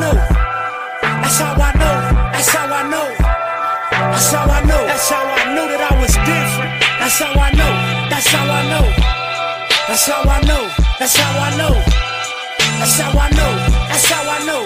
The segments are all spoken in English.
know. That's how I know. That's how I know. That's how I know. That's how I knew that I was different. That's how I know. That's how I know. That's how I know. That's how I know. That's how I know. That's how I know.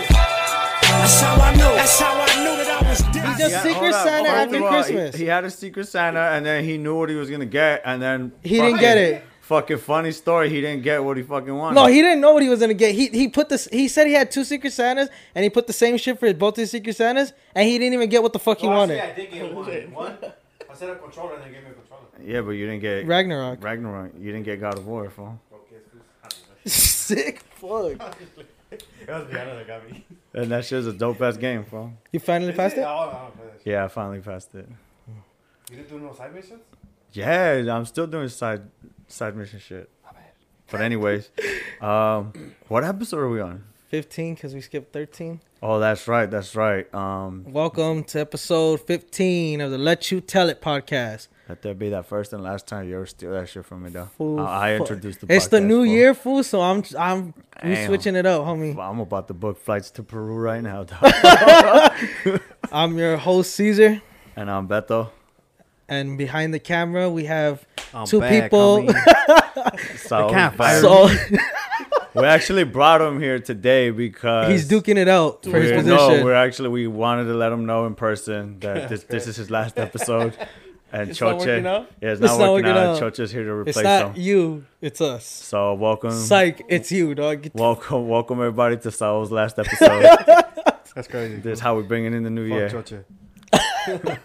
That's how I know. That's how I knew that I was different. He does Yeah, Secret. Santa after of he- Christmas. He, had a Secret Santa, and then he knew what he was gonna get, and then He didn't get it. Fucking funny story. He didn't get what he fucking wanted. No, he didn't know what he was gonna get. He he put this. He said he had two Secret Santas, and he put the same shit for both his Secret Santas, and he didn't even get what the fuck he oh, Well, wanted. actually, I did get one. One. I said a controller and they gave me a controller. Yeah, but you didn't get Ragnarok. Ragnarok. You didn't get God of War, fool. Sick fuck. It was Rihanna that got me. And that shit's a dope ass game, fool. You finally passed it. Oh, no, no, play that shit. Yeah, I finally passed it. You didn't do no side missions? Yeah, I'm still doing side side mission shit. But anyways, um, what episode are we on? Fifteen, because we skipped thirteen. Oh, that's right, that's right. Um, Welcome to episode fifteen of the Let You Tell It podcast. let that be that first and last time you ever steal that shit from me, though. Fool, Uh, I introduced the. It's the new fool. year, fool. So I'm I'm we switching it up, homie. I'm about to book flights to Peru right now, dog. I'm your host Caesar, and I'm Beto. and behind the camera we have I'm two back, people. homie. So, can't fire so we actually brought him here today because he's duking it out for his we're, position. No, we're actually we wanted to let him know in person that this this is his last episode. And It's not Choche, working yeah, it's, It's not, not working, working out. out. Choche's here to it's replace not him. you, it's us. So welcome, Psych, it's you, dog. Get welcome, welcome everybody to Saul's last episode. That's crazy. this is how we're bringing in the new year. Fuck Choche.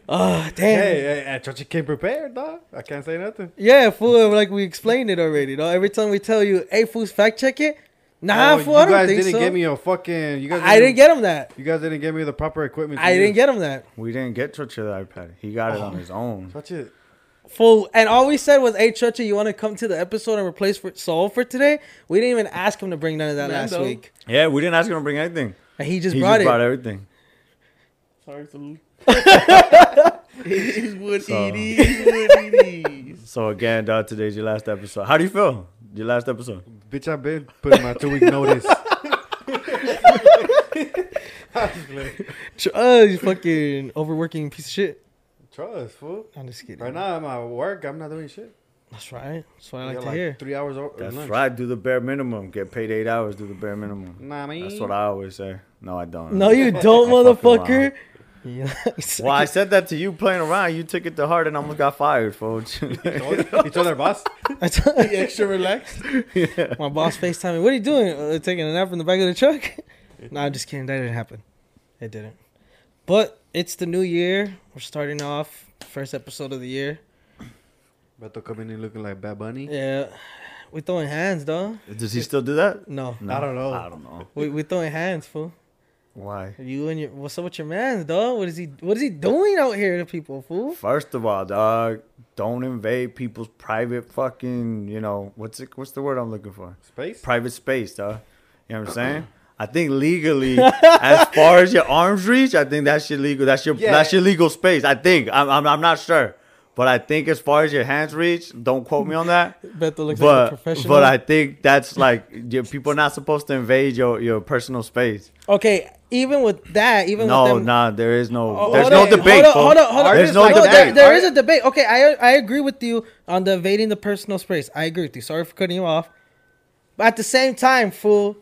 Ah, damn. Hey, hey, hey, Choche came prepared, dog. I can't say nothing. Yeah, fool. Like we explained it already, dog. Every time we tell you, "Hey, fools, fact check it." Nah, Oh, fool. I you don't guys didn't so. give me a fucking. You guys. I didn't get him that. You guys didn't give me the proper equipment. to I didn't use. get him that. We didn't get Choche the iPad. He got it on his own. Touch it. Fool. And all we said was, "Hey, Chucha, you want to come to the episode and replace for Saul for today?" We didn't even ask him to bring none of that last Mando. week, Yeah, we didn't ask him to bring anything. and he just he brought just it. brought everything. Sorry, salute. It is what So- it is. What it is. So again, dog, today's your last episode. How do you feel? Your last episode. Bitch, I've been putting my two week notice. Ch- Uh, you fucking overworking piece of shit. Trust, fool. I'm just kidding. Right now, I'm at work. I'm not doing shit. That's right. That's what I I like to like hear. three hours. o- That's lunch. right. Do the bare minimum. Get paid eight hours. Do the bare minimum. Nah, me. That's what I always say. No, I don't. No, you don't, I'm fucking motherfucker. Yeah. Well, I said that to you playing around. You took it to heart and almost got fired, folks. You told their boss. I told- Be extra relaxed. My boss FaceTime me. What are you doing? Uh, taking a nap in the back of the truck? no, I'm just kidding. That didn't happen. It didn't. But it's the new year. We're starting off first episode of the year. Beto coming in looking like Bad Bunny. Yeah, we throwing hands, though. Does he still do that? No, No, I don't know. I don't know. we we throwing hands, fool. Why? You and your what's up with your man, dog? What is he? What is he doing out here to people, fool? First of all, dog, don't invade people's private fucking, you know, what's it what's the word I'm looking for? Space. Private space, dog. You know what I'm saying? I think legally, as far as your arms reach, I think that's your legal. That's your Yeah. that's your legal space. I think. I'm, I'm I'm not sure, but I think as far as your hands reach, don't quote me on that. Beto looks like a But professional. but I think that's like your, people are not supposed to invade your your personal space. okay, even with that, even No, with them, nah, there is no Oh, there's no on, debate. Hold on, fool. hold on, hold on. There's no there- debate. there is a debate. Okay, I I agree with you on the invading the personal space. I agree with you. Sorry for cutting you off. But at the same time, fool,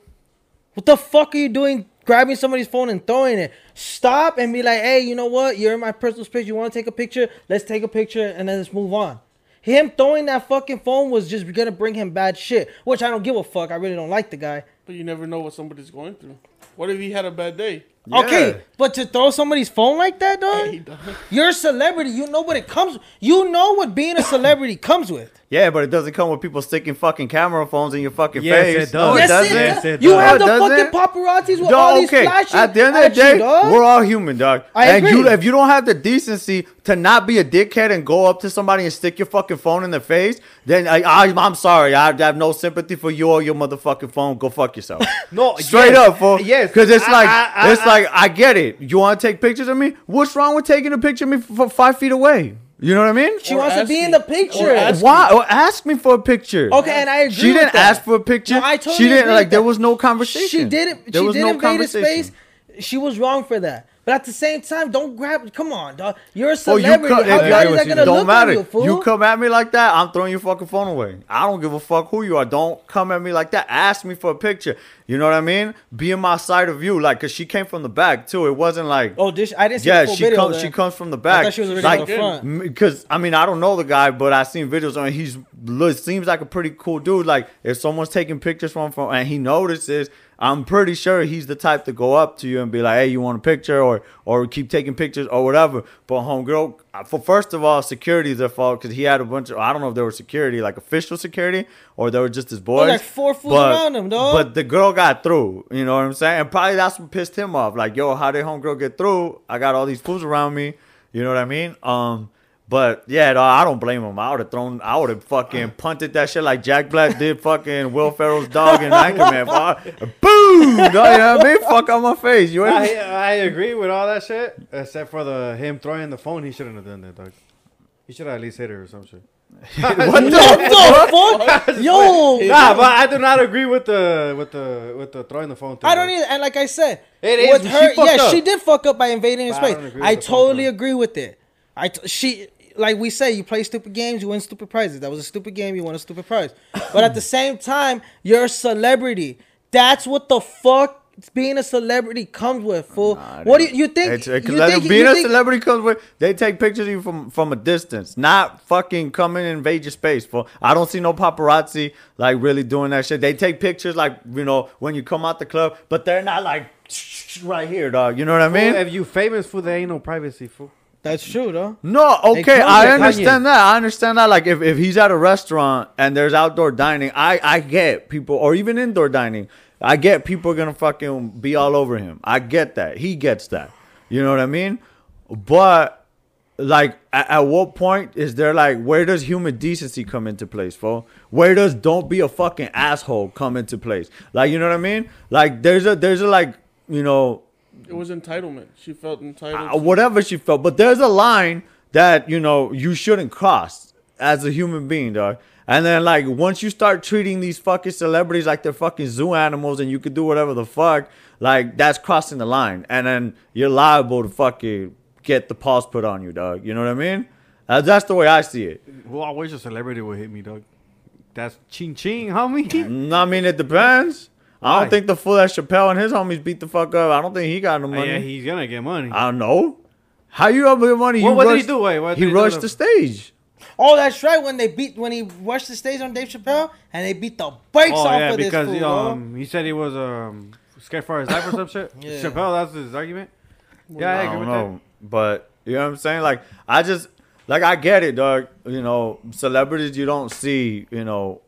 what the fuck are you doing? Grabbing somebody's phone and throwing it. Stop and be like, hey, you know what? You're in my personal space. You want to take a picture? Let's take a picture and then let's move on. Him throwing that fucking phone was just gonna bring him bad shit, which I don't give a fuck. I really don't like the guy. But you never know what somebody's going through. What if he had a bad day? Okay, but to throw somebody's phone like that, dog. Hey, dog. You're a celebrity. You know what it comes. You know what being a celebrity comes with. Yeah, but it doesn't come with people sticking fucking camera phones in your fucking Yes, face. it does. No, it Yes, doesn't. it does. it You does. have the fucking paparazzis with Dog, all these okay. flashing. At the end of the day, you, we're all human, dog. I and agree. you, if you don't have the decency to not be a dickhead and go up to somebody and stick your fucking phone in their face, then I, I, I'm sorry. I have no sympathy for you or your motherfucking phone. Go fuck yourself. No, Straight yes, up, fool. yes. Because it's I- like, I- I- it's I- like, I get it. You want to take pictures of me? What's wrong with taking a picture of me from five feet away? You know what I mean? She Or wants to be asking. in the Or picture. asking. Why? Or ask me for a picture. Okay, and I agree. She didn't with that. ask for a picture. No, I totally she didn't agree like. There was no conversation. She didn't. There she was did no invade his conversation. space. She was wrong for that. But at the same time, don't grab. Come on, dog. You're a Oh, you celebrity. come, How bad is that gonna don't look matter. you, fool? You come at me like that, I'm throwing your fucking phone away. I don't give a fuck who you are. Don't come at me like that. Ask me for a picture. You know what I mean? Be in my side of you, like, cause she came from the back too. It wasn't like. oh, this I didn't see Yeah, she comes. She comes from the back. thought she was like, the front. Because I mean, I don't know the guy, but I seen videos on. He's seems like a pretty cool dude. Like if someone's taking pictures from from and he notices, I'm pretty sure he's the type to go up to you and be like, "Hey, you want a picture?" or or keep taking pictures or whatever. But homegirl, for first of all, security's their fault because he had a bunch of. I don't know if there were security, like official security, or they were just his boys. like four fools But- around him, dog. But the girl got through. You know what I'm saying? And probably that's what pissed him off. Like, yo, how did homegirl get through? I got all these fools around me. You know what I mean? Um, but yeah, I don't blame him. I would have thrown, I would have fucking punted that shit like Jack Black did fucking Will Ferrell's dog in Anchorman. Fuck. Boom! Dog, you know what I mean? Fuck on my face. You I. I agree with all that shit, except for the him throwing the phone. He shouldn't have done that, dog. He should have at least hit her or some shit. what What the? the fuck? Yo, Nah, but I do not agree with the with the with the throwing the phone. Thing, I don't dog. either. And like I said, It is, with she her, fucked yeah, up. she did fuck up by invading his But I space. don't I with the phone totally agree with it. I t- she like we say, you play stupid games, you win stupid prizes. That was a stupid game, you won a stupid prize. but at the same time, you're a celebrity. That's what the fuck being a celebrity comes with, fool. what do you, you think? It's, it's, you like, think- being you a think- celebrity comes with they take pictures of you from from a distance, not fucking come and invade your space. For I don't see no paparazzi like really doing that shit. They take pictures like you know when you come out the club, but they're not like right here, dog. You know what I Fool, mean? if you famous fool, there ain't no privacy, fool. That's true, though. No, okay, I understand that. I understand that. Like if, if he's at a restaurant and there's outdoor dining, I I get people or even indoor dining. I get people are gonna fucking be all over him. I get that. He gets that. You know what I mean? But like at, at what point is there like where does human decency come into place, fool? Where does don't be a fucking asshole come into place? Like you know what I mean? Like there's a there's a like you know It was entitlement. She felt entitled. uh, whatever she felt. But there's a line that you know you shouldn't cross as a human being, dog. And then like once you start treating these fucking celebrities like they're fucking zoo animals and you can do whatever the fuck, like that's crossing the line. And then you're liable to fucking get the paws put on you, dog. You know what I mean? Uh, that's the way I see it. Well, I wish a celebrity would hit me, dog. That's ching ching, homie. Mm, I mean, it depends. I don't think the fool that Chappelle and his homies beat the fuck up. I don't think he got no money. yeah, he's gonna get money. I don't know. How you up with money? What- You what did he rushed- do? Wait, what he did he do rushed to- the stage. Oh, that's right. When they beat, when he rushed the stage on Dave Chappelle, and they beat the brakes oh off yeah, of this because fool, he, bro. um he said he was um scared for his life or some shit. Yeah. Chappelle, that's his argument. Yeah, I, I agree don't with know, but you know what I'm saying. Like I just like I get it, dog. You know, celebrities you don't see, you know,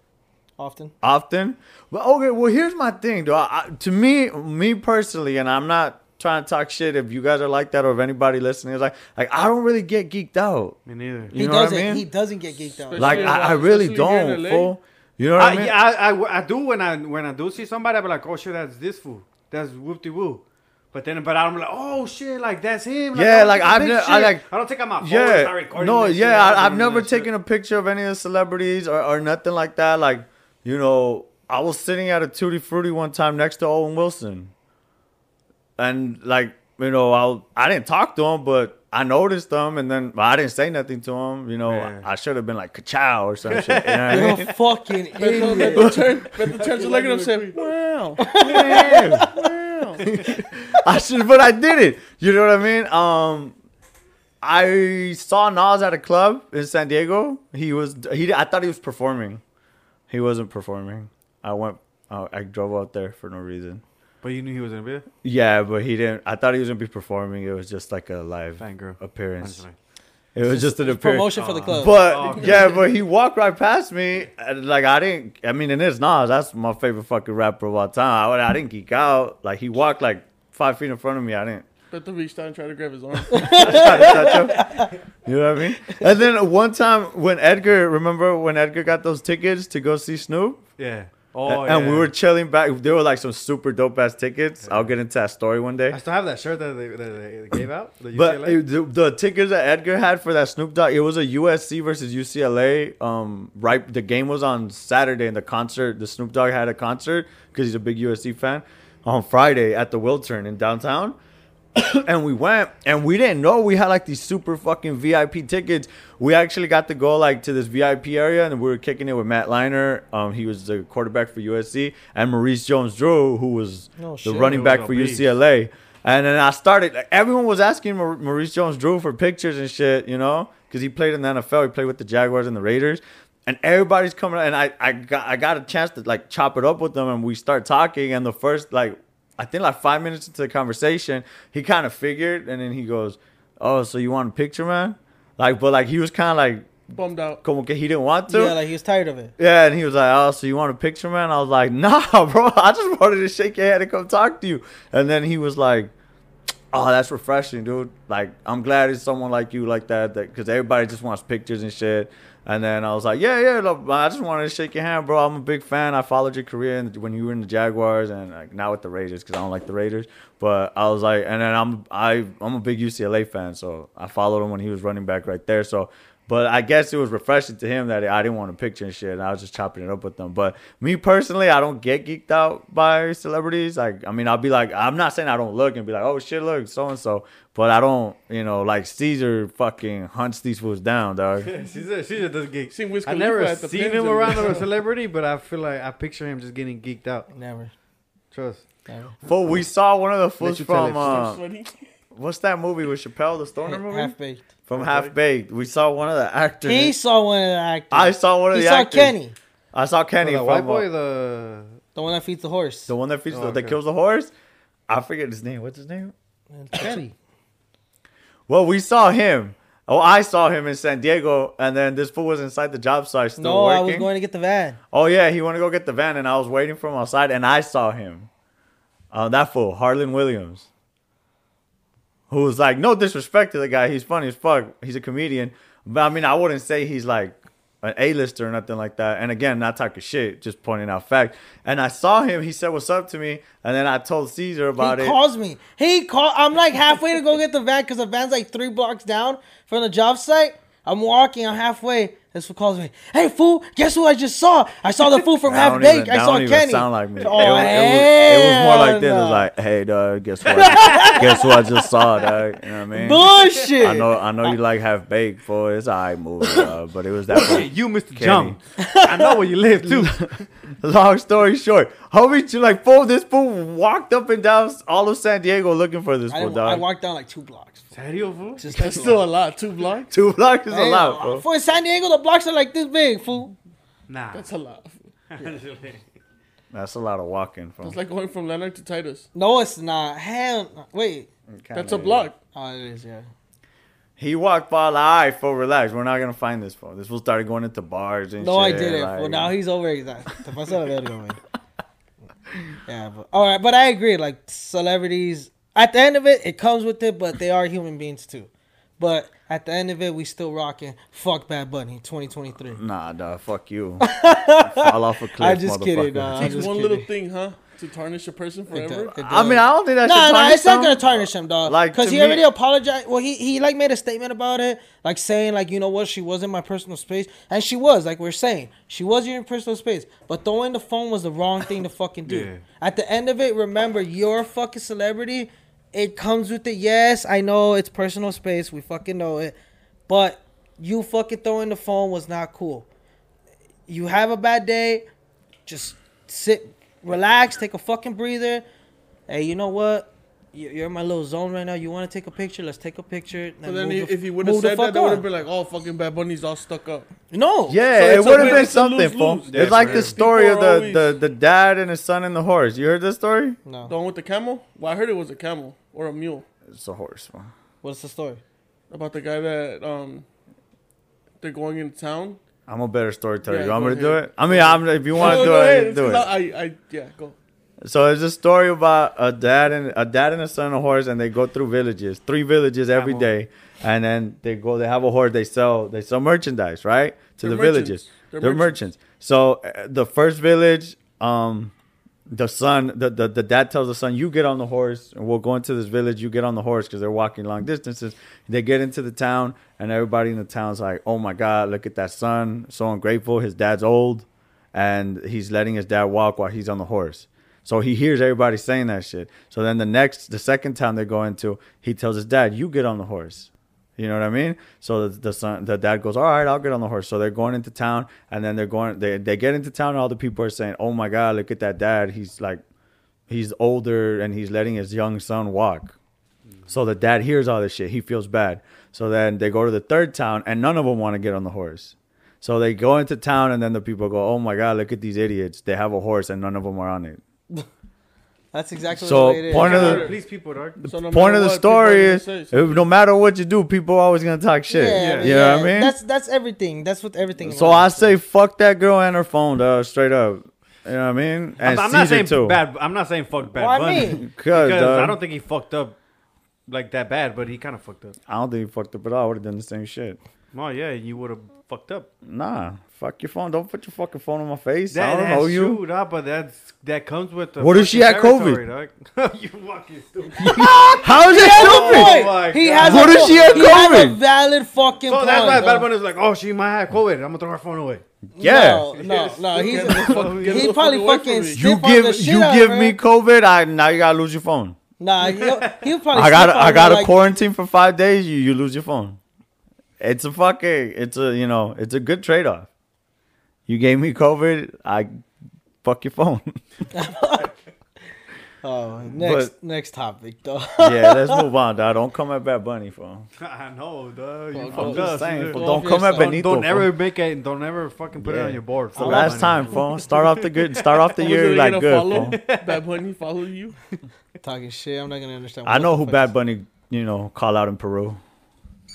Often. often. But okay, well here's my thing, dog. I, to me, me personally, and I'm not trying to talk shit if you guys are like that or if anybody listening is like, like I don't really get geeked out. Me neither. You he know what I doesn't. mean? He doesn't get geeked out. Especially Like I, I really especially here in don't, LA. fool. You know what I, I mean? I, I, I do when I when I do see somebody, I be like, oh shit, that's this fool. That's whoop de woo. But then, but I'm like, oh shit, like that's him. Yeah, I like, take a I've ne- picture. I, like- I don't take out my phone. and start Yeah, recording no, that yeah, I'm I, I've never that shit. taken a picture of any of the celebrities or, or nothing like that. Like, you know, I was sitting at a Tutti Frutti one time next to Owen Wilson, and like, you know, I I didn't talk to him, but I noticed him, and then well, I didn't say nothing to him. You know, Yeah. I, should have been like "Ka-chow" or some shit. You know what You're mean? a fucking Beto, idiot. Beto turned, Beto turned to look at him and said, "Wow, Yeah. wow." I should, but I did it. You know what I mean? Um, I saw Nas at a club in San Diego. He was he. I thought he was performing. He wasn't performing. I went. Uh, I drove out there for no reason. But you knew he was gonna be there. Yeah, but he didn't. I thought he was gonna be performing. It was just like a live Thank girl. appearance. It was just an appearance. Promotion for the club. But Oh, okay. yeah, but he walked right past me. and, Like I didn't. I mean, and it's Nas. That's my favorite fucking rapper of all time. I, I didn't geek out. Like he walked like five feet in front of me. I didn't. Beto reached out and tried to grab his arm. try to touch him. You know what I mean? And then one time when Edgar, remember when Edgar got those tickets to go see Snoop? Yeah. Oh, and we were chilling back. There were like some super dope ass tickets. I'll get into that story one day. I still have that shirt that they, that they gave out. The But it- the, the tickets that Edgar had for that Snoop Dogg, it was a USC versus UCLA. Um, right, the game was on Saturday, and the concert, the Snoop Dogg had a concert because he's a big USC fan on Friday at the Wiltern in downtown. and we went, and we didn't know we had like these super fucking VIP tickets. We actually got to go like to this VIP area, and we were kicking it with Matt Leinart. Um, he was the quarterback for USC, and Maurice Jones-Drew, who was Oh, the shit. running back for beast. UCLA. And then I started. Everyone was asking Maur- Maurice Jones-Drew for pictures and shit, you know, because he played in the NFL. He played with the Jaguars and the Raiders. And everybody's coming, and I, I got, I got a chance to like chop it up with them, and we start talking. And the first like, I think like five minutes into the conversation, he kind of figured, and then he goes, "Oh, so you want a picture, man?" Like, but like he was kind of like, Bummed out. como que he didn't want to. Yeah, like he was tired of it. Yeah, and he was like, "Oh, so you want a picture, man?" I was like, "Nah, bro. I just wanted to shake your hand and come talk to you." And then he was like, "Oh, that's refreshing, dude. Like, I'm glad it's someone like you like that, that because everybody just wants pictures and shit." And then I was like, "Yeah, yeah. Look, I just wanted to shake your hand, bro. I'm a big fan. I followed your career when you were in the Jaguars, and like now with the Raiders because I don't like the Raiders. But I was like, and then I'm I I'm a big UCLA fan, so I followed him when he was running back right there. So." But I guess it was refreshing to him that I didn't want a picture and shit, and I was just chopping it up with them. But me personally, I don't get geeked out by celebrities. Like, I mean, I'll be like, I'm not saying I don't look and be like, oh shit, look, so and so. But I don't, you know, like Caesar fucking hunts these fools down, dog. Caesar, Caesar does get. Seen Wiz I Khalifa never seen him and- around a celebrity, but I feel like I picture him just getting geeked out. Never. Trust. Never. But we saw one of the fools from uh, what's that movie with Chappelle, the Stoner movie Half baked. From Half Baked. We saw one of the actors. He saw one of the actors. I saw one of He the saw actors. Kenny, I saw Kenny the from white uh, boy, the the one that feeds the horse. the one that feeds Oh, the, that kills the horse. I forget his name. What's his name? Kenny. Well, we saw him. Oh, I saw him in San Diego, and then this fool was inside the job site still No, working. I was going to get the van. Oh yeah, he wanted to go get the van, and I was waiting for him outside, and I saw him. Uh, that fool, Harland Williams, who was like, no disrespect to the guy, he's funny as fuck. He's a comedian, but I mean, I wouldn't say he's like an A-lister or nothing like that. And again, not talking shit, just pointing out fact. And I saw him. He said, "What's up?" to me, and then I told Caesar about he it. He calls me. He call. I'm like halfway to go get the van because the van's like three blocks down from the job site. I'm walking. I'm halfway. This fool calls me. Hey fool, guess who I just saw? I saw the fool from Half Baked. I that saw don't even Kenny. sound like me. Oh, it, was, it, was, it was more like this. It was like, "Hey, dog, guess what? guess who I just saw, dog? You know what I mean?" Bullshit. I know, I know you like half baked, boy. It's alright movie, uh, but it was that. Hey, you, Mr. Kenny. I know where you live too. Long story short, homie, you like fool. This fool walked up and down all of San Diego looking for this fool, didn't- I walked down like two blocks. Serio, fool? Just That's still a lot. Two blocks. Two blocks is a lot, bro. For San Diego, the blocks are like this big, fool. Nah. That's a lot. That's a lot of walking from. It's like going from Leonard to Titus. No, it's not. Hell, no. wait. That's a block. Oh, it is. Yeah. He walked by like, all right, fool, relax. We're not gonna find this fool. This fool started going into bars and shit. No, I didn't. like- well, now he's over. Exact. Te pasó de verga, güey. Yeah, but all right, but I agree. Like celebrities, at the end of it, it comes with it, but they are human beings too. But at the end of it, we still rocking. Fuck Bad Bunny, 2023. Nah, dog, fuck you. Fall off a cliff, I'm just kidding, motherfucker. dog. I'm Takes just one kidding. little thing, huh? To tarnish a person It forever. does- it I mean. I don't think that No, should no, tarnish it's not gonna tarnish him, dog. Like, Because he me- already apologized. Well, he he like made a statement about it, like saying like you know what, she was in my personal space, and she was like we're saying she was in your personal space, but throwing the phone was the wrong thing to fucking do. Yeah. At the end of it, remember you're a fucking celebrity. It comes with it. Yes, I know it's personal space. We fucking know it, but you fucking throwing the phone was not cool. You have a bad day, just sit, relax, take a fucking breather. Hey, you know what? You- You're in my little zone right now. You want to take a picture? Let's take a picture. But then he, the- if he would have the said that, they would have been like, "Oh, fucking Bad Bunny's all stuck up." No. Yeah, So it would have been something, lose-lose. fool. Yeah, It's like for the story of People are the, the, the dad and his son and the horse. You heard this story? no. The one with the camel. Well, I heard it was a camel or a mule. It's a horse. man. What's the story? About the guy that um, they're going into town. I'm a better storyteller. Yeah, you want go me to do it? I mean, I'm, if you want No, to do go it, ahead. do It's it. 'cause I, I, yeah, go. So it's a story about a dad and a dad and a son and a horse, and they go through villages, three villages every Camel. day, and then they go. They have a horse. They sell. They sell merchandise, right, to They're the merchants. villages. They're They're, merchants. So uh, the first village, um, the son, the, the the dad tells the son, "You get on the horse, and we'll go into this village. You get on the horse because they're walking long distances. They get into the town, and everybody in the town's like, "Oh my God, look at that son! So ungrateful. His dad's old, and he's letting his dad walk while he's on the horse." So he hears everybody saying that shit. So then the next, the second town they go into, he tells his dad, "You get on the horse." You know what I mean? So the, the son, the dad goes, "All right, I'll get on the horse." So they're going into town, and then they're going. They they get into town, and all the people are saying, "Oh my God, look at that dad! He's like, he's older, and he's letting his young son walk." So the dad hears all this shit. He feels bad. So then they go to the third town, and none of them want to get on the horse. So they go into town, and then the people go, "Oh my God, look at these idiots! They have a horse, and none of them are on it." That's exactly So, what it is. point of the- please people, dog. So no Point of the what, story is, if, no matter what you do, people are always gonna talk shit. Yeah, you know what I mean? That's that's everything. That's what everything. in So I say fuck that girl and her phone, dog, straight up. You know what I mean? And I'm, I'm not saying too. bad. I'm not saying fuck bad. Why Bunny. me? Cause, because dog, I don't think he fucked up like that bad, but he kind of fucked up. I don't think he fucked up at all. I would have done the same shit. Oh yeah, you would have fucked up. Nah, fuck your phone. Don't put your fucking phone on my face. That, I don't that's know you. true, dog, but that's that comes with the. What if she fucking had COVID? you fucking stupid. How is He that has a stupid? point. Oh he has What a if she had He has a valid fucking So point. that's why bro. Bad Bunny's like, oh, she might have COVID. I'm gonna throw her phone away. Yeah. No, no, no. He's Get the fuck- he probably fucking from You on the give shit you give her. me COVID. I now you gotta lose your phone. Nah, he'll, he'll probably. I got stiff I got to like- quarantine for five days. You you lose your phone. It's a fucking. It's a you know. It's a good trade off. You gave me COVID. I fuck your phone. Oh, next But- next topic though. yeah, let's move on, dog. Don't come at Bad Bunny, phone. I know, dog. You I'm fucked I'm just saying, Caesar. fool, don't come at. Don't, Benito. don't fool. ever make it. Don't ever fucking put it Yeah. on your board. It's the fool. last time, phone. Start off the good. Start off the year like good. follow? fool. Bad Bunny follow you? Talking shit. I'm not gonna understand. I what know the who fuck Bad Bunny. You know, call out in Peru.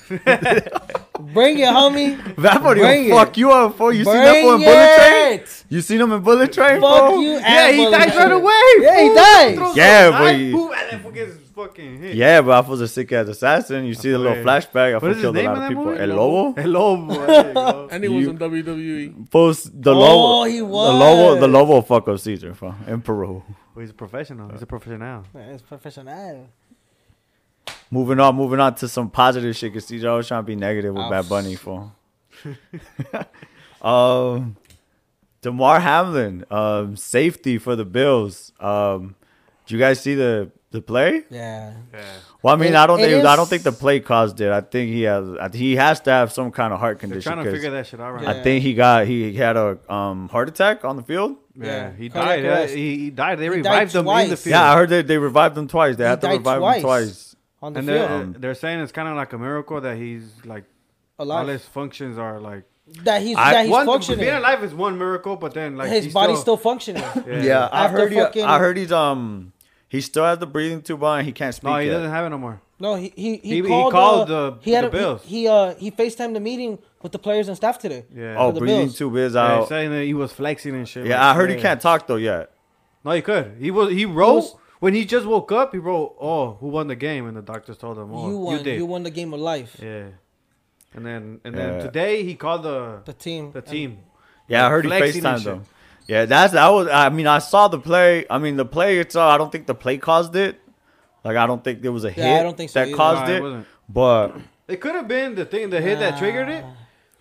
Bring it, homie. Bad Bunny Bring will it. fuck you up, fool. You seen Bring that fool in Bullet Train? it. You seen him in Bullet Train, Fuck fool? you. Yeah, and he Bullet dies right Train. away. Yeah, he fool. dies. Throws Yeah, a but knife, he- boom, and then fucking gets fucking hit. Yeah, but I was a sick ass assassin. You see the little Yeah. flashback. I What fool his killed a name lot in of that people. movie? El Lobo. El Lobo. There you go. And he was You- in WWE. Post the Oh, Lobo. he The Lobo. The was. Lobo fuck up Caesar, fool, in Peru. Well, he's a professional. He's a professional. Man, It's professional. Moving on, moving on to some positive shit. Cause Caesar always trying to be negative with Bad Bunny, fool. um, Damar Hamlin, um, safety for the Bills. Um, did you guys see the the play? Yeah. Yeah. Well, I mean, It- I don't it think I don't think the play caused it. I think he has he has to have some kind of heart They're condition. trying to 'cause figure that shit out right Yeah. I think he got he had a um heart attack on the field. Yeah. Yeah, he Cardiac died. Yeah, arrest. he, he died. They He revived died him in the twice. field. Yeah, I heard that they revived him twice. They He had to revive twice. him twice. On the and field. they're, they're saying it's kind of like a miracle that he's like all his functions are like That he's I- that he's one. functioning. Being alive is one miracle, but then like His he's body's still, functioning. Yeah, I After heard. He, fucking- I heard he's um he still has the breathing tube on. He can't speak. No, he yet. doesn't have it no more. No, he he, he, He- he called, called uh, the- he had the a, Bills. He, he uh he FaceTimed the meeting with the players and staff today. Yeah. Oh, for the breathing Bills. tube is Yeah, out. saying that he was flexing and shit. Yeah, like, I heard he can't talk though yet. No, he could. He was. He wrote was- when he just woke up. He wrote, "Oh, who won the game?" And the doctors told him, "Oh, you you, won. You, did." won the game of life. Yeah. And then and Yeah. then today he called the The team. the team. Yeah, I heard he Flexing and FaceTimed them. Yeah, that's that was. I mean, I saw the play. I mean, the play itself. I don't think the play caused it. Like, I don't think there was a hit Yeah, I don't think so that either. caused Nah, it it. wasn't. But It could have been the thing, the hit that triggered it.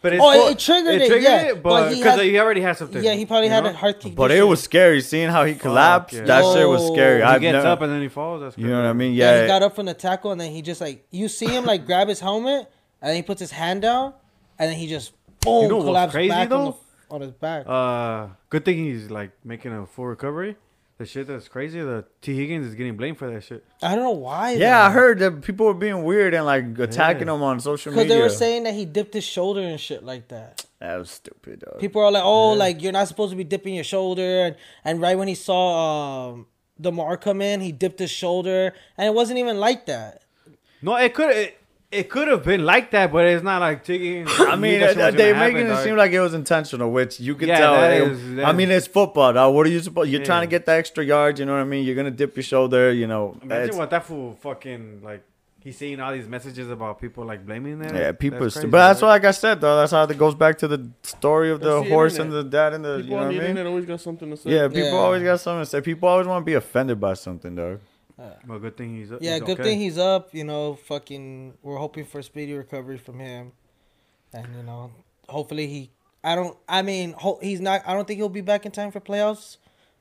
Nah. But it's Oh, it- for- it triggered it, yeah, but but he because had- he, already had something. Yeah, he probably had know? a heart condition. but it was scary seeing how he collapsed. yeah. That shit was scary. He I've gets never, up and then he falls. That's you know what I mean? Yeah, Yeah, he got up from the tackle and then he just like you see him like grab his helmet and then he puts his hand down and then he just boom You know what's collapsed crazy, back on, though? the, on his back. Uh, good thing he's like making a full recovery. The shit that's crazy. The Tee Higgins is getting blamed for that shit. I don't know why. yeah. I heard that people were being weird and like attacking Yeah. him on social media. because they were saying that he dipped his shoulder and shit like that. that was stupid. Dog. People are like, oh, like you're not supposed to be dipping your shoulder, and and right when he saw um, the Damar come in, he dipped his shoulder, and it wasn't even like that. No, it could it, it could have been like that, but it's not like taking. I mean, that they gonna making happen, it dog. seem like it was intentional, which you can Yeah, tell. that It- is- that I mean, it's football, dog. What are you supposed? You're Yeah. trying to get the extra yards. You know what I mean? You're gonna dip your shoulder. You know, Imagine it's- what that fool fucking like. he's seeing all these messages about people like blaming them. Yeah, people. That's crazy, but that's right? what, like I said, though. That's how it goes back to the story of the That's the horse internet. and the dad and the. People you know on what the I mean? always got something to say. Yeah, people Yeah. always got something to say. People always want to be offended by something, dog. Well, good thing he's. Up. Yeah, he's good okay. thing he's up. You know, fucking, we're hoping for speedy recovery from him, and you know, hopefully he. I don't. I mean, ho- he's not. I don't think he'll be back in time for playoffs,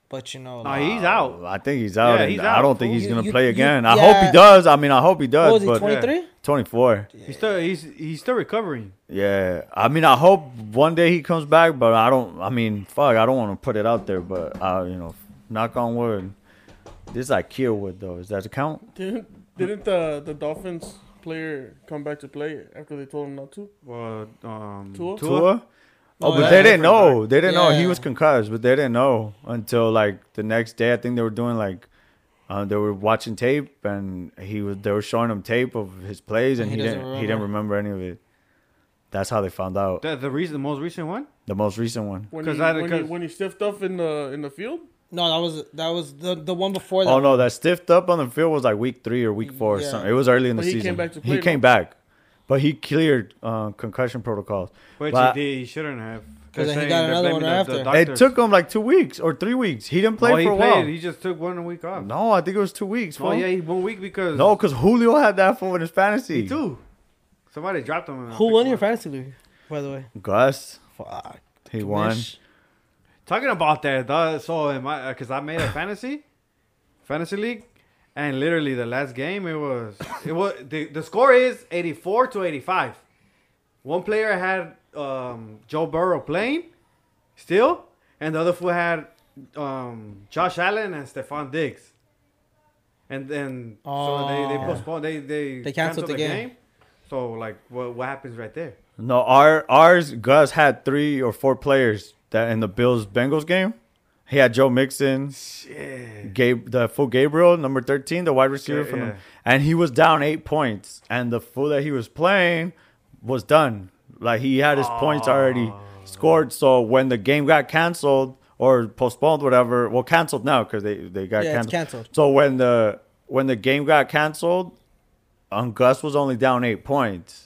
but you know, No, like, he's out. I think he's out. Yeah, and he's I don't think he's You- gonna you- play you- again. I yeah. hope he does. I mean, I hope he does. what was he twenty three? 24. He's still he's he's still recovering. Yeah, I mean, I hope one day he comes back, but I don't. I mean, fuck, I don't want to put it out there, but uh, you know, knock on wood. This is like Wood though. Is that count? Didn't didn't the the Dolphins player come back to play after they told him not to? Well, um, Tua? Tua? Oh, Oh, but they didn't Different know. They didn't know he was concussed, but they didn't know until like the next day. I think they were doing like uh, they were watching tape, and he was they were showing him tape of his plays, and And he, he doesn't didn't he didn't remember any of it. That's how they found out. The, the reason, the most recent one. The most recent one. When 'Cause he, I- when, he, because- when he stiffed up in the in the field? No, that was that was the the one before that. Oh no, that stiffed up on the field was like week three or week four or something. It was early in the But he came season. back to he play, came back, but he cleared uh, concussion protocols. Which But- he, did, he shouldn't have. 'Cause They're he got another one right after. It took him like two weeks or three weeks. He didn't play No, he for a played. while. He just took one week off. No, I think it was two weeks. Oh fool. yeah, one week because No, because Julio had that for in his fantasy. me too. Somebody dropped him. Who won your fantasy league? By the way, Gus, fuck. he won. Talking about that, so am I? Because I made a fantasy, fantasy league, and literally the last game it was it was the, the score is eighty four to eighty five. One player had um, Joe Burrow playing still, and the other fool had um, Josh Allen and Stefon Diggs. And then so they they Oh. postponed they they, They canceled the game. So like what what happens right there? No, our ours Gus had three or four players that in the Bills Bengals game. He had Joe Mixon, Shit. Gabe, the full Gabriel, number thirteen, the wide receiver Yeah, from yeah. them, and he was down eight points, and the fool that he was playing was done. Like he had his points already scored. So when the game got canceled or postponed, whatever, well, canceled now because they they got Yeah, it's canceled. canceled. So when the when the game got canceled, um, Gus was only down eight points,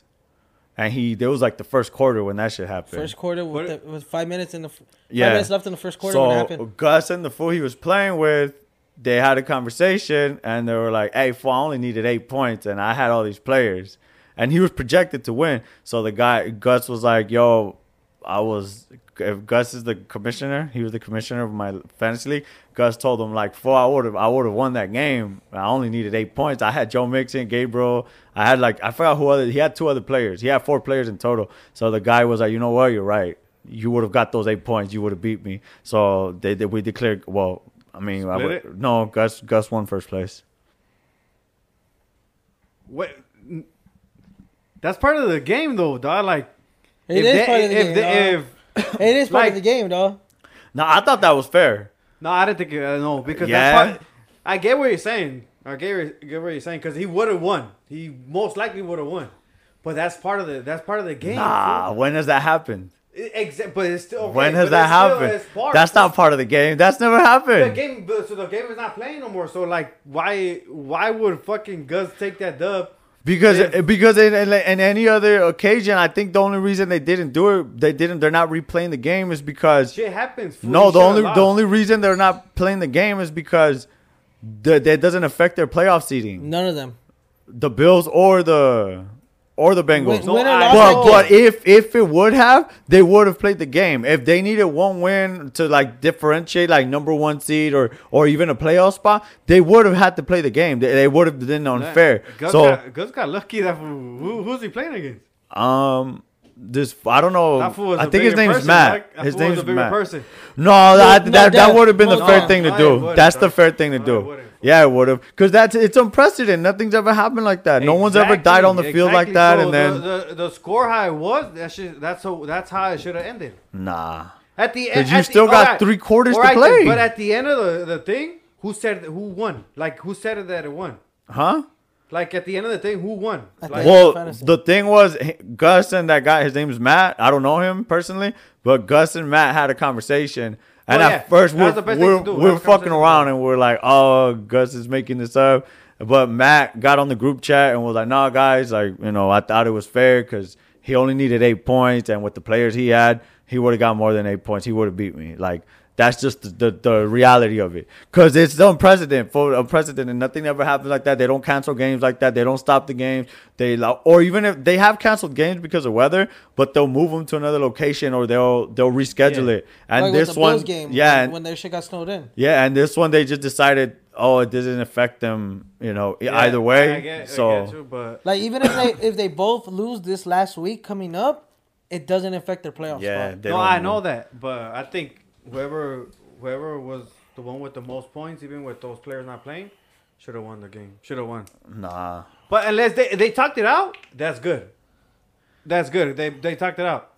and he there was like the first quarter when that shit happened. First quarter What- with the, it was five minutes in the f- Yeah. five minutes left in the first quarter when it so happened. Gus and the fool he was playing with, they had a conversation, and they were like, "Hey, fool, I only needed eight points, and I had all these players." And he was projected to win. So the guy Gus was like, "Yo, I was." If Gus is the commissioner, he was the commissioner of my fantasy league. Gus told him like, "Four, I would have, I would have won that game. I only needed eight points. I had Joe Mixon, Gabriel. I had like, I forgot who other. He had two other players. He had four players in total. So the guy was like, you know what? You're right. You would have got those eight points. You would have beat me. So they, they we declared. Well, I mean, I would, it? no, Gus Gus won first place. What? That's part of the game, though, dog. Like, It if is they- part of the if game. they- dog. if it is part like- of the game, though. No, I thought that was fair. no, I didn't think uh, no because Yeah? that's part. I get what you're saying. I get what, get what you're saying because he would have won. He most likely would have won. But that's part of the that's part of the game. Nah, fool. when has that happened? It- exa- but it's still okay, when has that it's happened? part- That's not part of the game. That's never happened. the game. So the game is not playing no more. So like, why why would fucking Gus take that dub? Because If- because in, in, in any other occasion, I think the only reason they didn't do it, they didn't, they're not replaying the game is because Shit happens. fool. no, You the only the only reason they're not playing the game is because the, that doesn't affect their playoff seeding. None of them. The Bills or the or the Bengals. Win, No, win or I- But but game. if if it would have, they would have played the game. If they needed one win to like differentiate like number one seed or or even a playoff spot, they would have had to play the game. They, they would have been unfair. Gus so got, Gus got lucky that. Who, who's he playing against? um, this I don't know. That fool was I a think his bigger name is person, Matt. Mike. That His fool was name a is Matt. person. No, that no, that, that that- would have been the no, fair no, thing to no, do. That's the fair thing to No, it do. wouldn't. Yeah, it would have, because that's it's unprecedented. Nothing's ever happened like that. No one's ever died on the field like that, So and then the, the, the score high was, that shit, that's how that's how it should have ended. nah. At the end, you at the- still got alright, three quarters to alright, play. But at the end of the, the thing, who said who won? Like who said that it won? Huh? Like at the end of the thing, who won? The Like. Well, fantasy. the thing was, h- Gus and that guy, his name is Matt. I don't know him personally, but Gus and Matt had a conversation. And Oh, at yeah. first, we're, the best thing we're, we're fucking around and we're like, oh, Gus is making this up. But Matt got on the group chat and was like, "Nah, guys, like you know, I thought it was fair because he only needed eight points, and with the players he had, he would have got more than eight points. He would have beat me. Like that's just the, the, the reality of it. Because it's unprecedented. For unprecedented, nothing ever happens like that. They don't cancel games like that. They don't stop the games. They allow- or even if they have canceled games because of weather, but they'll move them to another location or they'll they'll reschedule Yeah. it. And like this with the one, Bills game, yeah, when, and- when their shit got snowed in. yeah, and this one they just decided, oh, it doesn't affect them, you know, Yeah, either way. I get, so I get you, but Like even if they if they both lose this last week coming up, it doesn't affect their playoff yeah, spot. they no, I know that, but I think whoever whoever was the one with the most points, even with those players not playing, should have won the game. Should have won. Nah, But unless they they talked it out, that's good. That's good. They they talked it out.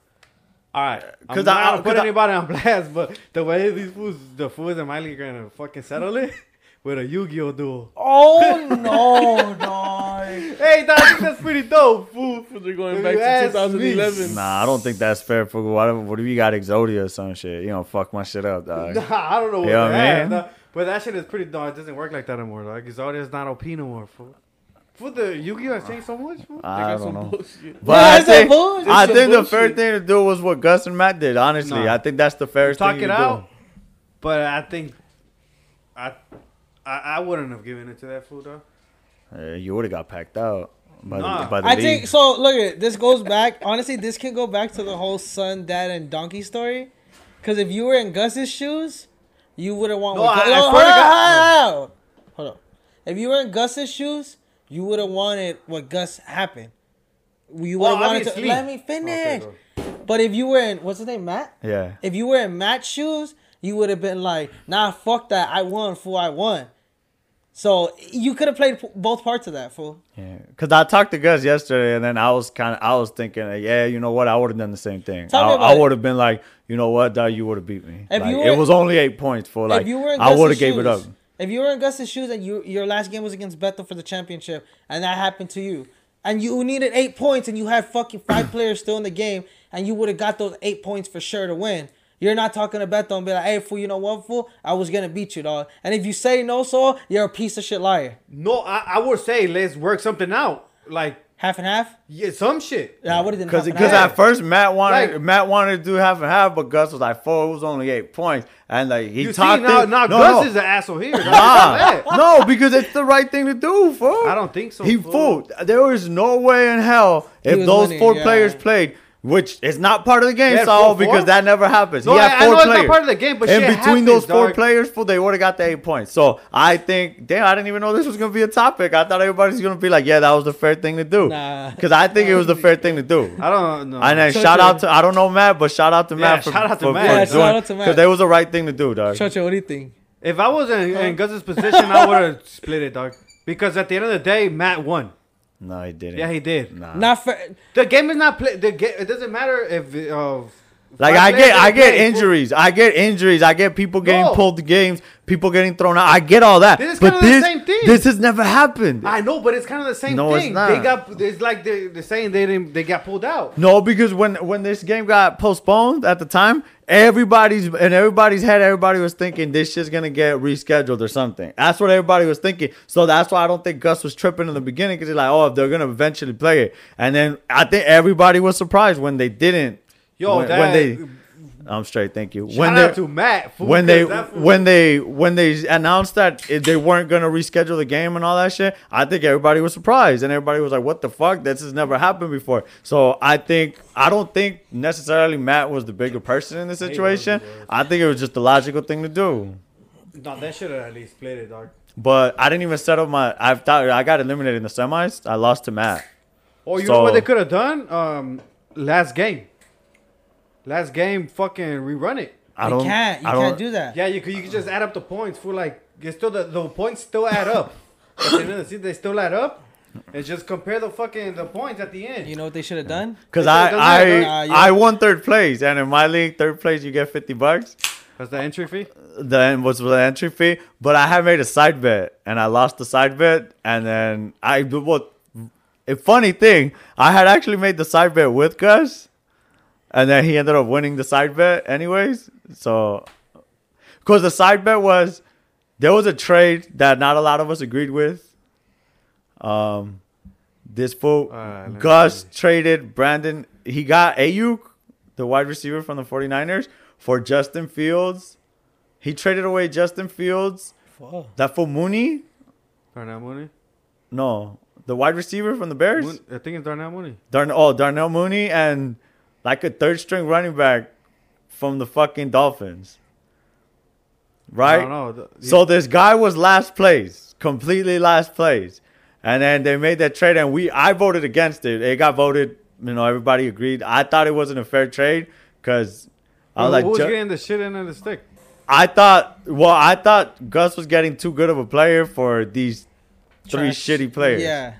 All right, because I- gonna put I- anybody on blast, but the way these fools, the fools in my league are gonna fucking settle it with a Yu-Gi-Oh duel. Oh no, dog. Hey, dog, I think that's pretty dope, fool. They're going back to ask me. 2011. nah, I don't think that's fair. For what, what if you got Exodia or some shit? You know, fuck my shit up, dog. Nah, I don't know what You know what I that mean? dog. But that shit is pretty dog. It doesn't work like that anymore. Like Exodia is not OP no more, fool. Fool, the Yu-Gi-Oh has changed so much, fool. I They got don't some know. bullshit. But Yeah, I it's a think, bullshit. I think the fair thing to do was what Gus and Matt did. Honestly, Nah. I think that's the fairest Talk thing it to out. But I think I, I I wouldn't have given it to that fool though. Do. Uh, you would have got packed out by Nah. the, by the I league. think so. Look at it. This goes back. Honestly, this can go back to the whole son, dad, and donkey story. Because if you were in Gus's shoes, you would have want. No, what I- Gus- I hold, swear to on, hold on, hold on. If you were in Gus's shoes, you would have wanted what Gus happened. You would Well, have wanted to. Let me finish. go. but if you were in what's his name, Matt? yeah. If you were in Matt's shoes, you would have been like, "Nah, fuck that. I won, fool. I won." So you could have played both parts of that, fool. Yeah, because I talked to Gus yesterday, and then I was kind of, I was thinking, like, yeah, you know what, I would have done the same thing. Tell I, I would have been like, you know what, dog, you would have beat me. Like, were- it was only eight points for like, if you were in I would have gave it up. If you were in Gus's shoes and you your last game was against Beto for the championship, and that happened to you, and you needed eight points, and you had fucking five players still in the game, and you would have got those eight points for sure to win. You're not talking to Beto and be like, "Hey, fool, you know what, fool? I was gonna beat you, dog." And if you say no, so you're a piece of shit liar. No, I, I would say let's work something out. Like Half and half. yeah, some shit. Yeah, I would have done Because because at first Matt wanted Like- Matt wanted to do half and half, but Gus was like, four, it was only eight points, and like he You see talked now, now no, Gus no. is an asshole here. Nah, no, because it's the right thing to do, fool. I don't think so, He fool. fooled. There was no way in hell if was those winning, four yeah. players played, which is not part of the game, He had Saul, four- because four? that never happens. No, he had I- I four know it's not part of the game, but in between happens, those four dog. players, fool, they would have got the eight points. So I think, damn, I didn't even know this was gonna be a topic. I thought everybody's gonna be like, yeah, that was the fair thing to do. Nah. because I think it was the fair thing to do. I don't know. And then Chocho. shout out to I don't know Matt, but shout out to Yeah, Matt for, shout out to for, Matt. for Yeah, shout out to Matt. because it was the right thing to do, dog. Chocho, what do you think? If I was in, in Gus's position, I would have split it, dog. Because at the end of the day, Matt won. No, he didn't. Yeah, he did. Nah. Not fair. The game is not play. The game. It doesn't matter if uh, Like I get, I get play, injuries. I get injuries. I get people getting No. pulled games. People getting thrown out. I get all that. This is but this, same thing. this has never happened. I know, but it's kind of the same No, it's thing. not. They got. It's like they're, they're saying they didn't. They got pulled out. no, because when when this game got postponed at the time, everybody's in everybody's head, everybody was thinking this shit's gonna get rescheduled or something. That's what everybody was thinking. So that's why I don't think Gus was tripping in the beginning because he's like, oh, if they're gonna eventually play it, and then I think everybody was surprised when they didn't. Yo, when, that, when they. I'm straight. Thank you. shout when out they to Matt. fool, when they 'cause that fool- when they when they announced that they weren't gonna reschedule the game and all that shit, I think everybody was surprised and everybody was like, "What the fuck? This has never happened before." So I think I don't think necessarily Matt was the bigger person in the situation. I think it was just the logical thing to do. no, that should have at least split it, dog. But I didn't even settle my. I thought I got eliminated in the semis. I lost to Matt. Oh, you So- know what they could have done? Um, last game. Last game, fucking rerun it. I you don't. can't. You I don't, can't do that. Yeah, you could. You could just add up the points for like. It's still the, the points still add up. At the end of the season, they still add up. And just compare the fucking the points at the end. You know what they should have done? Because It I doesn't I matter. Uh, nah, I won third place, and in my league, third place you get fifty bucks. That's the entry fee. then was the entry fee. But I had made a side bet and I lost the side bet. And then I well, a funny thing, I had actually made the side bet with Gus, and then he ended up winning the side bet anyways. So, because the side bet was there was a trade that not a lot of us agreed with, Um, this fool Uh, Gus see. traded Brandon. He got Aiyuk, the wide receiver from the 49ers, for Justin Fields. He traded away Justin Fields. Fuck. That for Mooney? Darnell Mooney. No, the wide receiver from the Bears. Moon, I think it's Darnell Mooney. Darn- oh, Darnell Mooney and like a third string running back from the fucking Dolphins. Right? don't know. The- So this guy was last place, completely last place. And then they made that trade and we I voted against it. It got voted, you know, everybody agreed. I thought it wasn't a fair trade cuz I was who like was Ju- getting the shit in the stick? I thought well, I thought Gus was getting too good of a player for these three Trash. shitty players. Yeah.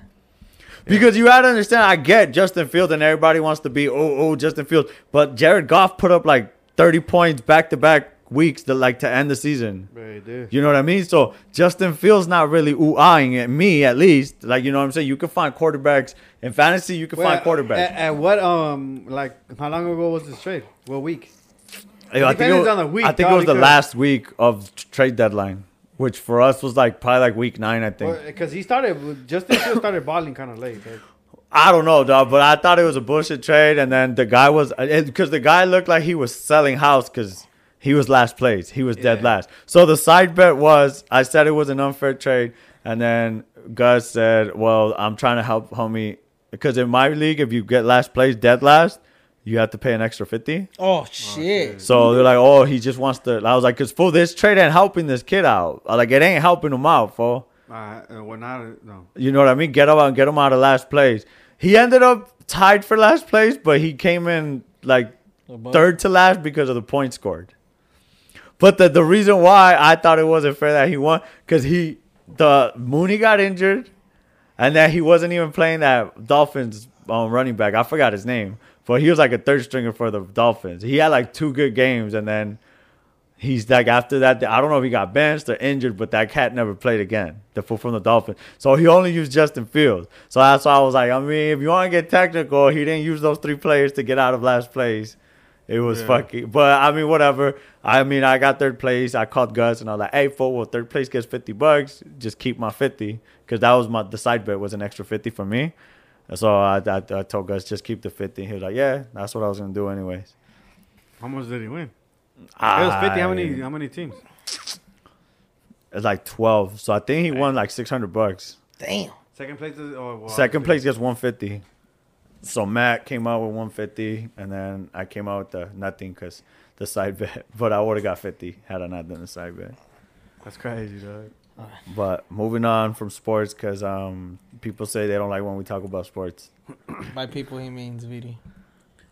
Because you gotta understand, I get Justin Fields and everybody wants to be oh oh Justin Fields, but Jared Goff put up like thirty points back to back weeks to like to end the season. Right. You know what I mean? So Justin Fields not really ooh eyeing at me at least. Like you know what I'm saying? You can find quarterbacks in fantasy. You can find quarterbacks. At, at what um like how long ago was this trade? What week? I think, it was, on the week, I think it was the last week of trade deadline, which for us was like probably like week nine. I think. Because he started Justin Fields started balling kind of late. Like, I don't know, dog, but I thought it was a bullshit trade, and then the guy was uh, because the guy looked like he was selling house because he was last place, he was dead last. So the side bet was I said it was an unfair trade, and then Gus said, "Well, I'm trying to help homie because in my league, if you get last place, dead last, you have to pay an extra fifty. Oh shit. So they're like, "Oh, he just wants to." I was like, "Cause for this trade ain't helping this kid out. Like it ain't helping him out, fool." uh, uh, we're not no. You know what I mean? Get him out, get him out of last place. He ended up tied for last place, but he came in like Above. third to last because of the points scored. But the the reason why I thought it wasn't fair that he won because he the Mooney got injured, and that he wasn't even playing that Dolphins um, running back. I forgot his name, but he was like a third stringer for the Dolphins. He had like two good games, and then he's like after that. I don't know if he got benched or injured, but that cat never played again. The fool from the Dolphins, so he only used Justin Fields. So that's why I was like, I mean, if you want to get technical, he didn't use those three players to get out of last place. It was Yeah. fucking, but I mean, whatever. I mean, I got third place. I called Gus and I was like, "Hey, fool, well, third place gets fifty bucks. Just keep my fifty, because that was my the side bet was an extra fifty for me." And so I, I, I told Gus just keep the fifty. He was like, "Yeah, that's what I was gonna do anyways." How much did he win? Ah, it was fifty. How many? How many teams? It's like twelve. So I think he won like six hundred bucks. Damn. Second place. Is, oh, well, Second place gets one fifty. So Matt came out with one fifty, and then I came out with the nothing because the side bet. But I would have got fifty had I not done the side bet. That's crazy, dog. But moving on from sports, because um, people say they don't like when we talk about sports. By people he means Vidi.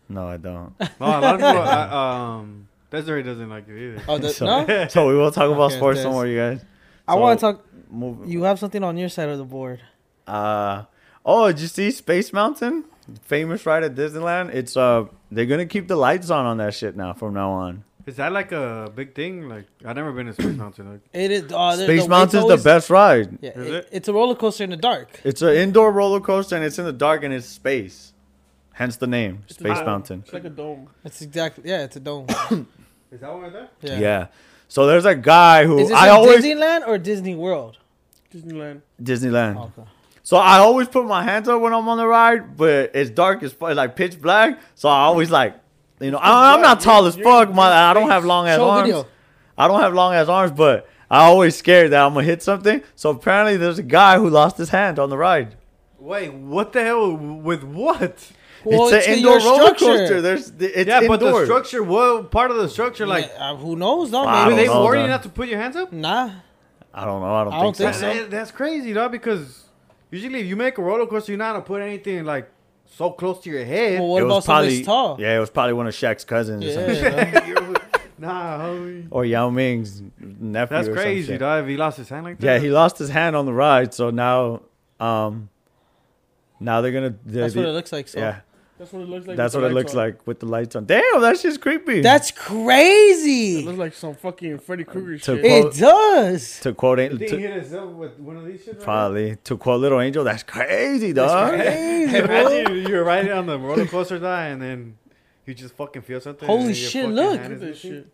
No, I don't. No, a lot of people. uh, um, Desiree doesn't like it either. Oh, the, so, no. so we will talk about Okay, sports Des. somewhere, you guys. I want to talk. Move. You have something on your side of the board. Uh oh, did you see Space Mountain? Famous ride at Disneyland. It's uh they're gonna keep the lights on on that shit now from now on. Is that like a big thing? Like I've never been to Space Mountain. Like, It is. Uh, there- Space the Mountain's wait's the best ride. Yeah, Is it- it? it's a roller coaster in the dark. It's an indoor roller coaster and it's in the dark and it's space. Hence the name, It's Space. Mountain. It's like a dome. It's exactly. Yeah, it's a dome. is that one right there? Yeah. Yeah. So there's a guy who Is this I in always Disneyland or Disney World? Disneyland. Disneyland. Okay. So I always put my hands up when I'm on the ride, but it's dark as it's like pitch black. So I always like, you know, I, I'm not tall as fuck. My I don't have long ass arms. video. I don't have long ass arms, but I always scared that I'm gonna hit something. So apparently there's a guy who lost his hand on the ride. Wait, what the hell? With what? Well, it's an indoor roller structure. coaster. There's it's indoor. yeah, but the structure. What part of the structure? Like, Yeah, uh, who knows? No, I do don't they maybe. know, warn you not to put your hands up? Nah. I don't know. I don't, I don't think, think so. so. That- that's crazy, though, Because usually, if you make a roller coaster, you're not gonna put anything like so close to your head. Well, what it about was somebody's probably tall? yeah, it was probably one of Shaq's cousins or something. Yeah. You're- nah, homie. or Yao Ming's nephew. That's or some crazy, shit. dog. If he lost his hand like that. Yeah, he lost his hand on the ride, so now, um, now they're gonna. They're, That's what it looks like. So. yeah, That's what it looks like. that's with what the it looks lights on. like with the lights on. Damn, that's just creepy. That's crazy. It looks like some fucking Freddy Krueger shit. quote- It does. to quote You it. think he To, hit with one of these shit? Right probably to quote Little Angel. That's crazy, dog. Crazy, bro. Imagine you're riding on the roller coaster, die, and then you just fucking feel something. Holy shit, look. Look at this missing. shit.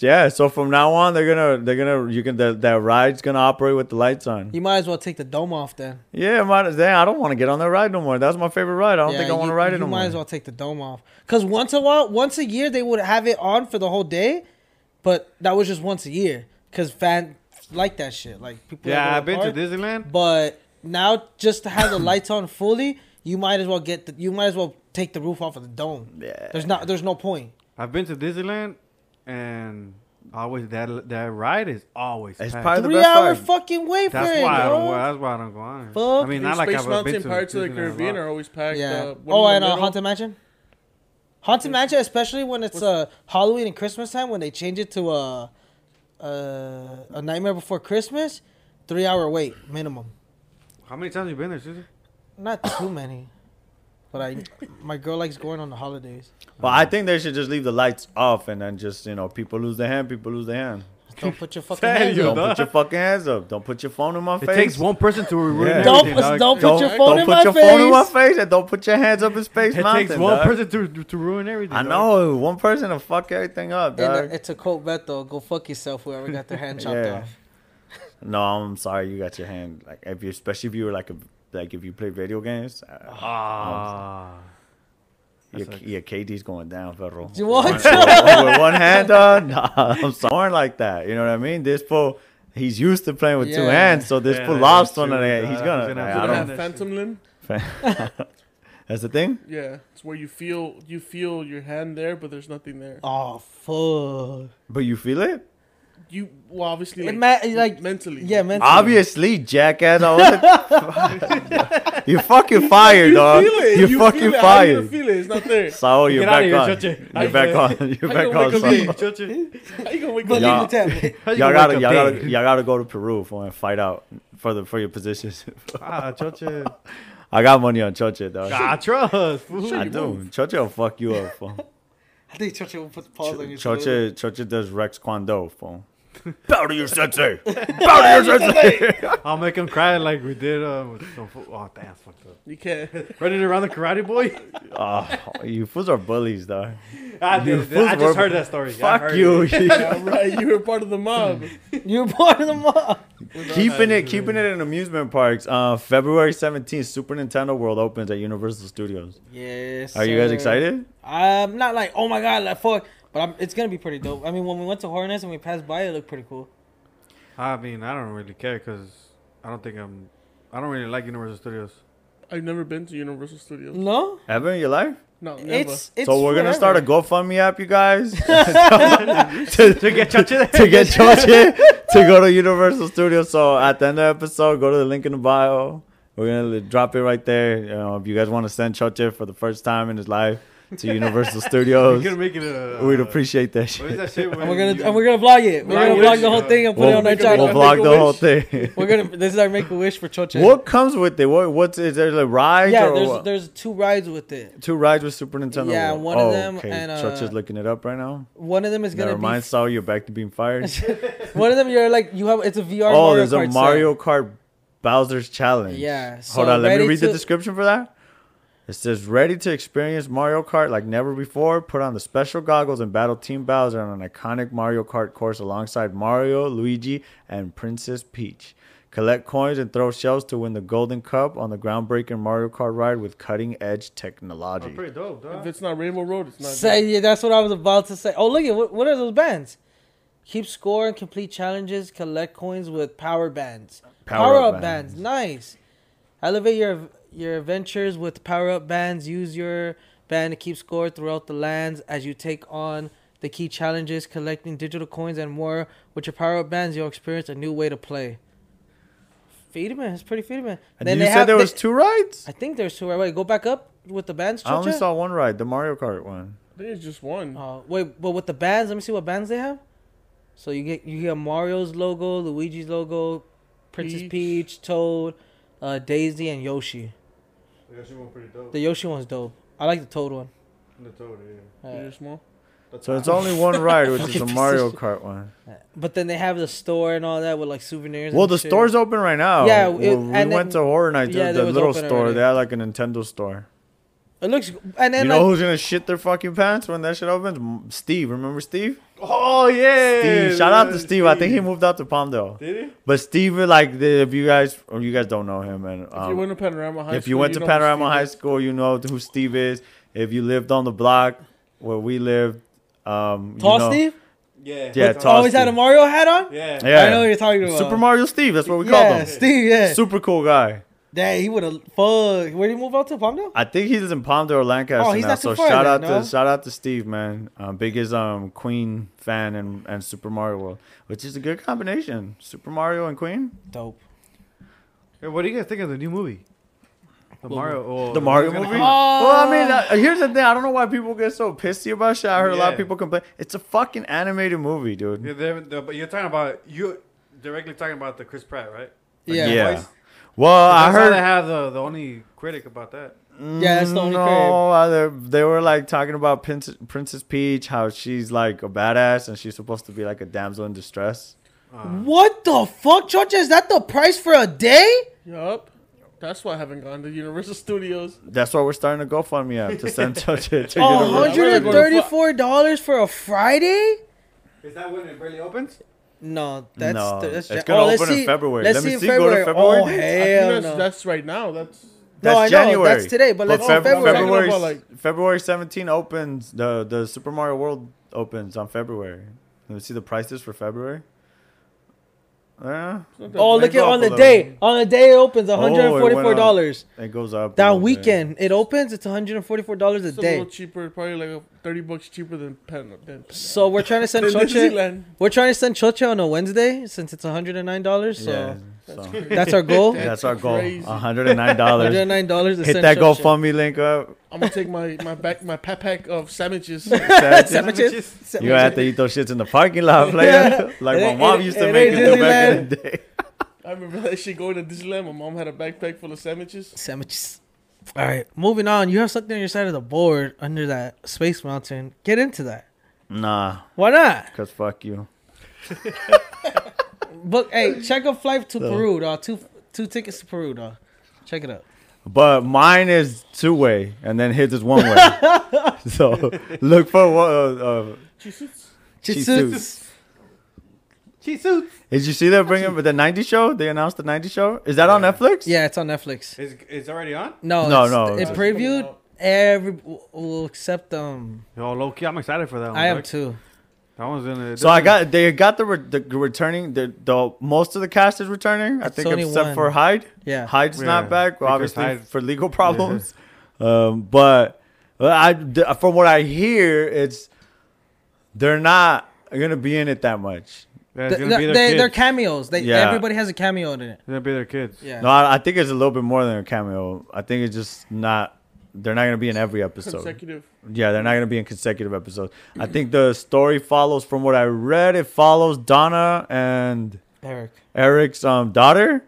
Yeah, so from now on, they're gonna they're gonna you can that that ride's gonna operate with the lights on. You might as well take the dome off then. Yeah, might as damn, I don't want to get on that ride no more. That's my favorite ride. I don't Yeah, think I want to ride it You might more. as well take the dome off. Cause once a while, once a year, they would have it on for the whole day, but that was just once a year. Cause fans like that shit. Like people. Yeah, I've been to. Disneyland. But now, just to have the lights on fully, you might as well get the. You might as well take the roof off of the dome. Yeah. There's not. There's no point. I've been to Disneyland, and always that that ride is always It's packed. probably the Three best hour ride. fucking wait for That's it, why I don't. bro. That's why I don't go on it. Fuck. I mean, not like Space I've been Mountain to Pirates of the Disneyland a Caribbean lot. are always packed. Yeah. Uh, one oh, in and the uh, middle. Haunted Mansion. Haunted Mansion, especially when it's uh Halloween and Christmas time, when they change it to a uh, a Nightmare Before Christmas, three hour wait minimum. How many times you been there, Susie? Not too many, but I my girl likes going on the holidays. Well, I think they should just leave the lights off and then just you know people lose their hand, people lose their hand. Don't put your fucking hands you, up. Don't put your fucking hands up. Don't put your phone in my It face. It takes one person to ruin Yeah. Don't everything. put- dog. don't put Don't, your don't phone in put my your phone in my face. face and don't put your hands up in Space It Mountain. takes one dog. person to to ruin everything. I dog. know one person to fuck everything up, And uh, dog. it's a quote, Beto. Go fuck yourself, whoever got their hand chopped Yeah. off. No, I'm sorry. You got your hand like if you, especially if you were like a like if you play video games. Uh, Ah. your, That's like- your KD's going down, federal. What? with one hand on, nah, I'm sorry like that. You know what I mean? This fool, he's used to playing with two hands, so this Yeah, fool lost one true, of that. He's He's gonna. gonna I have Do to they don't. have Phantom Limb? That's the thing. Yeah, it's where you feel you feel your hand there, but there's nothing there. Oh fuck! But you feel it? You well, obviously It like, ma- like mentally. yeah, mentally. Obviously, jackass. I wasn't- you fucking fired, you dog. feel it. You, you fucking feel it. How you fired. feel it? It's not there. So you're Get back here, on. You're back on. You're back on. wake up son. late. Choche. How you gonna wake up? Believe Y'all- the tablet. How you Y'all gotta, y'all gotta, y'all gotta go to Peru for and fight out for the for your positions. Ah, Choche. I got money on Choche, dog. Ah, trust. fool. I do. Choche will fuck you up, fool. I think Choche will put the pause on you. Choche, Choche does Rex Kwon Do, fool. Bow to your sensei. Bow to your sensei. I'll make him cry like we did uh, with some fo- Oh, damn, that's fucked up. You can't. Running around the karate boy. oh, you fools are bullies, though. I, You did, fools I were- just heard that story. I Fuck heard you. it. Yeah, right. You were part of the mob. You're part of the mob. keeping it, keeping it in amusement parks. Uh, February seventeenth, Super Nintendo World opens at Universal Studios. Yes. Are you guys sir. excited? I'm not like, oh my god, like fuck, but I'm, it's gonna be pretty dope. I mean, when we went to Horror Nights and we passed by, it looked pretty cool. I mean, I don't really care because I don't think I'm. I don't really like Universal Studios. I've never been to Universal Studios. No, Ever in your life? No, never. it's it's. so we're gonna start a. GoFundMe app, you guys, to, To get Choche to get Choche to go to Universal Studios. So at the end of the episode, go to the link in the bio. We're gonna drop it right there. You know, if you guys want to send Choche for the first time in his life to Universal We're Studios, gonna make it a. we'd appreciate that What is shit. that shit? And we're gonna and we're gonna vlog it. We're gonna it. vlog the whole thing and put it We'll, on our channel. we'll Make vlog a the whole thing. We're gonna. This is our make a wish for Choche. What comes with it? What what's is there like rides Yeah, or there's what? there's two rides with it. two rides with Super Nintendo? Yeah, World? one of Oh, them Okay, and, uh, Church looking it up right now. One of them is gonna Never mind, be. You're back to being fired. One of them you're like you have. It's a VR. oh, Mario there's a Kart set. Mario Kart Bowser's Challenge. Yeah, Hold on, let me ready read the description for that. It says, ready to experience Mario Kart like never before. Put on the special goggles and battle Team Bowser on an iconic Mario Kart course alongside Mario, Luigi, and Princess Peach. Collect coins and throw shells to win the Golden Cup on the groundbreaking Mario Kart ride with cutting edge technology. Oh, pretty dope, If it's not Rainbow Road, it's not. Say yeah, that's what I was about to say. Oh look at what, what are those bands? Keep score and complete challenges. Collect coins with power bands. Power, Power-up up bands. Nice. Elevate your your adventures with power up bands. Use your band to keep score throughout the lands as you take on the key challenges, collecting digital coins and more. With your power up bands, you'll experience a new way to play. Feedman, it's pretty Feedman. And then you said there was two rides? I think there's two. Right, wait, go back up with the bands. I only saw one ride, the Mario Kart one. I think it's just one. Uh, wait, but with the bands, let me see what bands they have. So you get you get Mario's logo, Luigi's logo, Princess Peach. Peach, Toad, uh, Daisy, and Yoshi. Yeah, she went pretty dope. The Yoshi one's dope. I like the Toad one. The toad, yeah. Uh, They're small. So it's only one ride, which is Fucking a Mario. Kart one. but then they have the store and all that with like souvenirs. Well, and the shit. store's open right now. Yeah, we, it- we and went then- to Horror Nights. yeah, Yeah, that the was little store. already. They had like a Nintendo store. It looks and then You know like who's gonna shit their fucking pants when that shit opens? Steve, remember Steve? Oh yeah. Steve, shout out to Steve. I think he moved out to Palmdale. Did he? But Steve, like, the, if you guys or you guys don't know him, and If you um, went to Panorama High if School, you went to know who Panorama Steve High is. School, you know who Steve is. If you lived on the block where we lived, um, you know- Steve. Yeah. Yeah, What's- tall Always had a Mario hat on. Yeah. Yeah, I know what you're talking about. Super Mario Steve. That's what we yeah, called him. Steve. Yeah. Super cool guy. Dang, he would have. Fuck. Where did he move out to? Palmdale. I think he's in Palmdale or Lancaster Oh, he's now. not too So far shout then, out no? to shout out to Steve, man. Um, biggest um Queen fan and, and Super Mario World, which is a good combination. Super Mario and Queen. Dope. Hey, what do you guys think of the new movie? The Mario. Oh, The Mario movie? come- well, I mean, uh, here's the thing. I don't know why people get so pissy about shit. I heard a lot of people complain. It's a fucking animated movie, dude. Yeah, they're, they're, but you're talking about you directly talking about the Chris Pratt, right? Yeah. Yeah. Voice? Well, I That's how heard. they have the, the only critic about that. Yeah, that's the only no, uh, they- they were like talking about Princess, Princess Peach, how she's like a badass and she's supposed to be like a damsel in distress. What the fuck, Georgia? Is that the price for a day? Yup. That's why I haven't gone to Universal Studios. That's why we're starting to GoFundMe app to send to, to, to Oh, hundred and thirty-four dollars for a Friday? Is that when it barely opens? No, that's No, that's it's gonna oh, let's open in see- February. Let's Let me see in see, go to February. Oh, February Oh dates. I think hell that's, no! that's right now. That's No, I That's know, that's today, but let's Feb- see February. February, about, like- February 17 opens the the Super Mario World opens on February. Let me see the prices for February. Yeah, Oh, look at on the day. On the day it opens, one Oh, it hundred and went forty-four dollars. it goes up. That little bit. weekend it opens. It's one hundred and forty-four dollars a it's a day. little cheaper. Probably like thirty bucks cheaper than Pan. Than, So we're trying to send than Choche. We're trying to send Choche on a Wednesday since it's one hundred and nine dollars. So Yeah, so that's our goal. That's that's our goal. crazy. One hundred and nine One hundred dollars. and nine dollars to Hit send that Choche. GoFundMe link up. I'm gonna take my my back my pack pack of sandwiches. Sandwiches. You have to eat those shits in the parking lot, player. like my mom it- used to it make ain't it back in the day. I remember that shit going to Disneyland. My mom had a backpack full of sandwiches. Sandwiches. All right, moving on. You have something on your side of the board under that space mountain. Get into that. Nah, Why not? cause fuck you. Book. Hey, check a flight to So- Peru, dog. Two two tickets to Peru, dog. Check it out. But mine is two way, and then his is one way. so look for what. Uh, uh, Jesus. Chitsuts. Cheat suits. did you see that bringing but the '90s show? They announced the '90s show. Is that on Netflix? Yeah, it's on Netflix. Is it's already on? No, No, no, It previewed every will except um. Yo, low key, I'm excited for that one. I am too. That one's gonna. So I got they got the, re- the returning the, the most of the cast is returning. I It's think except one. for Hyde. Yeah. Hyde's Yeah, not back, because obviously Hyde- for legal problems. Um, but well, I d- from what I hear, it's they're not gonna be in it that much. Yeah, it's Th- they, their they, they're cameos. They Yeah. everybody has a cameo in it. It's gonna be their kids. Yeah. No, I, I think it's a little bit more than a cameo. I think it's just not. They're not gonna be in every episode. Consecutive. Yeah, they're not gonna be in consecutive episodes. I think the story follows, from what I read, it follows Donna and Eric. Eric's um daughter.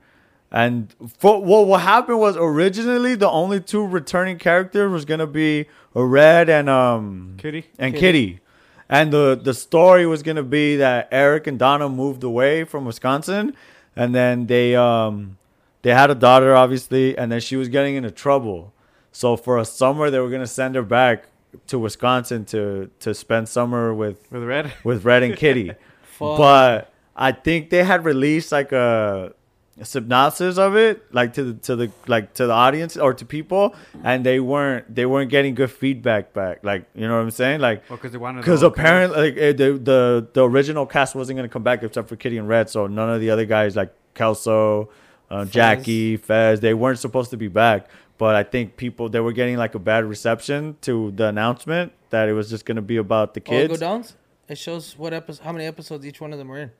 And for, what what happened was originally the only two returning characters was gonna be Red and um Kitty. and Kitty. Kitty. And the the story was gonna be that Eric and Donna moved away from Wisconsin, and then they um they had a daughter obviously, and then she was getting into trouble. So for a summer, they were gonna send her back to Wisconsin to to spend summer with With red. with Red and Kitty. But I think they had released like a, a synopsis of it, like to the to the like to the audience or to people, and they weren't they weren't getting good feedback back. Like you know what I'm saying? Like Because they wanted. because apparently like, eh, the, the the original cast wasn't gonna come back except for Kitty and Red, so none of the other guys like Kelso, uh, Jackie, Fez, they weren't supposed to be back. But I think people they were getting like a bad reception to the announcement that it was just gonna be about the Oh, it kids. go downs. It shows what episode, how many episodes each one of them are in.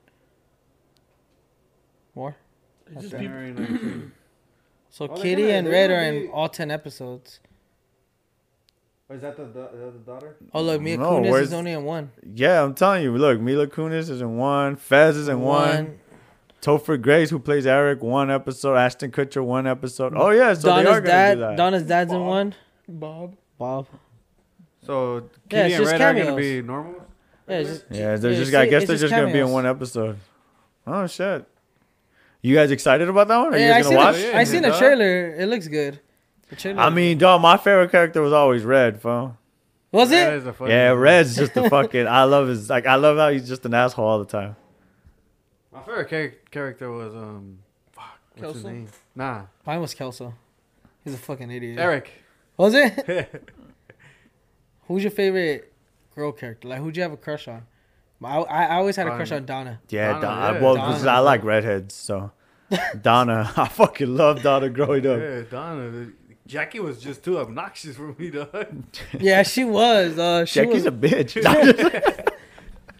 More. It's just people- So Oh, Kitty gonna- and Red gonna are in all ten episodes. Oh, is that the, the, the daughter? Oh look, Mia No, Kunis where's- is only in one. Yeah, I'm telling you. Look, Mila Kunis is in one. Fez is in one. Topher Grace, who plays Eric, one episode. Ashton Kutcher, one episode. Oh yeah, so they are Donna's gonna dad. do that. Donna's dad's in one. Bob. Bob. So Yeah, Kitty it's and just Red are gonna be normal. Yeah, it's just, yeah, they're Yeah, just. see, I guess they're just just gonna be in one episode. Oh shit! You guys excited about that one? Are yeah, I you seen guys gonna the, watch? Yeah, I seen the dog. trailer. It looks good. Chill. I mean, dog, my favorite character was always Red, fool. was it? it? is Yeah. Red's just a fucking. I love his like. I love how he's just an asshole all the time. My favorite char- character was um, fuck, what's his Kelso? name? Nah, Mine was Kelso. He's a fucking idiot. Eric. Was it? Who's your favorite girl character? Like, who'd you have a crush on? I, I I always had a crush on Donna. Yeah, Donna, Donna. yeah. well, Donna. I like redheads, so Donna. I fucking love Donna growing up. Yeah, Donna. the- Jackie was just too obnoxious for me, dog. Yeah, she was. Uh, she Jackie's was. a bitch.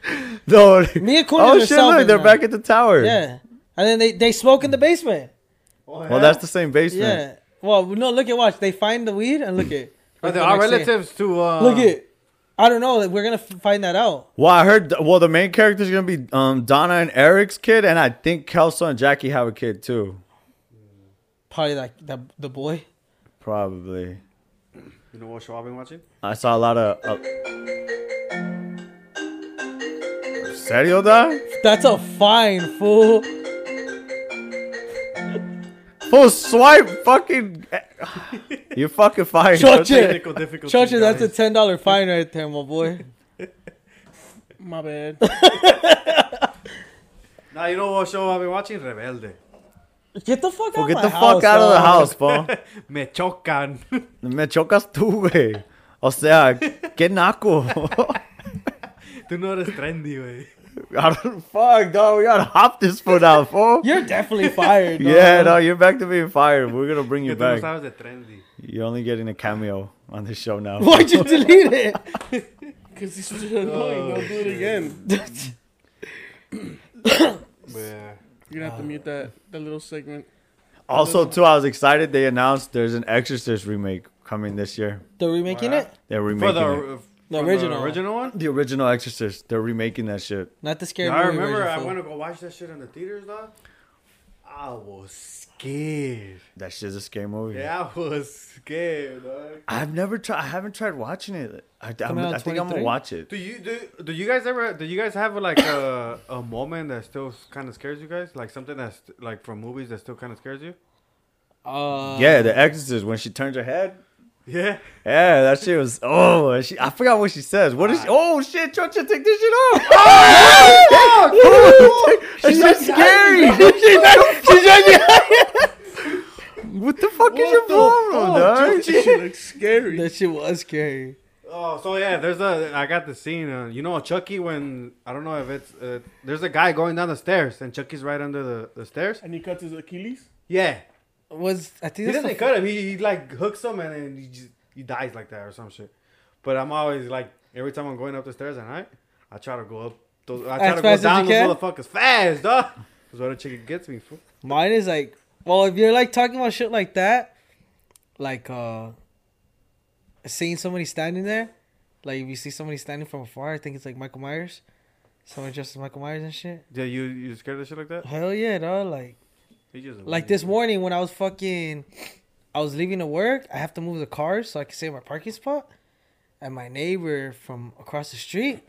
no. Me and Cool Oh shit! Look, they're now. back at the tower. Yeah, and then they they smoke in the basement. Well, that's the same basement. Yeah. Well, no, look at watch. They find the weed and look at. Are they our next day. relatives to uh Look at. I don't know. We're gonna find that out. Well, I heard. Well, the main character is gonna be um, Donna and Eric's kid, and I think Kelso and Jackie have a kid too. Probably like the the boy. Probably. You know what show I've been watching? I saw a lot of. Uh... Serio, dog? That's a fine fool. Full swipe, fucking. Eh, you fucking fine. Shut it. Technical difficulties. Churches, that's a guys. ten dollar fine right there, my boy. My bad. Now you know what show I've been watching? Rebelde. Get the fuck Well, out. get my the house, fuck out of the dog. house, bro. Me chocan. Me chocas tú, güey. O sea, qué naco. Tú no eres trendy, güey. Fuck, dog. We gotta hop this foot out, fool. You're definitely fired. Dog. Yeah, no, you're back to being fired. We're gonna bring you tú no back. sabes de trendy. You're only getting a cameo on this show now. Why'd you delete it? Because these are annoying. Don't do it oh, again. Yeah. You're gonna have to uh. mute that that little segment. Also, too, I was excited. They announced there's an Exorcist remake coming this year. They're remaking Wow. it, They're For remaking the, it. The from original. original one? The original Exorcist. They're remaking that shit. not the scary movie. I movie remember version, I fool. went to go watch that shit in the theaters, dog. I was scared. That shit's a scary movie. Yeah, I was scared, dog. I've never tried. I haven't tried watching it. I, I'm, out I think I'm gonna 23? watch it. Do you do? Do you guys ever? Do you guys have like a a moment that still kind of scares you guys? Like something that's like from movies that still kind of scares you? Uh, Yeah, The Exorcist when she turns her head. Yeah. Yeah, that shit was. Oh, she, I forgot what she says. What is? She, oh shit, Chucha, take this shit off. Oh, That's so scary. what the fuck is your problem, dog? She looks scary. that shit was scary. Oh, so yeah, there's a. I got the scene. Uh, you know, Chucky when I don't know if it's. Uh, there's a guy going down the stairs and Chucky's right under the, the stairs. And he cuts his Achilles. Yeah. Was I think he doesn't the, cut him. He, he like hooks him and then he just he dies like that or some shit. But I'm always like every time I'm going up the stairs at night, I try to go up. Those, I try As to go down those motherfuckers fast, dog. Cause what a chicken gets me. Fool. mine is like. Well, if you're like talking about shit like that, like uh, seeing somebody standing there, like if you see somebody standing from afar, I think it's like Michael Myers. Someone dressed as Michael Myers and shit. Yeah, you you scared of shit like that? Hell yeah, dog. Like. He just Like this morning when I was fucking, I was leaving to work. I have to move the car so I can save my parking spot. And my neighbor from across the street,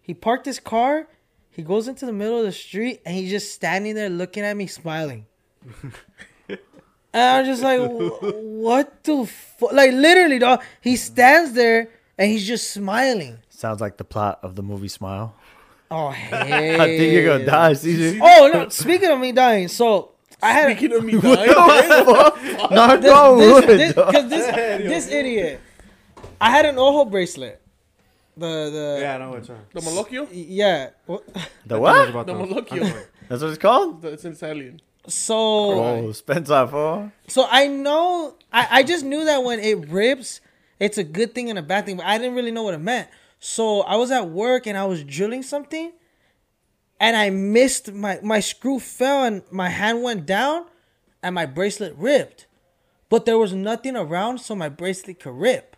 he parked his car. He goes into the middle of the street and he's just standing there looking at me, smiling. and I'm just like, what the fuck? Like literally, dog. He stands there and he's just smiling. Sounds like the plot of the movie Smile. Oh, hey. I think you're gonna die, CJ. Oh no! Speaking of me dying, so I had Speaking of me dying, Not this, go this, wood, this, dog. 'cause this, this idiot. I had an ojo bracelet. The the Yeah, I know which one. the Malocchio? yeah. What- The what? The those. Malocchio. That's what it's called. It's in Italian. So Oh, Spencer, fool. so I know I I just knew that when it rips, it's a good thing and a bad thing, but I didn't really know what it meant. So I was at work and I was drilling something, and I missed my my screw fell and my hand went down, and my bracelet ripped, but there was nothing around so my bracelet could rip.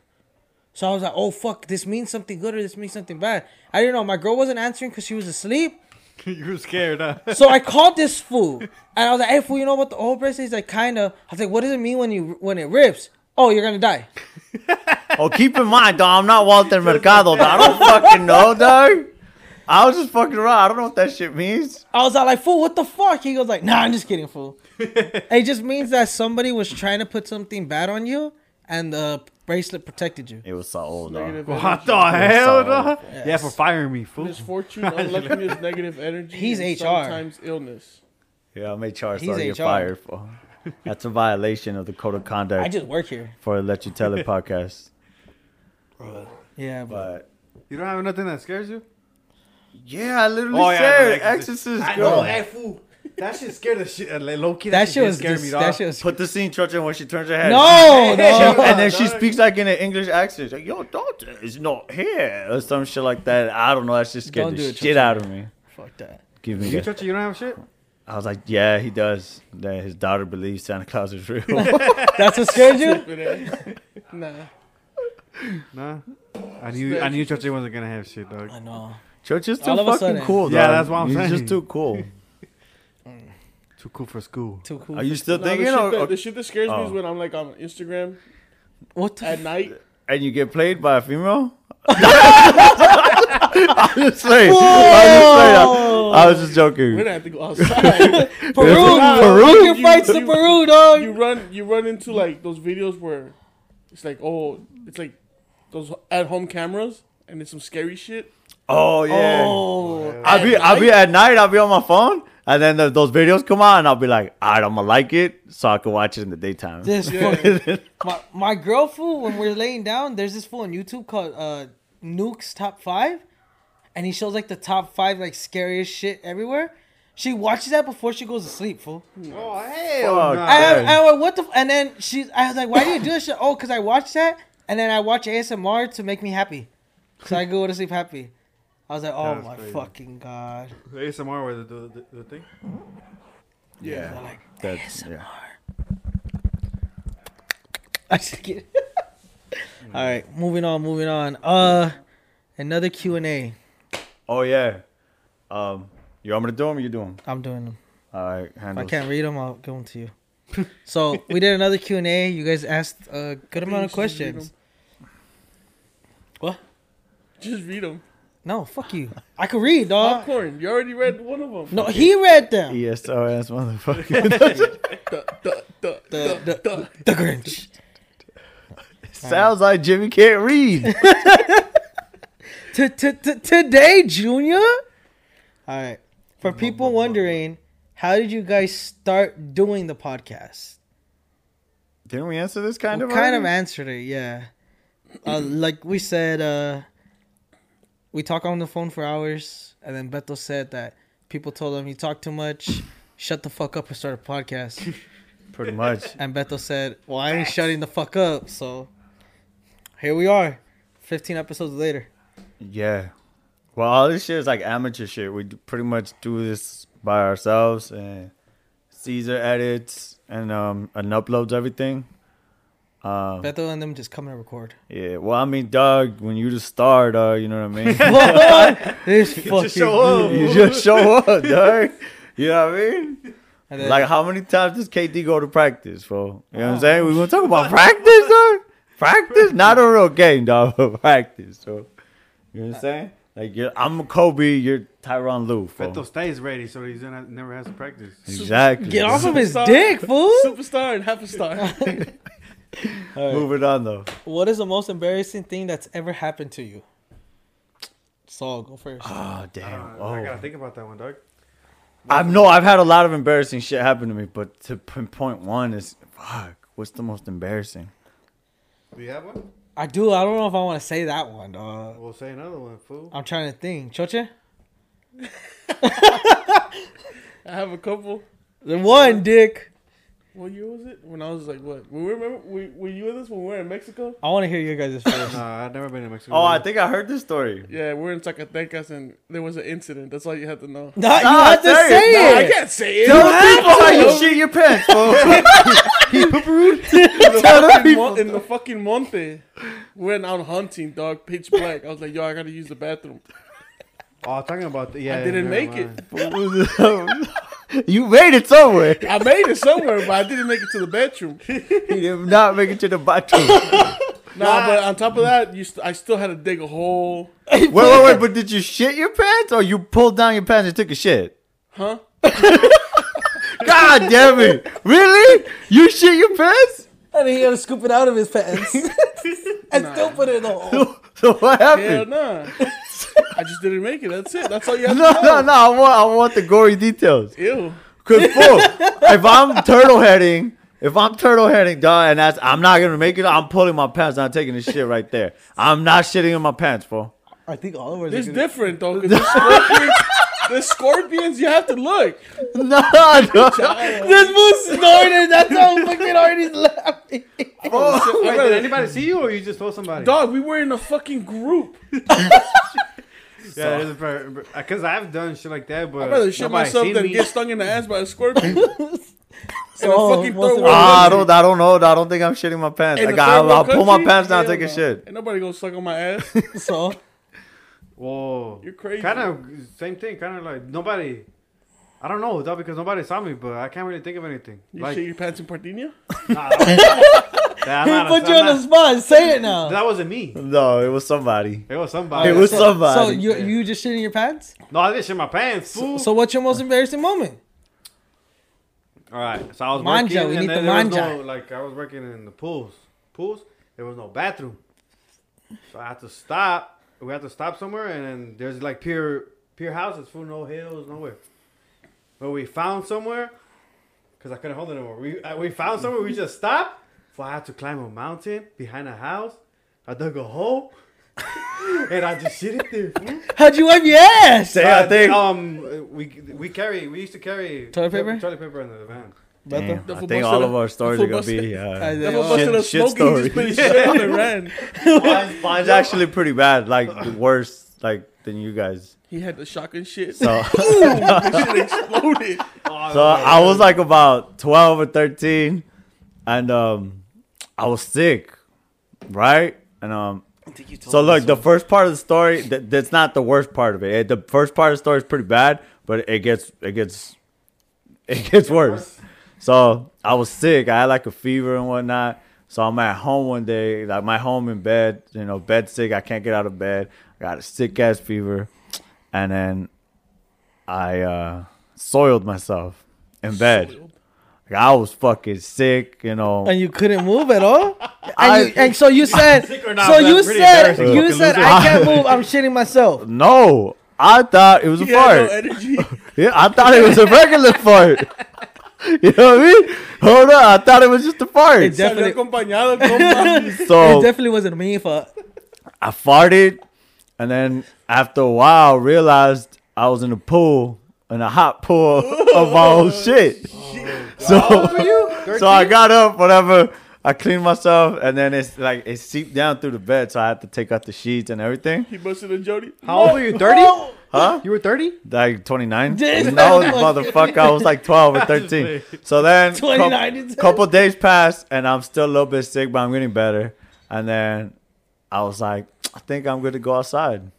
So I was like, oh fuck, this means something good or this means something bad. I didn't know. My girl wasn't answering because she was asleep. you were scared, huh? So I called this fool and I was like, "Hey fool, you know what the old bracelet?" is like, "Kind of." I was like, "What does it mean when you when it rips?" Oh, you're gonna die. Oh, keep in mind, dog. I'm not Walter Mercado, dog. I don't fucking know, dog. I was just fucking around. I don't know what that shit means. I was all like, "Fool, what the fuck?" He goes like, "Nah, I'm just kidding, fool." it just means that somebody was trying to put something bad on you and the bracelet protected you. It was so old. dog. Negative What energy. the hell, so- dog? Yes. Yeah, for firing me, fool. Misfortune, unluckiness, negative energy. He's and HR. Sometimes illness. Yeah, I made Charles He's start get HR. fired for. That's a violation of the code of conduct I just work here. for Let You Tell It podcast. Yeah, but But You don't have nothing that scares you? Yeah, I literally Oh, yeah, said the Exorcist. I girl. know, hey, fool. That shit scared the shit. Uh, low key, that shit did was scare me, dis- dog. that shit was Put the scene, Churchill, when she turns her head. no, She- no. and then she speaks like in an English accent. She's like, your daughter is not here. Or some shit like that. I don't know. That shit scared Don't the it, shit out of me. Fuck that. Give me You, that. Chucha, you don't have shit? I was like, yeah, he does. That his daughter believes Santa Claus is real. That's what scared you. But, nah. Nah. I knew, I knew Chucha wasn't gonna have shit, dog. I know. Church is too All fucking sudden. cool. Yeah, dog. that's what I'm He's saying. just too cool. Too cool for school. Too cool. Are you still Nah, the, thinking? shit Or, that, or- the shit that scares me is Oh. when I'm like on Instagram what the? at night. and you get played by a female? I'm just saying. I'm just saying. I, I was just joking. We're don't have to go outside. Peru, Nah, Peru, you- your fights to Peru, dog. you run, you run into like those videos where it's like, oh, it's like those at home cameras, and it's some scary shit. Oh yeah. Oh, I'll be I'll be at night. I'll be on my phone, and then the, those videos come on, and I'll be like, alright, I'm gonna like it, so I can watch it in the daytime. this fucking my my girl fool when we're laying down. There's this fool on YouTube called uh Nuke's Top Five, and he shows like the top five like scariest shit everywhere. She watches that before she goes to sleep, fool. Oh, hell Fuck. nah. I, I, I went, what the? f- And then she's. I was like, why do you do this shit? Oh, cause I watch that, and then I watch ASMR to make me happy, so I go to sleep happy. I was like, oh That's my crazy. fucking god. The ASMR where they do the, the, the thing. Yeah. They're like, That's yeah. I just get. All right, moving on, moving on. Uh, another Q and A. Oh yeah. Um, you want me to do them? Or you do them? I'm doing them. All right, If I can't read them, I'll give them to you. so we did another Q and A. You guys asked a good amount of Please just read questions. What? Just read them. No, fuck you. I can read, dog. Popcorn. You already read one of them. No, he read them. ESOS motherfucker. The, the, the, The- the, the, The Grinch. Sounds like Jimmy can't read. T- t- t- Today, Junior. All right. For people wondering, how did you guys start doing the podcast? Didn't we answer this kind we of? kind of already? answered it, yeah. Uh, like we said, uh, we talk on the phone for hours, and then Beto said that people told him you talk too much, shut the fuck up and start a podcast. Pretty much. and Beto said, "Well, I ain't shutting the fuck up." So here we are, fifteen episodes later. Yeah. Well, all this shit is like amateur shit. We pretty much do this by ourselves, and Caesar edits and um and uploads everything. Um, Beto and them just come and record. yeah. Well, I mean, dog, when you the star, dog, you know what I mean. this fucking show up. you just show up, dog. You know what I mean? Then- Like, how many times does KD go to practice, bro? You know what I'm saying? We gonna talk about practice, dog. Practice, not a real game, dog, but practice. So, you know what I'm saying? Like, you're, I'm Kobe, you're Tyronn Lue. fool. Beto stays ready, so he's gonna never has to practice. Exactly. get off of his Superstar. dick, fool. Superstar and half a star. Moving on though. What is the most embarrassing thing that's ever happened to you? Saul, go first. Oh Uh, damn. I Oh. gotta think about that one, dog. I've no. I've had a lot of embarrassing shit happen to me, but to pinpoint one is fuck. What's the most embarrassing? Do you have one? I do. I don't know if I want to say that one, dog. We'll say another one, fool. I'm trying to think. Choche? I have a couple. The one, dick. What year was it? When I was like, what? When we remember, were, were you with us when we were in Mexico? I want to hear you guys' first. Nah, I've never been to Mexico. Oh, I think I heard this story. Yeah, we're in Zacatecas and there was an incident. That's all you have to know. Nah, you Nah, have to say it. say Nah, I it. can't say it. Tell the people how you shit your pants, fool. in, the fucking mon- in the fucking monte. We went out hunting, dog, pitch black. I was like, yo, I gotta use the bathroom. Oh, talking about the, yeah. I didn't never make it. mind. you made it somewhere. I made it somewhere, but I didn't make it to the bedroom. You did not make it to the bathroom. Nah, but on top of that, you st- I still had to dig a hole. wait, wait, wait. But did you shit your pants, or you pulled down your pants and took a shit? Huh? God damn it! Really? You shit your pants? and he had to scoop it out of his pants and still put it in the hole. So what Hell happened? nah. I just didn't make it. That's it. That's all you have No, to no, know. no. I want, I want the gory details. Ew. Cause fool, if I'm turtle heading, if I'm turtle heading, dog, and that's I'm not gonna make it. I'm pulling my pants. I'm taking this shit right there. I'm not shitting in my pants, bro. I think all of us. It's gonna- different though. the scorpions, the scorpions, you have to look. No, no. This fool snorted. That's how fucking hard he's laughing. Wait, did anybody see you or you just told somebody? Dog, we were in a fucking group. Yeah, because I've done shit like that, but I'd rather shit nobody myself seen than me. get stung in the ass by a scorpion. and So, a fucking third the- world Ah, I don't. I don't know. I don't think I'm shitting my pants. In Like I, I'll pull my pants down, Hell take a no. shit. Ain't nobody gonna suck on my ass. So Whoa, You're crazy. Kind of same thing. Kind of like nobody. I don't know, though, because nobody saw me, but I can't really think of anything. You like, shit your pants in Pardinia? nah, that, he I'm not- put I'm you on the spot. Say it now. That wasn't me. No, it was somebody. It was somebody. It was so, somebody. So you you just shit in your pants? no, I didn't shit my pants. Fool. So what's your most embarrassing moment? All right, so I was Manja, working, we and need then the there was no like I was working in the pools. Pools, there was no bathroom, so I had to stop. We had to stop somewhere, and then there's like pier pier houses, full no hills, nowhere. But we found somewhere because I couldn't hold it anymore. We uh, we found somewhere. We just stopped. So I had to climb a mountain behind a house. I dug a hole, and I just shit it there. How'd you wipe your ass? Say, I think. um we we carry we used to carry Toilet paper? toilet paper in the van. Damn, Beto? I The fool think all of our stories are gonna be I uh, think- That fool busted a shit, shit smoky, he just story. put his shit on and. Mine's, mine's actually pretty bad, like worse, like than you guys. He had the shotgun shit. So, the shit exploded. so I was like about twelve or thirteen, and um, I was sick, right? And um, so look, the first part of the story, that, that's not the worst part of it. Eh, The first part of the story is pretty bad, but it gets, it gets, it gets worse. So I was sick. I had like a fever and whatnot. So I'm at home one day, like my home in bed, you know, bed sick. I can't get out of bed. I got a sick ass fever, and then I uh, soiled myself in bed. Like, I was fucking sick, you know. And you couldn't move at all? And, I- you, and so you said, Sick or not, so you said, you said, loser. I can't move. I'm shitting myself. No, I thought it was a He had no fart. energy. Yeah, I thought it was a regular fart. You know what I mean? Hold on, I thought it was just a fart. It definitely, acompañado, compa. it So definitely wasn't me. But I farted, and then after a while, realized I was in a pool, in a hot pool of my own oh, shit. So, oh, so I got up, whatever. I cleaned myself, and then it's like it seeped down through the bed, so I had to take out the sheets and everything. He busted a Jody. How old were you? Thirty? Huh? You were thirty? Like 29? Damn. No, motherfucker, I was like 12 or 13. So then, 29 couple, couple days passed, and I'm still a little bit sick, but I'm getting better. And then I was like, I think I'm good to go outside.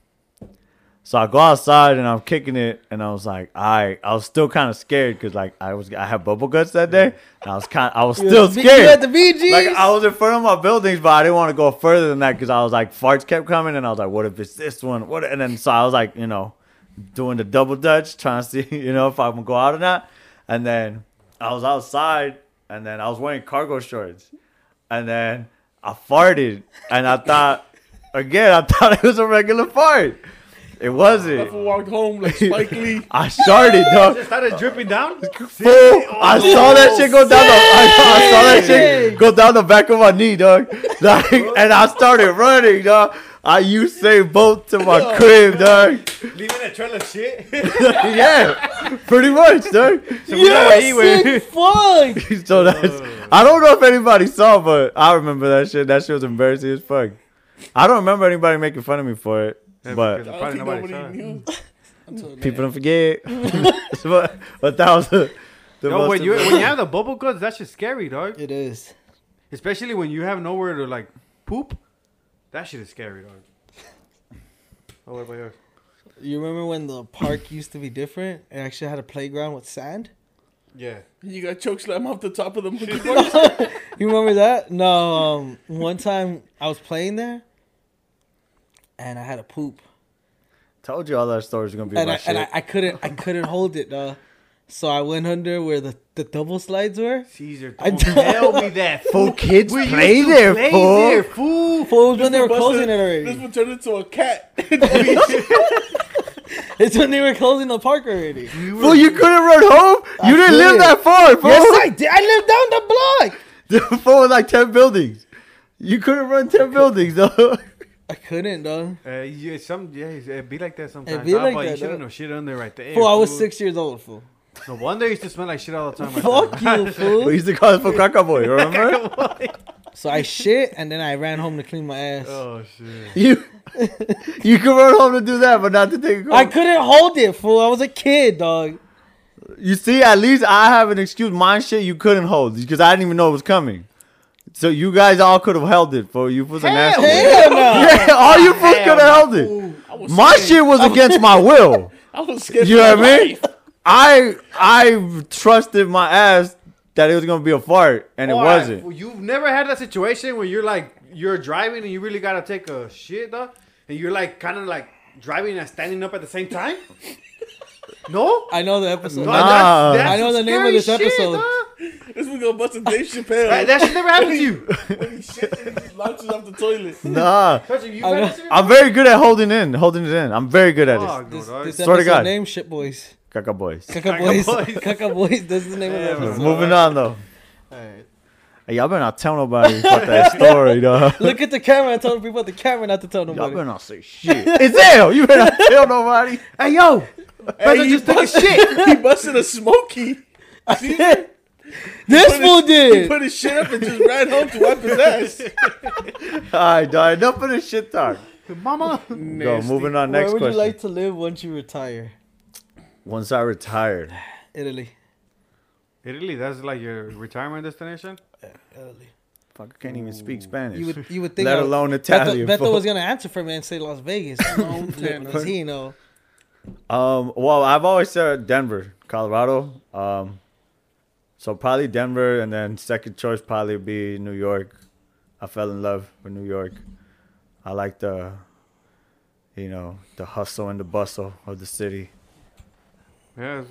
So I go outside and I'm kicking it, and I was like, I, I was still kind of scared because like I was, I had bubble guts that day, and I was kind, I was still you scared. had the BGs. Like I was in front of my buildings, but I didn't want to go further than that because I was like farts kept coming, and I was like, what if it's this one? What? And then so I was like, you know, doing the double dutch, trying to see, you know, if I'm gonna go out or not. And then I was outside, and then I was wearing cargo shorts, and then I farted, and I thought, again, I thought it was a regular fart. It wasn't. fool walked home like Spike Lee. I started, dog. Just started dripping down. Fool, I saw that shit go down the. I, I saw that shit go down the back of my knee, dog. Like, and I started running, dog. I used say boat to my crib, dog. Leaving a trail of shit. yeah, pretty much, dog. So we know where he went. sick fuck. So that's. I don't know if anybody saw, but I remember that shit. That shit was embarrassing as fuck. I don't remember anybody making fun of me for it, Yeah, but I don't Probably think nobody nobody saw it. knew. Until people don't forget. but, but that was the. the Yo, most when you when you have the bubble guts, that's just scary, dog. It is. Especially when you have nowhere to like poop. That shit is scary, dog. Oh, what about yours? You remember when the park used to be different? It actually had a playground with sand. Yeah. You got choke slam off the top of the monkey bars. You remember that? No. Um, one time I was playing there, and I had a poop, Told you all that stories are gonna be and my I, shit. and I, I couldn't I couldn't hold it, though. So I went under where the, the double slides were. Caesar, I don't don't- tell me that. Fool kids We play to there, play fool. there, fool. Fool, when they were Busted- closing it This already. This one turned into a cat. It's when they were closing the park already. Fool, you couldn't run home. You didn't live couldn't. that far, fool. Yes, I did. I lived down the block. The fool was like ten buildings. You couldn't run ten buildings though. I couldn't, though. Uh, yeah, some yeah, it'd be like that sometimes. It'd be Ah, like but that, You should have though. no shit under right there. Fool, I was six years old, fool. No wonder it used to smell like shit all the time. right Fuck there. you, we used to call it for caca boy. Remember? So I shit, and then I ran home to clean my ass. oh shit. you you could run home to do that, but not to take a I call. I couldn't hold it, fool. I was a kid, dog. You see, at least I have an excuse. My shit you couldn't hold because I didn't even know it was coming. So you guys all could have held it for you. Was an asshole. Hell no. Yeah, all you fools could have held it. I was My scared. shit was against my will. I was scared. You know what I mean? Life. I I trusted my ass that it was gonna be a fart, and it All right, wasn't. well, You've never had that situation where you're like you're driving and you really gotta take a shit, though, and you're like kind of like driving and standing up at the same time. No. I know the episode. No, Nah. I know the name of this shit, episode. dog. This was gonna bust a Dave Chappelle. That, that should never happen to you. when he shits and he just launches off the toilet. Nah, Touching you, I know. Madison? I'm very good at holding in, holding it in. I'm very good at Fuck, it. Oh, no, This, this Swear to episode God. name Shit Boys. Caca boys. Caca Caca Boys. Boys. Caca Boys. That's the name Yeah, of the man. episode. Moving on though. Alright. Hey, y'all better not tell nobody about that story, though. Look at the camera and tell people at the camera not to tell nobody. Y'all nobody. better not say shit. It's hell. You better not tell nobody. Hey yo, better he just take a shit. He busted a smoky. this Put fool his- He did. put his shit up and just ran home to wipe his ass. All right, dog. Enough of this shit talk. Mama. Go. Moving on. Next Where would question. you like to live once you retire? Once I retired, Italy. Italy, that's like your retirement destination. Italy. fuck, I can't even speak Spanish. You would you would think Let I- alone Beto, Italian. Beto fool. was gonna answer for me and say Las Vegas. Montana. Does he know? Um, well, I've always said Denver, Colorado. Um, so probably Denver, and then second choice probably be New York. I fell in love with New York. I like the, you know, the hustle and the bustle of the city. Yeah,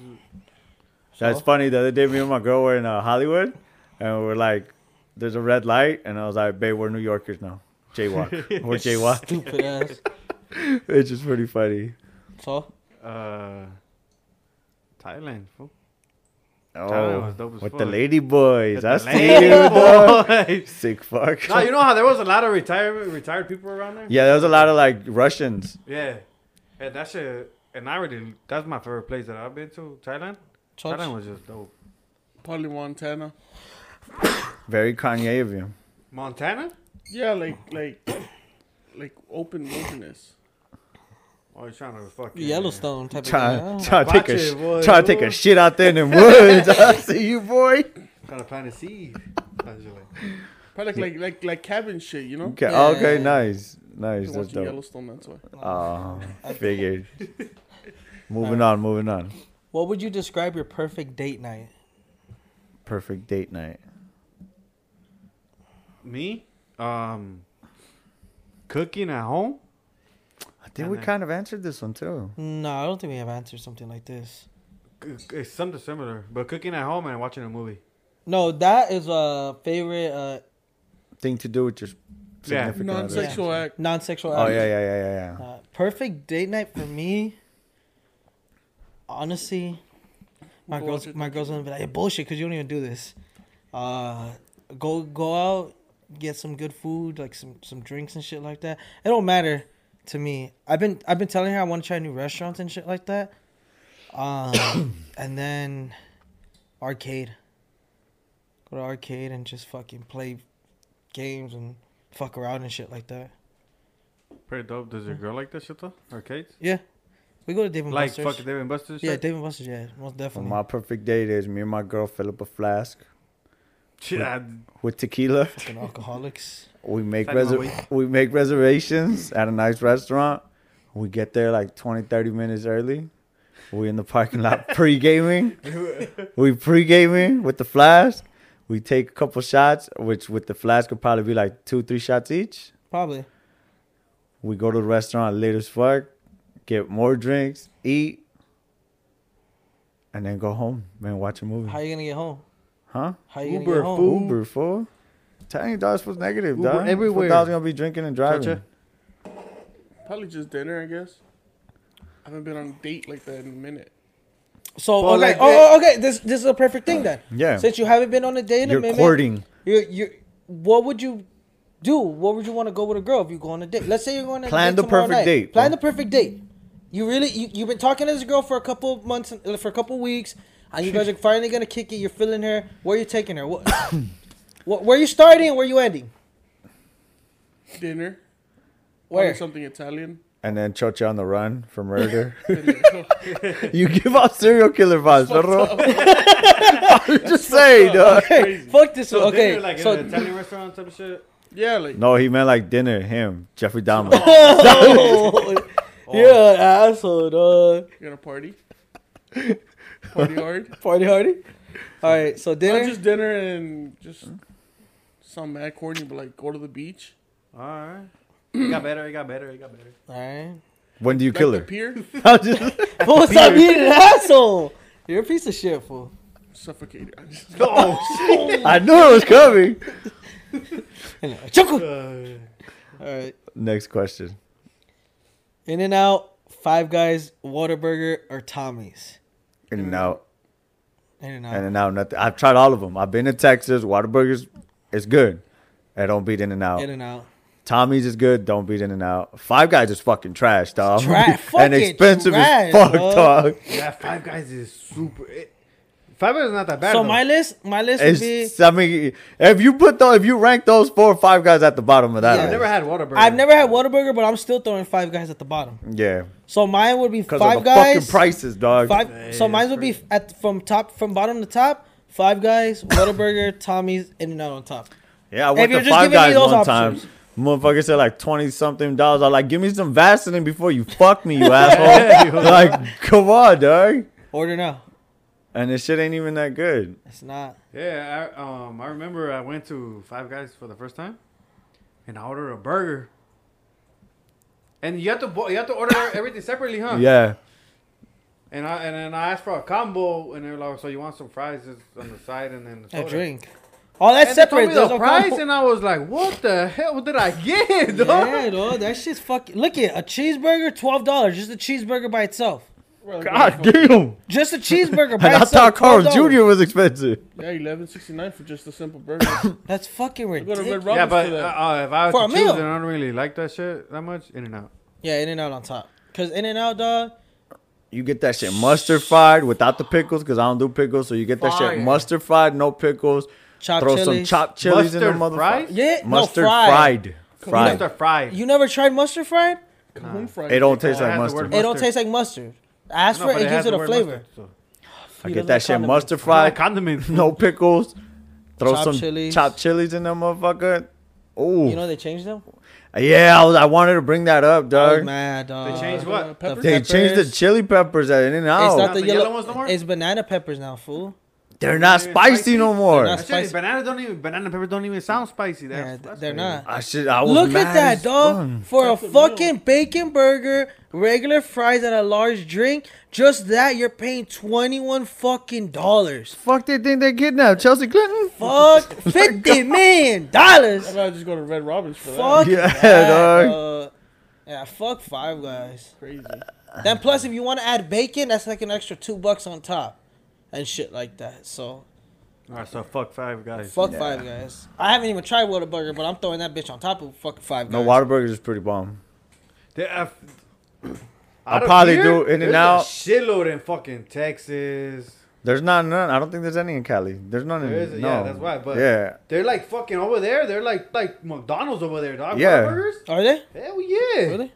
That's So? funny. The other day, me and my girl were in uh, Hollywood, and we're like, "There's a red light," and I was like, "Babe, we're New Yorkers now. Jaywalk. we're jaywalk." Stupid ass. It's just pretty funny. So uh, Thailand. fool. Thailand was Oh, dope as with fuck. the lady boys. With That's the you, lady dog. boys. Sick fuck. No, you know how there was a lot of retired retired people around there. Yeah, there was a lot of like Russians. Yeah, and that shit. And I really, that's my favorite place that I've been to. Thailand. Church? Thailand was just dope. Probably Montana. Very Kanye of you. Montana. Yeah, like like like open wilderness. Oh, you're trying to fucking Yellowstone type Trying, of thing. try to take Watch a it, boy, trying to take a shit out there in the woods. I see you, boy. Trying to plant a seed. Actually. Probably like like like, like cabin shit, you know. Okay, Yeah. okay, nice, nice. Been That's watching dope. Yellowstone, that's why. Oh, figured. Moving on, moving on. What would you describe your perfect date night? Perfect date night. Me, um, cooking at home. I think And we then- kind of answered this one too. No, I don't think we have answered something like this. It's something similar, but cooking at home and watching a movie. No, that is a favorite uh, Thing to do with your Yeah. significant other. Non-sexual act. non-sexual. Oh act. yeah, yeah, yeah, yeah, yeah. Uh, perfect date night for me. Honestly, my Go girls, my girls gonna be like, hey, bullshit, because you don't even do this. Uh, go go out, get some good food, like some some drinks and shit like that. It don't matter to me. I've been I've been telling her I want to try new restaurants and shit like that. Um, and then arcade. Go to arcade and just fucking play games and fuck around and shit like that. Pretty dope. Does your girl like that shit though? Arcades? Yeah, we go to Dave and Like Buster's. fucking Dave and Buster's? Yeah, shit? Dave and Buster's. Yeah, most So definitely. my perfect date is me and my girl fill up a flask Shit, I- with tequila. Fucking alcoholics. We make Second reser- we make reservations at a nice restaurant. We get there like 20, 30 minutes early. We in the parking lot pre-gaming. we pre-gaming with the flask. We take a couple shots, which with the flask could probably be like two, three shots each. Probably. We go to the restaurant late as fuck, get more drinks, eat, and then go home and watch a movie. How you gonna get home? Huh? How you gonna Uber, get home? fool. Uber fool. Telling you, dog, was negative, Uber dog. everywhere. I was gonna be drinking and driving. Gotcha. Probably just dinner, I guess. I haven't been on a date like that in a minute. So Well, okay, like oh, oh, okay. This this is a perfect thing then. Yeah. Since you haven't been on a date in a minute, You're a minute, courting. You you what would you do? What would you want to go with a girl if you go on a date? Let's say you're going on a Plan date Plan the tomorrow perfect night. date, Plan bro. the perfect date. You really you you've been talking to this girl for a couple of months uh, for a couple of weeks, and you guys are finally gonna kick it. You're feeling her. Where are you taking her? What? what where are you starting? and Where you ending? Dinner. Where? Probably something Italian. And then Chocha on the run for murder. you give out serial killer vibes, bro. I'm just saying, dog. Hey, fuck this. So one. okay, dinner, like so in an Italian restaurant type of shit. yeah, like No, he meant like dinner. Him, Jeffrey Dahmer. oh, Oh. you're an asshole, dog. you're gonna party. Party hard. Party hardy. All right, so Not dinner. just dinner and just some mad corny, but like go to the beach. All right. It got better. It got better. It got better. All right. When do you Like kill the her? pier, I'm just- Fool, stop being an asshole. You're a piece of shit, fool. suffocated. I just- oh, I knew it was coming. Choco. All right. Next question. In and out, Five Guys, Whataburger, or Tommy's. In and out. In and Out. In and out. Nothing. I've tried all of them. I've been to Texas. Whataburgers is good. I don't beat In and Out. In and out. Tommy's is good. Don't beat In and Out. Five Guys is fucking trash, dog. Tra- and expensive trash, as fuck, dog. dog. Yeah, Five Guys is super. It, Five Guys is not that bad. So though. my list, my list would be. It's, I mean, if you put those, if you rank those four or five guys at the bottom of that, Yeah. I've never had Whataburger. I've never had Whataburger, but I'm still throwing Five Guys at the bottom. yeah, So mine would be Five of the Guys. fucking prices, dog. Five. Yeah, so mine would be at from top from bottom to top. Five Guys, Whataburger, Tommy's, In and Out on top. Yeah, I If went you're to Five Guys those one options. time. Motherfucker said like twenty something dollars. I like, give me some Vaseline before you fuck me, you asshole. like, come on, dog. Order now. And this shit ain't even that good. It's not. Yeah, I, um, I remember I went to Five Guys for the first time, and I ordered a burger. And you have to bo- you have to order everything separately, huh? Yeah, And I and then I asked for a combo, and they're like, "So you want some fries on the side, and then the A drink. Oh, that's And they told separate. me the no price, combo. and I was like, "What the hell did I get?" dog? Yeah, dog. That shit's fucking. Look at a cheeseburger, twelve dollars. Just a cheeseburger by itself. Well, God yeah, damn. Just a cheeseburger And by I itself. thought Carl's Jr. was expensive. Yeah, eleven sixty nine for just a simple burger. That's fucking go ridiculous. Yeah, but for uh, uh, if I was For to a choose, meal. and I don't really like that shit that much. In and out. Yeah, In and Out on top. Cause In and Out, dog. You get that shit mustard fried without the pickles because I don't do pickles. So you get that Fire. shit mustard fried, no pickles. Chopped Throw some chilies. chopped chilies in the Mustard motherfucker. fried? Yeah, Mustard no, fried. fried. Fried. Mustard fried. You never tried mustard fried? Home fried. It don't taste it like has the mustard. word It don't Mustard. taste like mustard. Ask No, for it, it gives it a flavor. mustard, so. I get that shit mustard I like fried, condiments. no pickles. Throw Chopped some chilies. chopped chilies in there, motherfucker. Oh, You know they changed them? yeah. I, was, I wanted to bring that up, I was dog. mad, dog. They changed what? peppers? They changed the chili peppers at In and It's Out. not the, the yellow, yellow ones no more? It's banana peppers now, fool. They're not spicy, spicy? no more. They're not spicy. bananas don't even banana peppers don't even sound spicy. That's, Yeah, that's they're crazy. not. I should. I was Look mad at that, as dog. fuck. For a That's a meal. fucking bacon burger, regular fries, and a large drink, just that you're paying twenty one fucking dollars. Fuck, they think they're kidnapped Chelsea Clinton. Fuck, fifty million dollars. I'd rather just go to Red Robin's for Fuck that. Yeah, that, dog. dog. Yeah, fuck Five Guys. Crazy. Then plus, if you want to add bacon, that's like an extra two bucks on top, and shit like that. So All right, so fuck Five Guys. fuck Five Guys. I haven't even tried Whataburger, but I'm throwing that bitch on top of fucking Five Guys. No, Guys. Whataburgers is pretty bomb. They, uh, I'll probably here, do In-N-Out. there's shitload in fucking Texas. There's not none. I don't think there's any in Cali. There's none in. There is, no. yeah, that's why. But yeah, they're like fucking over there. They're like like McDonald's over there, dog. Yeah. Burgers? Are they? Hell yeah. Really?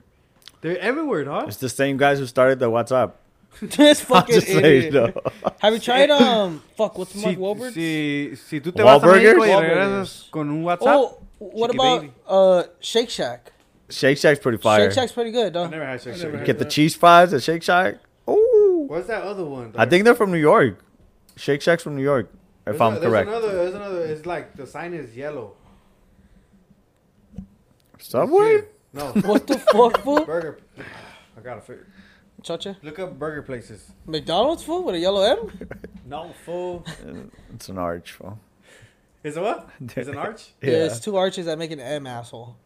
They're everywhere, dog. it's the same guys who started the WhatsApp. this I'm fucking just saying, idiot. though. Have you tried um? Fuck, what's Mark Si, Wahlberg? si, si tú te vas a México y regresas con un WhatsApp. Oh, what Chicky about baby. uh Shake Shack? Shake Shack's pretty fire. Shake Shack's pretty good, I never had Shake Shack. had Get the that. cheese fries at Shake Shack. Ooh. What's that other one? I think they're from New York. Shake Shack's from New York, if There's I'm a- there's correct. Another, there's another. It's like the sign is yellow. Subway? No. What the fuck, fool? Burger. I gotta figure. Chocha? Look up burger places. McDonald's food with a yellow M? No fool. Uh, it's an arch, fool. Is it what? Is it an arch? Yeah. There's two arches that make an M, asshole.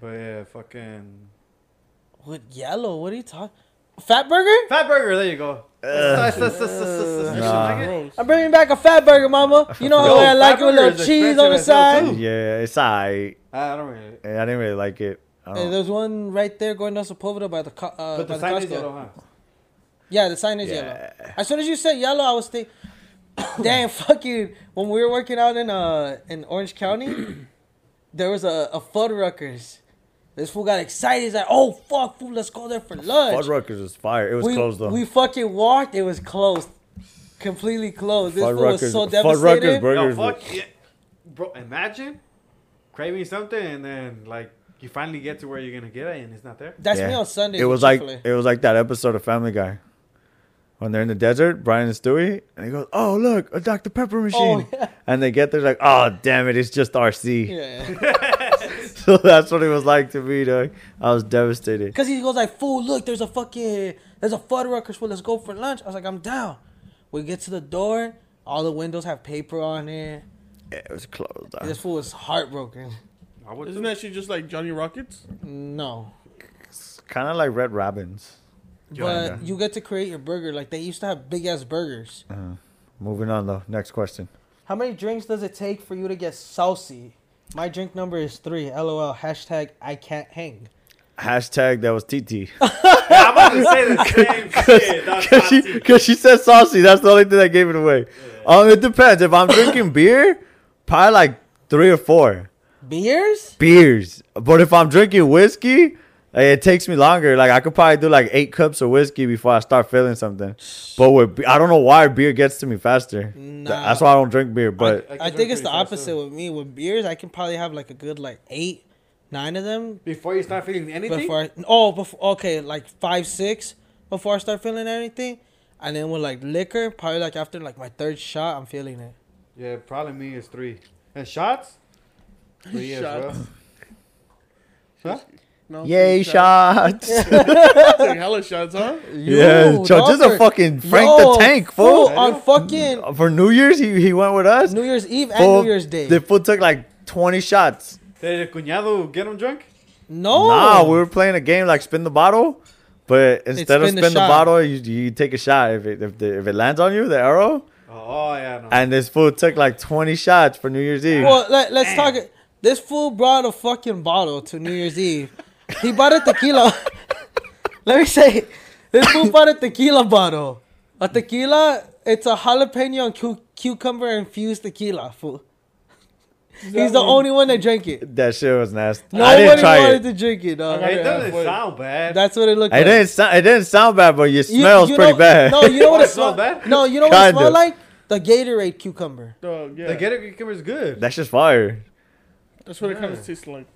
But yeah, fucking What yellow? What are you talking? Fat burger? fat burger. There you go. Ugh. Actually Nah. like it. I'm bringing back a fat burger, mama. You know how Yo, I like Fat it with a Burger little is cheese on the expensive as hell, side. too. Yeah, it's alright. I don't really. I didn't really like it. I Hey, there's one right there going down Sepulveda by the co- uh, But by the the sign is yellow, huh? Yeah, the sign is Yeah. yellow. As soon as you said yellow, I was thinking, damn, fucking. When we were working out in uh in Orange County, there was a a Fuddruckers. This fool got excited. He's like, "Oh fuck, fool, let's go there for lunch." Fuddruckers is fire. It was we, closed though. We fucking walked. It was closed, completely closed. This fool was Fuddruckers, so Fuddruckers devastated. Yo, burgers. fuck yeah. Bro, imagine craving something and then like you finally get to where you're gonna get it and it's not there. That's Yeah. me on Sunday. It was like it was like that episode of Family Guy when they're in the desert, Brian and Stewie, and he goes, "Oh look, a Dr Pepper oh, machine," Oh, yeah. and they get there like, "Oh damn it, it's just RC." yeah. so that's what it was like to me, dog. I was devastated. Because he goes like, "Fool, look, there's a fucking, there's a Fuddruckers. Well, let's go for lunch." I was like, "I'm down." We get to the door. All the windows have paper on it. Yeah, it was closed. dog. This fool was heartbroken. I would Isn't too. that shit just like Johnny Rockets? No, It's kind of like Red Robins. but Kinda. you get to create your burger. Like they used to have big ass burgers. Moving on though. Next question. How many drinks does it take for you to get saucy? My drink number is three. LOL. Hashtag I can't hang. Hashtag that was TT. I'm about to say the same shit. Cause she, cause she said saucy. That's the only thing that gave it away. Um, it depends. If I'm drinking beer, probably like three or four Beers? beers. But if I'm drinking whiskey, like, it takes me longer. Like I could probably do like eight cups of whiskey before I start feeling something. But with be- I don't know why beer gets to me faster. Nah. That's why I don't drink beer. But can I drink think it's the opposite too. with me. With beers, I can probably have like a good like eight, nine of them Before you start feeling anything, before. I, oh, before okay, like five, six before I start feeling anything, and then with like liquor, probably like after like my third shot, I'm feeling it. yeah, probably me is three. And shots, three as well. Shots. Huh? No, yay, shots. shots! Take hella shots, huh? yeah, Yo, Joe, just a fucking Frank yo, the Tank fool, fool. on fucking uh, For New Year's, he he went with us. New Year's Eve and New Year's Day. The fool took like twenty shots. Did el cuñado get him drunk? no, Nah, we were playing a game like spin the bottle, but instead of spin the the, bottle, you, you take a shot. If it if, the, if it lands on you, the arrow, Oh, yeah, no. and this fool took like twenty shots for New Year's Eve. Well, let, let's talk. It. This fool brought a fucking bottle to New Year's Eve. He bought a tequila. Let me say, this fool bought a tequila bottle. A tequila, it's a jalapeno and cu- cucumber infused tequila. Fool. He's the only one that drank it. That shit was nasty. I Nobody didn't try wanted it. to drink it, dog. It doesn't halfway. sound bad. That's what it looked It like. didn't sound. It didn't sound bad, but it smells you pretty know- bad. No, you know what Oh, it it smells smelled bad? No, you know what it smelled like? The Gatorade cucumber. Dog, yeah. The Gatorade cucumber is good. That's just fire. That's what it kind of tastes like.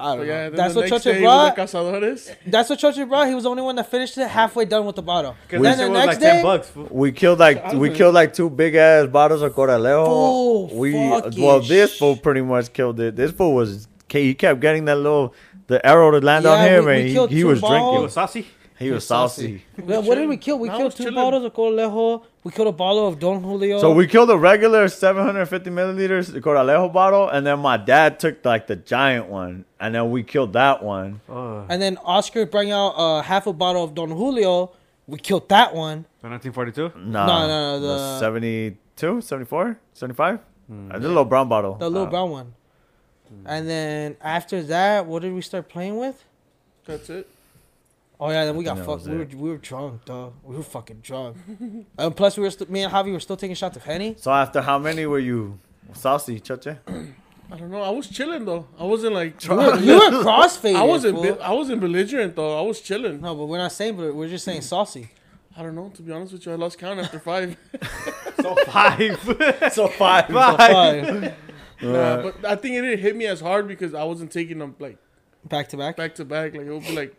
I But yeah, then That's the what next Choche day brought. with the cazadores. That's what Chochi brought. He was the only one that finished it halfway done with the bottle. Because Then the shit was next like 10 day, bucks. fool. We killed like we killed like two big ass bottles of Corralejo. Fool, we uh, fucking well, this sh- fool pretty much killed it. This fool was he kept getting that little the arrow to land on Yeah, him, we- we and killed he, he two was It balls. drinking. was saucy. He was saucy. Yeah, what did we kill? We I killed was two chilling. bottles of Colejo. We killed a bottle of Don Julio. So we killed a regular 750 milliliters Corralejo bottle, and then my dad took like the giant one, and then we killed that one. Oh, and then Oscar brought out uh, half a bottle of Don Julio. We killed that one. The 1942? Nah, No, no, no, the the- 72, 74, 75. Uh, the little brown bottle. The little Uh, brown one. And then after that, what did we start playing with? That's it. Oh yeah, then we got that fucked. We were, we were drunk, dog. We were fucking drunk. and plus, we were st- me and Javi were still taking shots of Henny. So after how many were you saucy, Choche? I don't know. I was chilling though. I wasn't like. You were, you were crossfaded. I wasn't. fool. I wasn't belligerent though. I was chilling. No, but we're not saying, but we're just saying saucy. I don't know. To be honest with you, I lost count after five. So five. so five. Five. Nah, but I think it didn't hit me as hard because I wasn't taking them like Back to back. back to back. Like it would be like